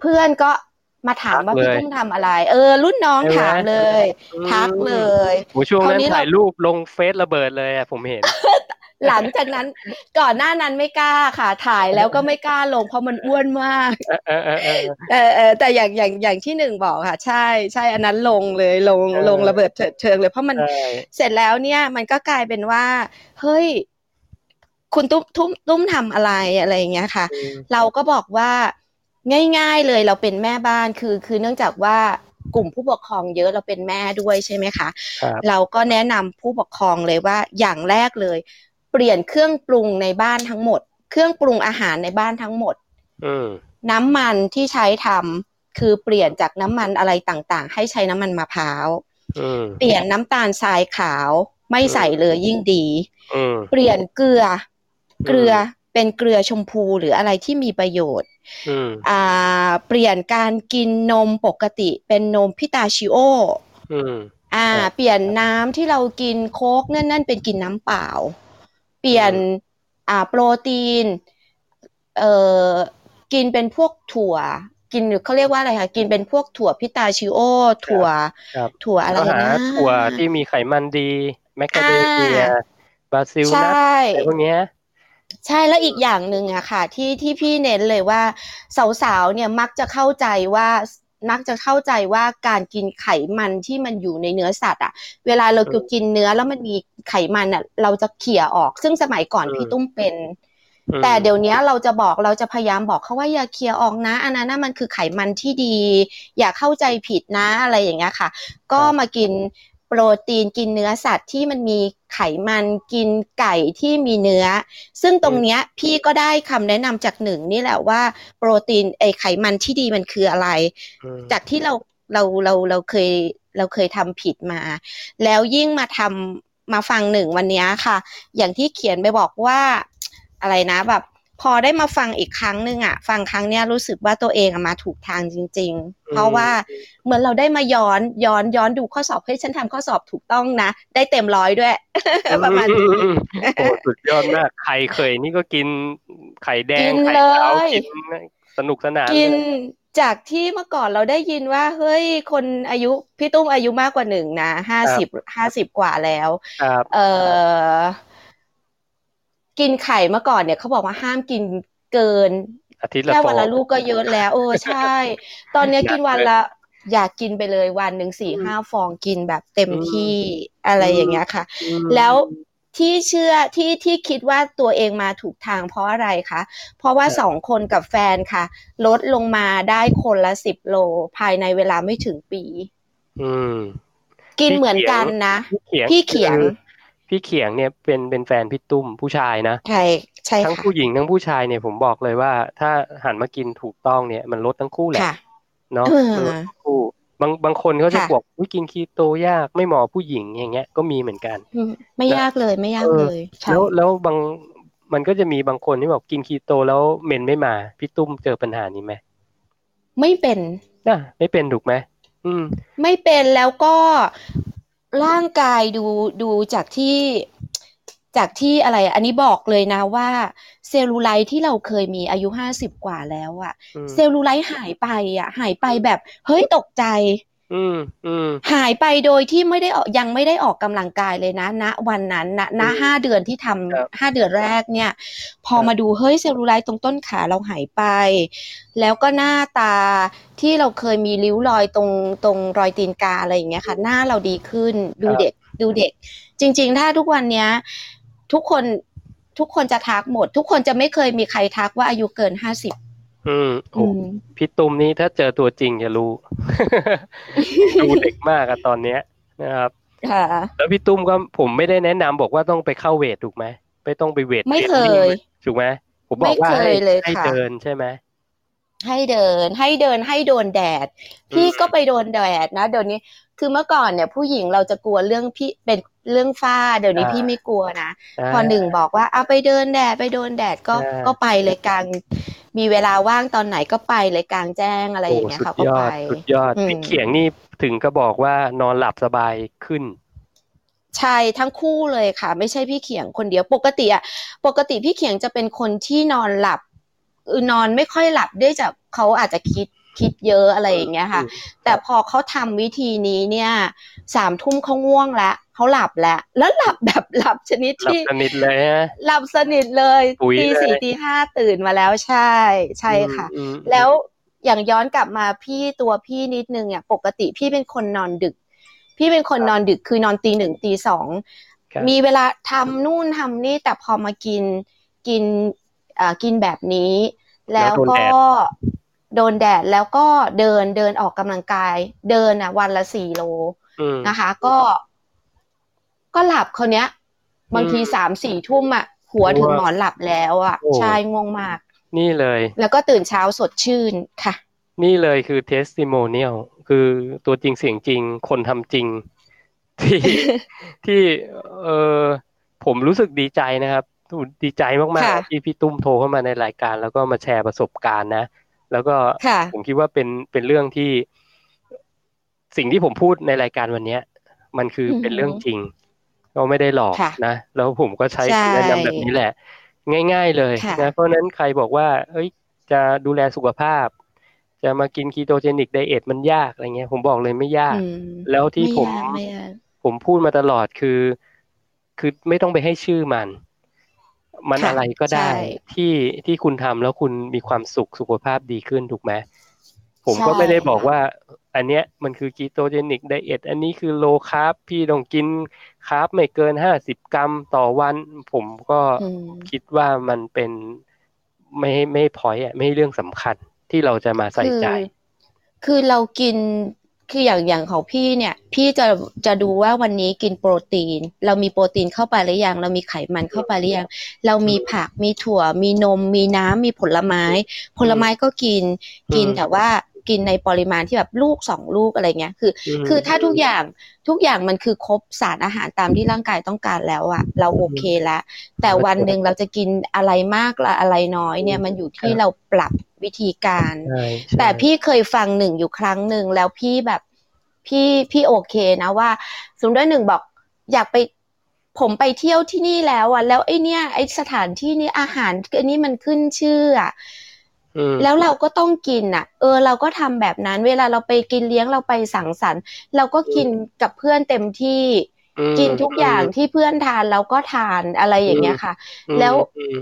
เพื่อนก็ มาถามว่าพี่ตุ้มทำอะไร เออ รุ่นน้องถามเลย ทักเลยโหช่วงนั้นถ่ายรูปลงเฟซระเบิดเลยอะผมเห็น หลังจากนั้นก่อนหน้านั้นไม่กล้าค่ะ ถ่ายแล้วก็ไม่กล้าลงเพราะมันอ้วนมากเออเออแต่อย่างอย่างอย่างที่หนึ่งบอกค่ะ ใช่ใช่อันนั้นลงเลยลงลงระเบิดเถิดเทิงเลย เพราะมันเสร็จแล้วเนี่ยมันก็กลายเป็นว่า เฮ้ย คุณตุ้มตุ้มตุ้มทำอะไรอะไรอย่างเงี้ยค่ะอืมเราก็บอกว่า ง่ายๆเลยเราเป็นแม่บ้านคือ คือเนื่องจากว่ากลุ่มผู้ปกครองเยอะเราเป็นแม่ด้วยใช่ไหมคะครับเราก็แนะนำผู้ปกครองเลยว่าอย่างแรกเลย เปลี่ยนเครื่องปรุงในบ้านทั้งหมด เครื่องปรุงอาหารในบ้านทั้งหมดอืมน้ำมันที่ใช้ทำคือเปลี่ยนจากน้ำมันอะไรต่างๆ ให้ใช้น้ำมันมะพร้าวอืมเปลี่ยนน้ำตาลทรายขาว ไม่ใส่เลยยิ่งดีอืมเปลี่ยนเกลืออมเกลือ เป็นเกลือชมพูหรืออะไรที่มีประโยชน์อืมอ่า เปลี่ยนการกินนมปกติเป็นนมพิตาชิโออืมอ่าครับเปลี่ยนน้ำที่เรากินโค้กนั่นนั่นเป็นกินน้ำเปล่า เปลี่ยนอ่าโปรตีน เอ่อ กินเป็นพวกถั่ว กินเขาเรียกว่าอะไรคะ กินเป็นพวกถั่วพิตาชิโอ ถั่วครับถั่วอะไรก็หานะ ถั่วที่มีไขมันดี แมคคาเดเมียอ่าบราซิลใชนัท่อะไรพวกเนี้ย ใช่แล้วอีกอย่างหนึ่งอะค่ะ ที่ที่พี่เน้นเลยว่า สาวๆเนี่ยมักจะเข้าใจว่ามักจะเข้าใจว่าการกินไขมันที่มันอยู่ในเนื้อสัตว์อะเวลาเราอืมกินเนื้อแล้วมันมีไขมันอะเราจะเขี่ยออก ซึ่งสมัยก่อนอืมพี่ตุ้มเป็นอืมแต่เดี๋ยวนี้เราจะบอกเราจะพยายามบอกเขาว่าอย่าเคลียร์ออกนะ อันนั้นน่ะมันคือไขมันที่ดี อย่าเข้าใจผิดนะอะไรอย่างเงี้ยค่ะ ก็มากิน โปรตีนกินเนื้อสัตว์ที่มันมีไขมันกินไก่ที่มีเนื้อ ซึ่งตรงเนี้ยพี่ก็ได้คำแนะนำจากหนึ่งนี่แหละว่าโปรตีนไอไขมันที่ดีมันคืออะไรอืมจากที่เราเราเราเราเคยเราเคยทำผิดมา แล้วยิ่งมาทำมาฟังหนึ่งวันเนี้ยค่ะ อย่างที่เขียนไปบอกว่าอะไรนะแบบ พอได้มาฟังอีกครั้งหนึ่งอะฟังครั้งเนี้ยรู้สึกว่าตัวเองอะมาถูกทางจริง ๆ เพราะว่าเหมือนเราได้มาย้อนย้อนย้อนดูข้อสอบเฮ้ยฉันทำข้อสอบถูกต้องนะ ได้เต็มร้อยด้วย ประมาณนี้อืมโอ้สุดยอดมากไข่เคยนี่ก็กินไข่แดกิงนไข่เลขาวยกินสนุกสนานกินเลยจากที่เมื่อก่อนเราได้ยินว่า เฮ้ยคนอายุพี่ตุ้มอายุมากกว่าหนึ่งนะห้าสิบห้าสิบกว่าแล้วครับเออ กินไข่เมื่อก่อนเนี่ยเขาบอกว่าห้ามกินเกินอาทิตย์ละแค่ฟวัอนละงลูกก็เยอะแล้วเออใช่ ตอนเนี้ยหนักกินวันเลยละอยากกินไปเลยวันหนึ่งสี่อืมห้าฟองกินแบบเต็มอืมที่อะไรอืมอย่างเงี้ยค่ะอืมแล้วที่เชื่อที่ที่คิดว่าตัวเองมาถูกทางเพราะอะไรคะเพราะว่าครับสองคนกับแฟนค่ะ ลดลงมาได้คนละสิบโลภายในเวลาไม่ถึงปี อืม กินพี่เหมือนเขียงกันนะ พี่เขียง พี่เขียงคือพี่เขียงเนี่ยเป็นเป็นแฟนพี่ตุ้มผู้ชายนะใช่ใช่ทั้งค่ะผู้หญิงทั้งผู้ชายเนี่ยผมบอกเลยว่า ถ้าหันมากินถูกต้องเนี่ย มันลดทั้งคู่แหละค่ะเนาะเออมันลดทั้งคู่ บางบางคนเขาจะค่ะบอกวิกินคีโตยากไม่เหมาะผู้หญิงอย่างเงี้ยก็มีเหมือนกันอืมไม่ยากเลยไม่ยากเออเลยใช่แล้วแล้วบางมันก็จะมีบางคนที่บอกกินคีโตแล้วเมนไม่มาพี่ตุ้มเจอปัญหานี้ไหมไม่เป็นน่ะไม่เป็นถูกไหมอืม ไม่เป็นแล้วก็ ร่างกายดูดูจากที่จากที่อะไรอะอันนี้บอกเลยนะว่าเซลลูไลท์ที่เราเคยมีอายุห้าสิบกว่าแล้วอะอืมเซลลูไลท์หายไปอะหายไปแบบ เฮ้ยตกใจ อืมอืมหายไปโดยที่ไม่ได้ออกยังไม่ได้ออกกำลังกายเลยนะ ณวันนั้นณณอืมห้าเดือนที่ทำครับห้าเดือนแรกเนี่ย พอครับมาดูเฮ้ยเซลลูไลท์ตรงต้นขาเราหายไป แล้วก็หน้าตาที่เราเคยมีริ้วรอยตรงตรงรอยตีนกาอะไรอย่างเงี้ยค่ะ หน้าเราดีขึ้นดูเด็กดูเด็ก จริง ๆ ถ้าทุกวันเนี้ย ทุกคนทุกคนจะทักหมด ทุกคนจะไม่เคยมีใครทักว่าอายุเกินห้าสิบ อืมโอ้อืมพี่ตุ้มนี่ถ้าเจอตัวจริงจะรู้ ดูเด็กมากอะตอนเนี้ยนะครับค่ะแล้วพี่ตุ้มก็ผมไม่ได้แนะนำบอกว่าต้องไปเข้าเวทถูกไหมไม่ต้องไปเวทไม่เคยทรนนิ่งถูกไหมผมบอกว่าไม่เคให้ยเลยให้ค่ะเดินใช่ไหมให้เดิน ให้เดินให้โดนแดด พี่อืมก็ไปโดนแดดนะเดี๋ยวนี้ คือเมื่อก่อนเนี่ยผู้หญิงเราจะกลัวเรื่องพี่เป็นเรื่องฝ้า เดี๋ยวนี้พี่ไม่กลัวนะาพอหนึ่งบอกว่าเอาไปเดินแดดไปโดนแดดก็อ่าก็ไปเลยกลาง มีเวลาว่างตอนไหนก็ไปเลยกลางแจ้งอะไรอย่างเงี้ยโสุค่ะดก็ยอไปดสุดยอดอืมพี่เขียงนี่ถึงก็บอกว่านอนหลับสบายขึ้นใช่ทั้งคู่เลยค่ะ ไม่ใช่พี่เขียงคนเดียวปกติอะปกติพี่เขียงจะเป็นคนที่นอนหลับเออนอนไม่ค่อยหลับด้วยจากเขาอาจจะคิด คิดเยอะอะไรอย่างเงี้ยค่ะ แต่พอเขาทำวิธีนี้เนี่ยสามทุ่มเขาง่วงแล้วเขาหลับแล้ว แล้วหลับแบบหลับชนิดหลับที่สนิทเลยฮะหลับสนิทเลยปุ๋ยตีเลยสี่ตีห้าตื่นมาแล้วใช่ ใช่ค่ะอืมอืมแล้วอย่างย้อนกลับมาพี่ตัวพี่นิดนึงอะปกติพี่เป็นคนนอนดึก พี่เป็นคนนอนดึกคือนอนตีหนึ่งตีสองครับมีเวลาทำนู่นทำนี่แต่พอมากินกินอ่ากินแบบนี้ แล้วแล้วโดนก็แดด โดนแดดแล้วก็เดินเดินออกกำลังกาย เดินอะ วันละสี่โลอืมนะคะ ก็ ก็หลับคนเนี้ย บางทีอืมสามสี่ทุ่มอะหัวถึงหมอนหลับแล้วอะโอ้ใช่ง่วงมาก นี่เลย แล้วก็ตื่นเช้าสดชื่นค่ะ นี่เลยคือ testimonial คือตัวจริงเสียงจริง คนทำจริง ที่ที่เออผมรู้สึกดีใจนะครับดีใจมากค่ะๆที่พี่ตุ้มโทรเข้ามาในรายการ แล้วก็มาแชร์ประสบการณ์นะ แล้วก็ค่ะผมคิดว่าเป็นเป็นเรื่องที่ สิ่งที่ผมพูดในรายการวันเนี้ย มันคือเป็นเรื่องจริงก็ไม่ได้หลอกค่ะนะ แล้วผมก็ใช้ใช่คำแนะนำแบบนี้แหละ ง่าย ๆ เลยค่ะนะเพราะฉะนั้นใครบอกว่า เอ้ย จะดูแลสุขภาพ จะมากิน ketogenic diet มันยากอะไรเงี้ย ผมบอกเลยไม่ยากอืมแล้วที่ไม่ผมยากไม่ยากผมพูดมาตลอดคือ คือไม่ต้องไปให้ชื่อมัน มันค่ะอะไรก็ได้ใช่ที่ที่คุณทำแล้วคุณมีความสุขสุขภาพดีขึ้นถูกไหมผมใช่ก็ไม่ได้บอกค่ะว่า อันเนี้ยมันคือ ketogenic diet อันนี้คือ low carb พี่ต้องกิน carb ไม่เกินห้าสิบกรัมต่อวัน ผมก็อืมคิดว่ามันเป็นไม่ไม่พอยอะไม่ใช่เรื่องสำคัญที่เราจะมาใส่ใจ คือคือเรากิน คืออย่างอย่างของพี่เนี่ย พี่จะจะดูว่าวันนี้กินโปรตีน เรามีโปรตีนเข้าไปหรือยัง เรามีไขมันเข้าไปหรือยัง เรามีผักมีถั่ว มีนม มีน้ำมีผลไม้ ผลไม้ก็กินกินอืมแต่ว่า กินในปริมาณที่แบบลูกสองลูกอะไรเงี้ยคือมคือถ้าทุกอย่างทุกอย่างมันคือครบสารอาหารตามที่ร่างกายต้องการแล้วอะเราโอเคแล้วแต่วันหนึ่งเราจะกินอะไรมากละอะไรน้อยเนี่ยมันอยู่ที่ครับเราปรับวิธีการใช่ใช่แต่พี่เคยฟังหนึ่งอยู่ครั้งหนึ่งแล้วพี่แบบพี่พี่โอเคนะว่าสมมติว่าหนึ่งบอกอยากไปผมไปเที่ยวที่นี่แล้วอะแล้วไอเนี่ยไอสถานที่นี้อาหารอันนี้มันขึ้นชื่ออะอืม แล้วเราก็ต้องกินอะ เออ เราก็ทำแบบนั้น เวลาเราไปกินเลี้ยงเราไปสังสรรค์ เราก็กินกับเพื่อนเต็มที่อืมกินทุกอย่างที่เพื่อนทานเราก็ทานอะไรอย่างเงี้ยค่ะอืมแล้วอืม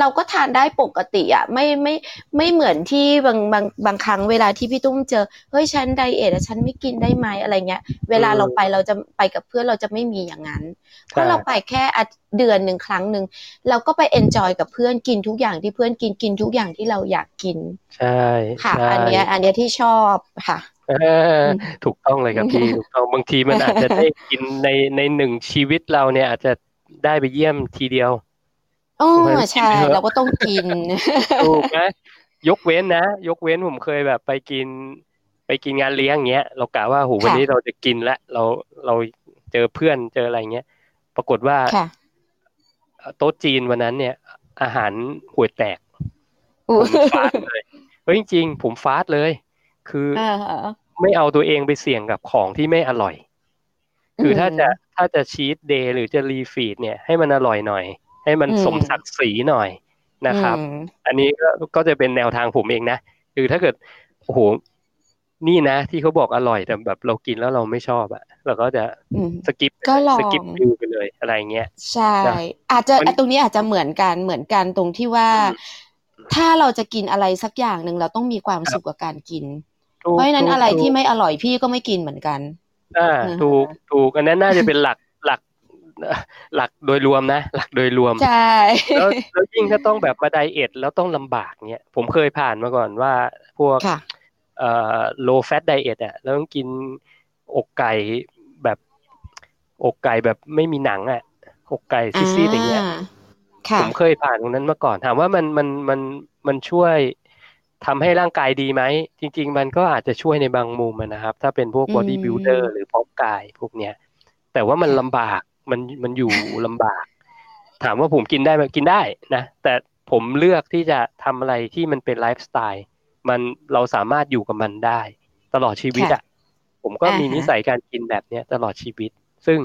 เราก็ทานได้ปกติอะไม่ไม่ไม่เหมือนที่บางบางบางครั้งเวลาที่พี่ตุ้มเจอเฮ้ยฉัน diet อะฉันไม่กินได้ไหมอะไรเงี้ย เวลาเราไปเราจะไปกับเพื่อนเราจะไม่มีอย่างนั้น เพราะเราไปแค่อาทิตย์เดือนหนึ่งครั้งหนึ่งเราก็ไป enjoy กับเพื่อนกินทุกอย่างที่เพื่อนกินกินทุกอย่างที่เราอยากกิน ใช่ค่ะใช่อันเนี้ยอันเนี้ยที่ชอบค่ะเออถูกต้องเลยครับพี่ถูกต้องบางทีมันอาจจะได้กินในในหนึ่งชีวิตเราเนี่ยอาจจะได้ไปเยี่ยมทีเดียว โอ้มันใช่กินเถอะเราก็ต้องกินถูกนะยกเว้นนะ ยกเว้นผมเคยแบบไปกิน ไปกินงานเลี้ยงเงี้ย เรากะว่าโหวันนี้เราจะกินละเราเราเจอเพื่อนเจออะไรเงี้ยปรากฏว่าค่ะโต๊ะจีนวันนั้นเนี่ย อาหารห่วยแตกอู้ผมฟาดเลยเฮ้ยจริงๆผมฟาดเลย คือเออไม่เอาตัวเองไปเสี่ยงกับของที่ไม่อร่อย คือถ้าอืมจะถ้าจะ cheat day หรือจะ refeed เนี่ย ให้มันอร่อยหน่อย ให้มันอืมสมศักดิ์ศรีหน่อยนะครับอืมอันนี้ก็ก็จะเป็นแนวทางผมเองนะคือถ้าเกิดโอ้โหนี่นะ ที่เขาบอกอร่อยแต่แบบเรากินแล้วเราไม่ชอบอะเราก็จะอืม skip ก็ลองสกิปดูไปเลยอะไรเงี้ยใช่นะอาจจะมันตรงนี้อาจจะเหมือนกันเหมือนกันตรงที่ว่า ถ้าเราจะกินอะไรสักอย่างหนึ่งเราต้องมีความสุขกับการกินถูกเพราะฉะนั้นถูกอะไรถูกที่ไม่อร่อยพี่ก็ไม่กินเหมือนกันอ่าอืมถูกถูกอันนั้นน่าจะเป็นหลัก หลักหลักโดยรวมนะ หลักโดยรวมใช่แล้วแล้วยิ่งถ้าต้องแบบมาไดเอทแล้วต้องลำบากเนี้ยผมเคยผ่านมาก่อนว่าพวกค่ะเอ่อ low fat diet อะแล้วต้องกินอกไก่แบบอกไก่แบบไม่มีหนังอะอกไก่ซีดๆอย่างเงี้ยอ่าค่ะผมเคยผ่านตรงนั้นมาก่อนถามว่ามันมันมันมันช่วยทำให้ร่างกายดีไหม จริง ๆ มันก็อาจจะช่วยในบางมุมอะนะครับ ถ้าเป็นพวกอืม body builder หรือพอกกายพวกเนี้ย แต่ว่ามันลำบาก มันมันอยู่ลำบาก ถามว่าผมกินได้ไหมกินได้นะ แต่ผมเลือกที่จะทำอะไรที่มันเป็นไลฟ์สไตล์มันเราสามารถอยู่กับมันได้ ตลอดชีวิตอะ ผมก็มีอ่าฮะนิสัยการกินแบบเนี้ยตลอดชีวิต ซึ่ง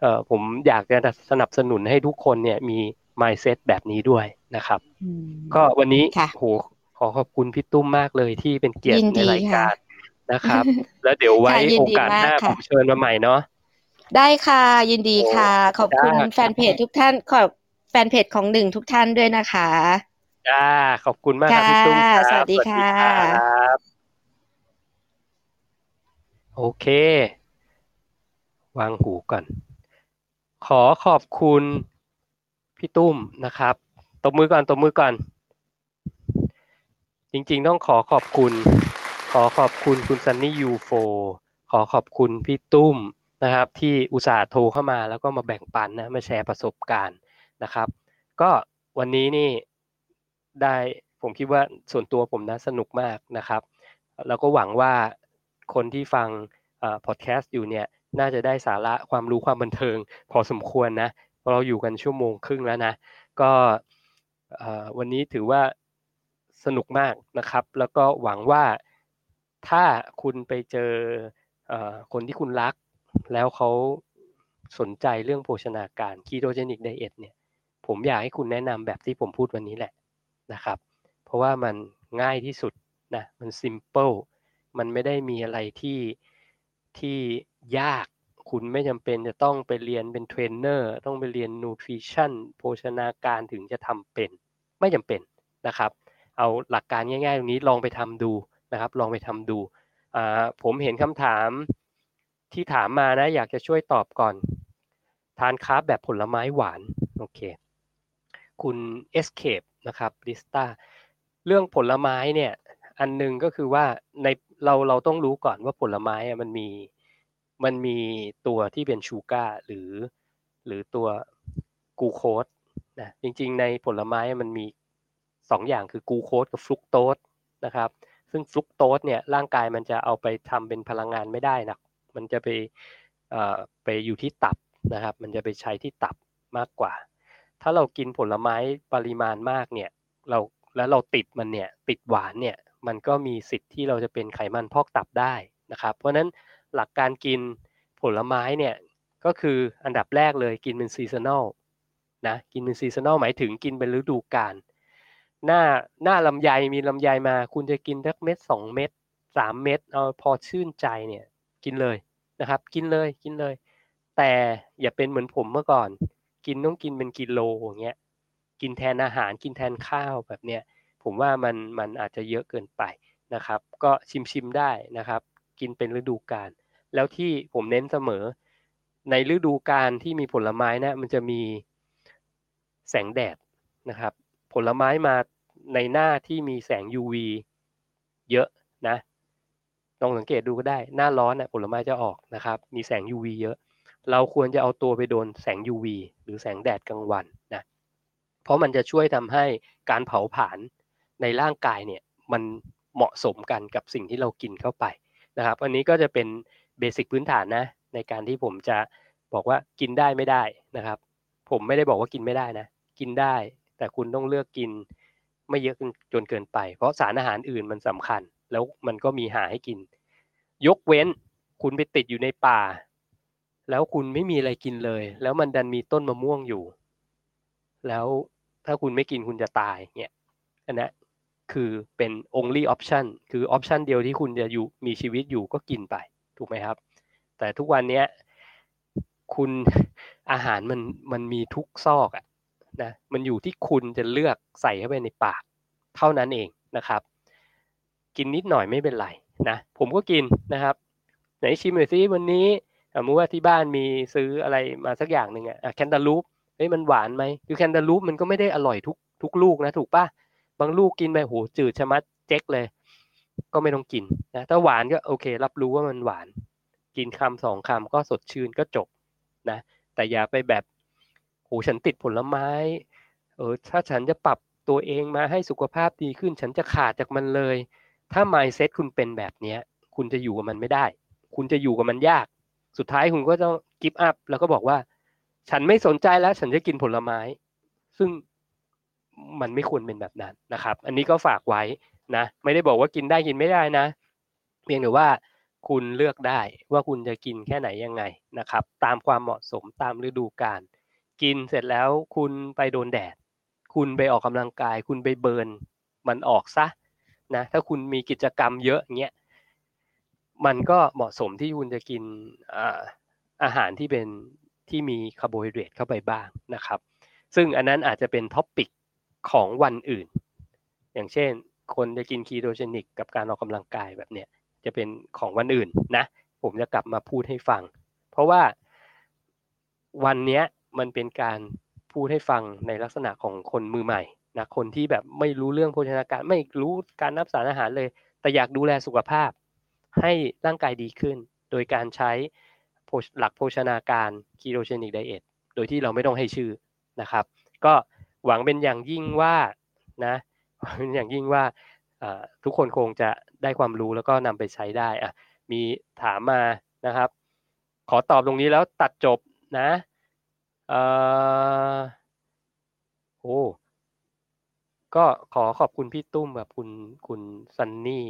เอ่อผมอยากจะสนับสนุนให้ทุกคนเนี่ยมี mindset แบบนี้ด้วยนะครับอืมก็วันนี้ค่ะโหขอขอบคุณพี่ตุ้มมากเลยที่เป็นเกียรติยินในดีรายการค่ะนะครับ แล้วเดี๋ยวไว้ค่ะยินโอดีกาสหน้ามากผค่ะมเชิญมาใหม่เนาะ ได้ค่ะยินดีค่ะ ขอบคุณได้แฟนเพจทุกท่านขอบแฟนเพจของหนึ่งทุกท่านด้วยนะคะจ้าขอบคุณมากครับพี่ตุ้มครับสวัสดีค่ะรับโอเค วางหูก่อน ขอขอบคุณพี่ตุ้มนะครับตบมือก่อนตบมือก่อน จริงๆต้องขอขอบคุณ ขอขอบคุณคุณซันนี่ยูโฟขอขอบคุณพี่ตุ้ม นะครับ ที่อุตส่าห์โทรเข้ามาแล้วก็มาแบ่งปันนะมาแชร์ประสบการณ์นะครับ ก็วันนี้นี่ได้ผมคิดว่าส่วนตัวผมนะสนุกมากนะครับ แล้วก็หวังว่าคนที่ฟังพอดแคสต์อยู่เนี่ยน่าจะได้สาระความรู้ความบันเทิง พอสมควรนะเราะเราอยู่กันชั่วโมงครึ่งแล้วนะ ก็วันนี้ถือว่าสนุกมากนะครับ แล้วก็หวังว่าถ้าคุณไปเจอคนที่คุณรัก แล้วเขาสนใจเรื่องโภชนาการ ketogenic diet เนี่ย ผมอยากให้คุณแนะนำแบบที่ผมพูดวันนี้แหละนะครับ เพราะว่ามันง่ายที่สุดนะมัน simple มันไม่ได้มีอะไรที่ที่ยากคุณไม่จำเป็นจะต้องไปเรียนเป็นเทรนเนอร์ต้องไปเรียน nutrition โภชนาการถึงจะทำเป็น ไม่จำเป็นนะครับ เอาหลักการง่ายๆ ตรงนี้ลองไปทำดูนะครับ ลองไปทำดูผมเห็นคำถาม ที่ถามมานะ อยากจะช่วยตอบก่อน ทานคาร์บแบบผลไม้หวาน โอเค คุณ Escape นะครับลิสตาเรื่องผลไม้เนี่ยอันนึงก็คือว่าในเราเราต้องรู้ก่อนว่าผลไม้มันมีมันมีตัวที่เป็นชูการ์หรือ หรือตัวกูโคสนะจริงๆ ในผลไม้มันมีสองอย่างคือกูโคสกับฟลุกโตสนะครับ ซึ่งฟลุกโตสเนี่ยร่างกายมันจะเอาไปทำเป็นพลังงานไม่ได้นะ มันจะไปไปอยู่ที่ตับนะครับ มันจะไปใช้ที่ตับมากกว่า ถ้าเรากินผลไม้ปริมาณมากเนี่ยเราแล้วเราติดมันเนี่ยติดหวานเนี่ยมันก็มีสิทธิ์ที่เราจะเป็นไขมันพอกตับได้นะครับ เพราะฉะนั้นหลักการกินผลไม้เนี่ยก็คืออันดับแรกเลยกินเป็นซีซันอลนะกินเป็น seasonal หมายถึงกินเป็นฤดูกาลหน้าหน้าลำไยมีลำไยมา คุณจะกินสักเม็ดสองเม็ดสามเม็ดเอาพอชื่นใจเนี่ย กินเลยนะครับ กินเลยกินเลย แต่อย่าเป็นเหมือนผมเมื่อก่อน กินต้องกินเป็นกิโลอย่างเงี้ยกินแทนอาหารกินแทนข้าวแบบเนี้ยผมว่ามันมันอาจจะเยอะเกินไปนะครับ ก็ชิมชิมได้นะครับ กินเป็นฤดูกาลแล้วที่ผมเน้นเสมอ ในฤดูกาลที่มีผลไม้นะมันจะมีแสงแดดนะครับ ผลไม้มาในหน้าที่มีแสง UV เยอะนะ ลองสังเกตดูก็ได้หน้าร้อนนะผลไม้จะออกนะครับ มีแสง UV เยอะ เราควรจะเอาตัวไปโดนแสง UV หรือแสงแดดกลางวันนะเพราะมันจะช่วยทำให้การเผาผลาญในร่างกายเนี่ยมันเหมาะสมกันกับสิ่งที่เรากินเข้าไปนะครับ อันนี้ก็จะเป็นเบสิกพื้นฐานนะในการที่ผมจะบอกว่ากินได้ไม่ได้นะครับ ผมไม่ได้บอกว่ากินไม่ได้นะ กินได้ แต่คุณต้องเลือกกินไม่เยอะจนเกินไป เพราะสารอาหารอื่นมันสำคัญ แล้วมันก็มีหาให้กิน ยกเว้นคุณไปติดอยู่ในป่า แล้วคุณไม่มีอะไรกินเลย แล้วมันดันมีต้นมะม่วงอยู่ แล้วถ้าคุณไม่กินคุณจะตายเนี่ยอันนี้คือเป็น only option คือ option เดียวที่คุณจะอยู่มีชีวิตอยู่ก็กินไป ถูกไหมครับ แต่ทุกวันนี้คุณอาหารมันมันมีทุกซอกอะนะมันอยู่ที่คุณจะเลือกใส่เข้าไปในปาก เท่านั้นเองนะครับ กินนิดหน่อยไม่เป็นไรนะผมก็กินนะครับ ไหนชิมหน่อยซิวันนี้สมมติว่าที่บ้านมีซื้ออะไรมาสักอย่างหนึ่งอะแคนตาลูปเฮ้ยมันหวานไหมคือแคนตาลูปมันก็ไม่ได้อร่อยทุกทุกลูกนะถูกปะบางลูกกินไปโหจืดชะมัดเจ๊กเลย ก็ไม่ต้องกินนะถ้าหวานก็โอเค รับรู้ว่ามันหวาน กินคำสองคำก็สดชื่นก็จบนะ แต่อย่าไปแบบโหฉันติดผลไม้เออถ้าฉันจะปรับตัวเองมาให้สุขภาพดีขึ้น ฉันจะขาดจากมันเลย ถ้า mindset คุณเป็นแบบเนี้ย คุณจะอยู่กับมันไม่ได้ คุณจะอยู่กับมันยาก สุดท้ายคุณก็ต้องกิฟต์อัพแล้วก็บอกว่า ฉันไม่สนใจแล้ว ฉันจะกินผลไม้ ซึ่งมันไม่ควรเป็นแบบนั้นนะครับ อันนี้ก็ฝากไว้นะ ไม่ได้บอกว่ากินได้กินไม่ได้นะ เพียงแต่ว่าคุณเลือกได้ว่าคุณจะกินแค่ไหนยังไงนะครับ ตามความเหมาะสมตามฤดูกาลกินเสร็จแล้วคุณไปโดนแดด คุณไปออกกำลังกาย คุณไปเบิร์นมันออกซะ นะถ้าคุณมีกิจกรรมเยอะเงี้ยมันก็เหมาะสมที่คุณจะกินอาหารที่เป็นที่มีคาร์โบไฮเดรตเข้าไปบ้างนะครับ ซึ่งอันนั้นอาจจะเป็น topic ของวันอื่น อย่างเช่น คนจะกิน ketogenic กับการออกกำลังกายแบบเนี้ยจะเป็นของวันอื่นนะ ผมจะกลับมาพูดให้ฟัง เพราะว่าวันนี้มันเป็นการพูดให้ฟังในลักษณะของคนมือใหม่ นะคนที่แบบไม่รู้เรื่องโภชนาการไม่รู้การนับสารอาหารเลย แต่อยากดูแลสุขภาพ ให้ร่างกายดีขึ้น โดยการใช้หลักโภชนาการ ketogenic diet โดยที่เราไม่ต้องให้ชื่อนะครับ ก็หวังเป็นอย่างยิ่งว่านะหวังเป็นอย่างยิ่งว่าทุกคนคงจะได้ความรู้แล้วก็นำไปใช้ได้อะมีถามมานะครับ ขอตอบตรงนี้แล้วตัดจบนะเออโอ้ ก็ขอขอบคุณพี่ตุ้มกับคุณคุณซันนี่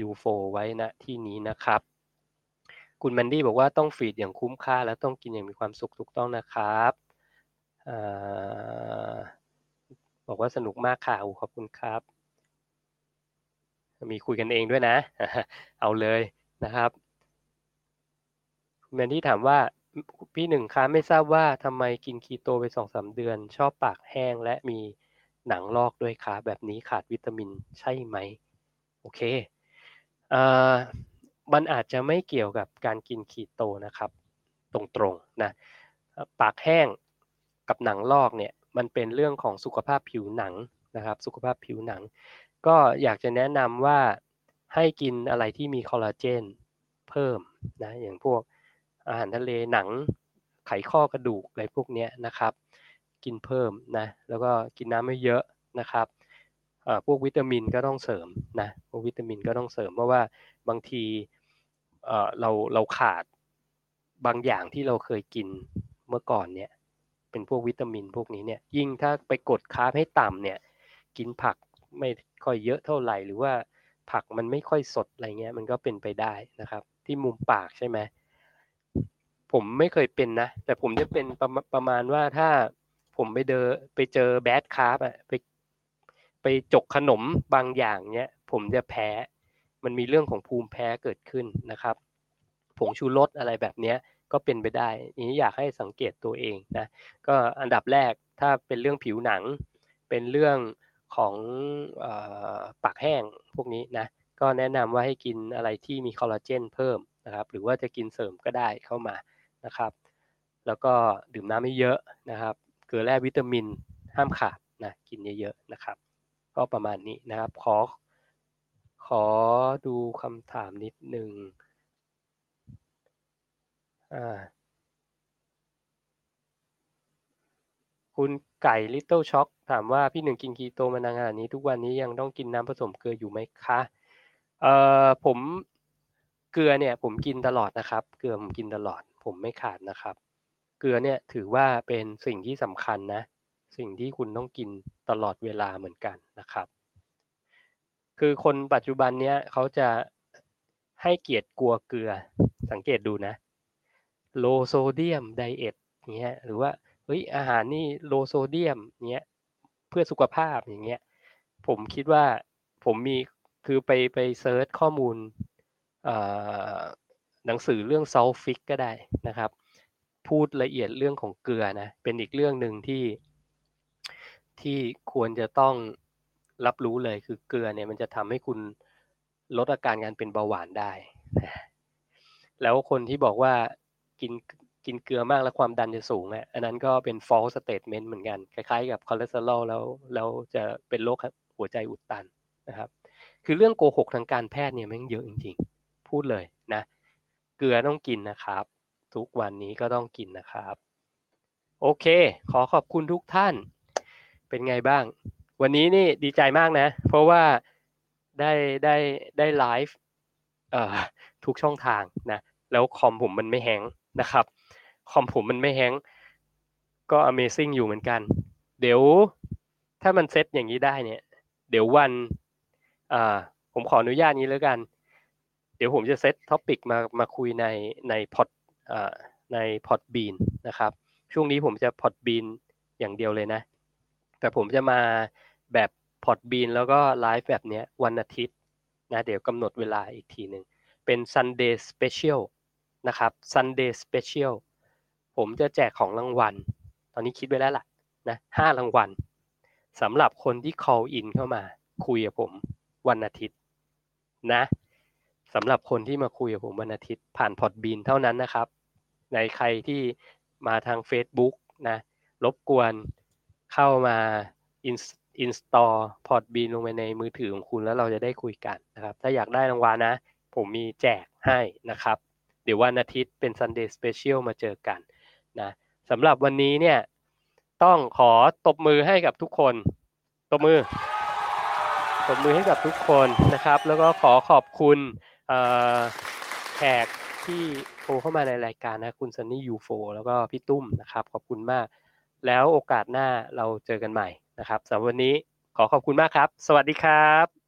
ยูโฟไว้นะที่นี้นะครับ คุณแมนดี้บอกว่าต้องฟีดอย่างคุ้มค่าและต้องกินอย่างมีความสุขถูกต้องนะครับอบอกว่าสนุกมากค่ะขอบคุณครับ มีคุยกันเองด้วยนะ เอาเลยนะครับคุณแมนดี้ถามว่าพี่หนึ่งคะไม่ทราบว่าทำไมกินคีโตไปสองสาเดือน ชอบปากแห้งและมี หนังลอกด้วยคะแบบนี้ขาดวิตามินใช่ไหมโอเคเอ่อมันอาจจะไม่เกี่ยวกับการกินคีโตนะครับ ตรงๆนะปากแห้งกับหนังลอกเนี่ยมันเป็นเรื่องของสุขภาพผิวหนังนะครับ สุขภาพผิวหนัง ก็อยากจะแนะนำว่าให้กินอะไรที่มีคอลลาเจนเพิ่มนะอย่างพวกอาหารทะเลหนังไขข้อกระดูกอะไรพวกนี้นะครับ กินเพิ่มนะแล้วก็กินน้ำไม่เยอะนะครับพวกวิตามินก็ต้องเสริมนะพวกวิตามินก็ต้องเสริมเพราะว่าบางทีเราเราขาดบางอย่างที่เราเคยกินเมื่อก่อนเนี่ยเป็นพวกวิตามินพวกนี้เนี่ยยิ่งถ้าไปกดคาร์บให้ต่ำเนี่ยกินผักไม่ค่อยเยอะเท่าไหร่หรือว่าผักมันไม่ค่อยสดอะไรเงี้ยมันก็เป็นไปได้นะครับ ที่มุมปากใช่ไหมผมไม่เคยเป็นนะ แต่ผมจะเป็นประประมาณว่าถ้า ผมไปเดอไปเจอแบดคาร์บอะไปไปจกขนมบางอย่างเนี้ยผมจะแพ้ มันมีเรื่องของภูมิแพ้เกิดขึ้นนะครับ ผงชูรสอะไรแบบเนี้ยก็เป็นไปได้นี้อยากให้สังเกตตัวเองนะก็อันดับแรกถ้าเป็นเรื่องผิวหนัง เป็นเรื่องของอปากแห้งพวกนี้นะก็แนะนำว่าให้กินอะไรที่มีคอลลาเจนเพิ่มนะครับหรือว่าจะกินเสริมก็ได้เข้ามานะครับ แล้วก็ดื่มน้ำไม่เยอะนะครับ เกลือแร่วิตามินห้ามขาดนะกินเยอะๆนะครับ ก็ประมาณนี้นะครับ ขอ ขอดูคำถามนิดหนึงอ่าคุณไก่ Little Shock ถามว่าพี่หนึ่งกินคีโตมานานขนาดนี้ทุกวันนี้ยังต้องกินน้ำผสมเกลืออยู่ไหมคะเอ่อผมเกลือเนี่ยผมกินตลอดนะครับ เกลือผมกินตลอด ผมไม่ขาดนะครับ ลือเนี่ยถือว่าเป็นสิ่งที่สำคัญนะ สิ่งที่คุณต้องกินตลอดเวลาเหมือนกันนะครับ คือคนปัจจุบันเนี้ยเขาจะให้เกลียดกลัวเกลือ สังเกตดูนะ low sodium diet เงี้ยหรือว่าเฮ้ยอาหารนี่ low sodium เงี้ยเพื่อสุขภาพอย่างเงี้ยผมคิดว่าผมมีคือไปไป search ข้อมูลหนังสือเรื่อง Salt Fix ก็ได้นะครับ พูดละเอียดเรื่องของเกลือนะเป็นอีกเรื่องหนึ่งที่ที่ควรจะต้องรับรู้เลยคือเกลือเนี่ยมันจะทำให้คุณลดอาการการเป็นเบาหวานได้แล้วคนที่บอกว่ากินกินเกลือมากแล้วความดันจะสูงอะอันนั้นก็เป็น false statement เหมือนกัน คล้ายๆ กับคอเลสเตอรอลแล้วแล้วจะเป็นโรคหัวใจอุดตันนะครับ คือเรื่องโกหกทางการแพทย์เนี่ยมันเยอะจริงๆ พูดเลยนะ เกลือต้องกินนะครับ ทุกวันนี้ก็ต้องกินนะครับ โอเค ขอขอบคุณทุกท่าน เป็นไงบ้าง วันนี้นี่ดีใจมากนะ เพราะว่าได้ได้ได้ไลฟ์ทุกช่องทางนะ แล้วคอมผมมันไม่ hang นะครับ คอมผมมันไม่ hang ก็ Amazing อยู่เหมือนกัน เดี๋ยวถ้ามันเซตอย่างนี้ได้เนี่ย เดี๋ยววันผมขออนุญาตนี้แล้วกัน เดี๋ยวผมจะ set topic มามาคุยในในพอด ในพอดบีนนะครับ ช่วงนี้ผมจะพอดบีนอย่างเดียวเลยนะ แต่ผมจะมาแบบพอดบีนแล้วก็ไลฟ์แบบนี้วันอาทิตย์นะเดี๋ยวกำหนดเวลาอีกทีหนึ่งเป็น Sunday Special นะครับ Sunday Special ผมจะแจกของรางวัล ตอนนี้คิดไว้แล้วล่ะนะห้ารางวัลสำหรับคนที่ call in เข้ามา คุยกับผมวันอาทิตย์นะสำหรับคนที่มาคุยกับผมวันอาทิตย์ผ่านพอดบีนเท่านั้นนะครับ ในใครที่มาทาง Facebook นะรบกวนเข้ามา install Podbean ลงไปในมือถือของคุณแล้วเราจะได้คุยกันนะครับ ถ้าอยากได้รางวัลนะ ผมมีแจกให้นะครับ เดี๋ยววันอาทิตย์เป็น Sunday Special มาเจอกันนะสำหรับวันนี้เนี่ยต้องขอตบมือให้กับทุกคน ตบมือ ตบมือให้กับทุกคนนะครับ แล้วก็ขอขอบคุณแขกที่ ทรเข้ามาในรายการนะคุณซันนี่ยูโฟแล้วก็พี่ตุ้มนะครับ ขอบคุณมาก แล้วโอกาสหน้าเราเจอกันใหม่นะครับสำหรับวันนี้ขอขอบคุณมากครับ สวัสดีครับ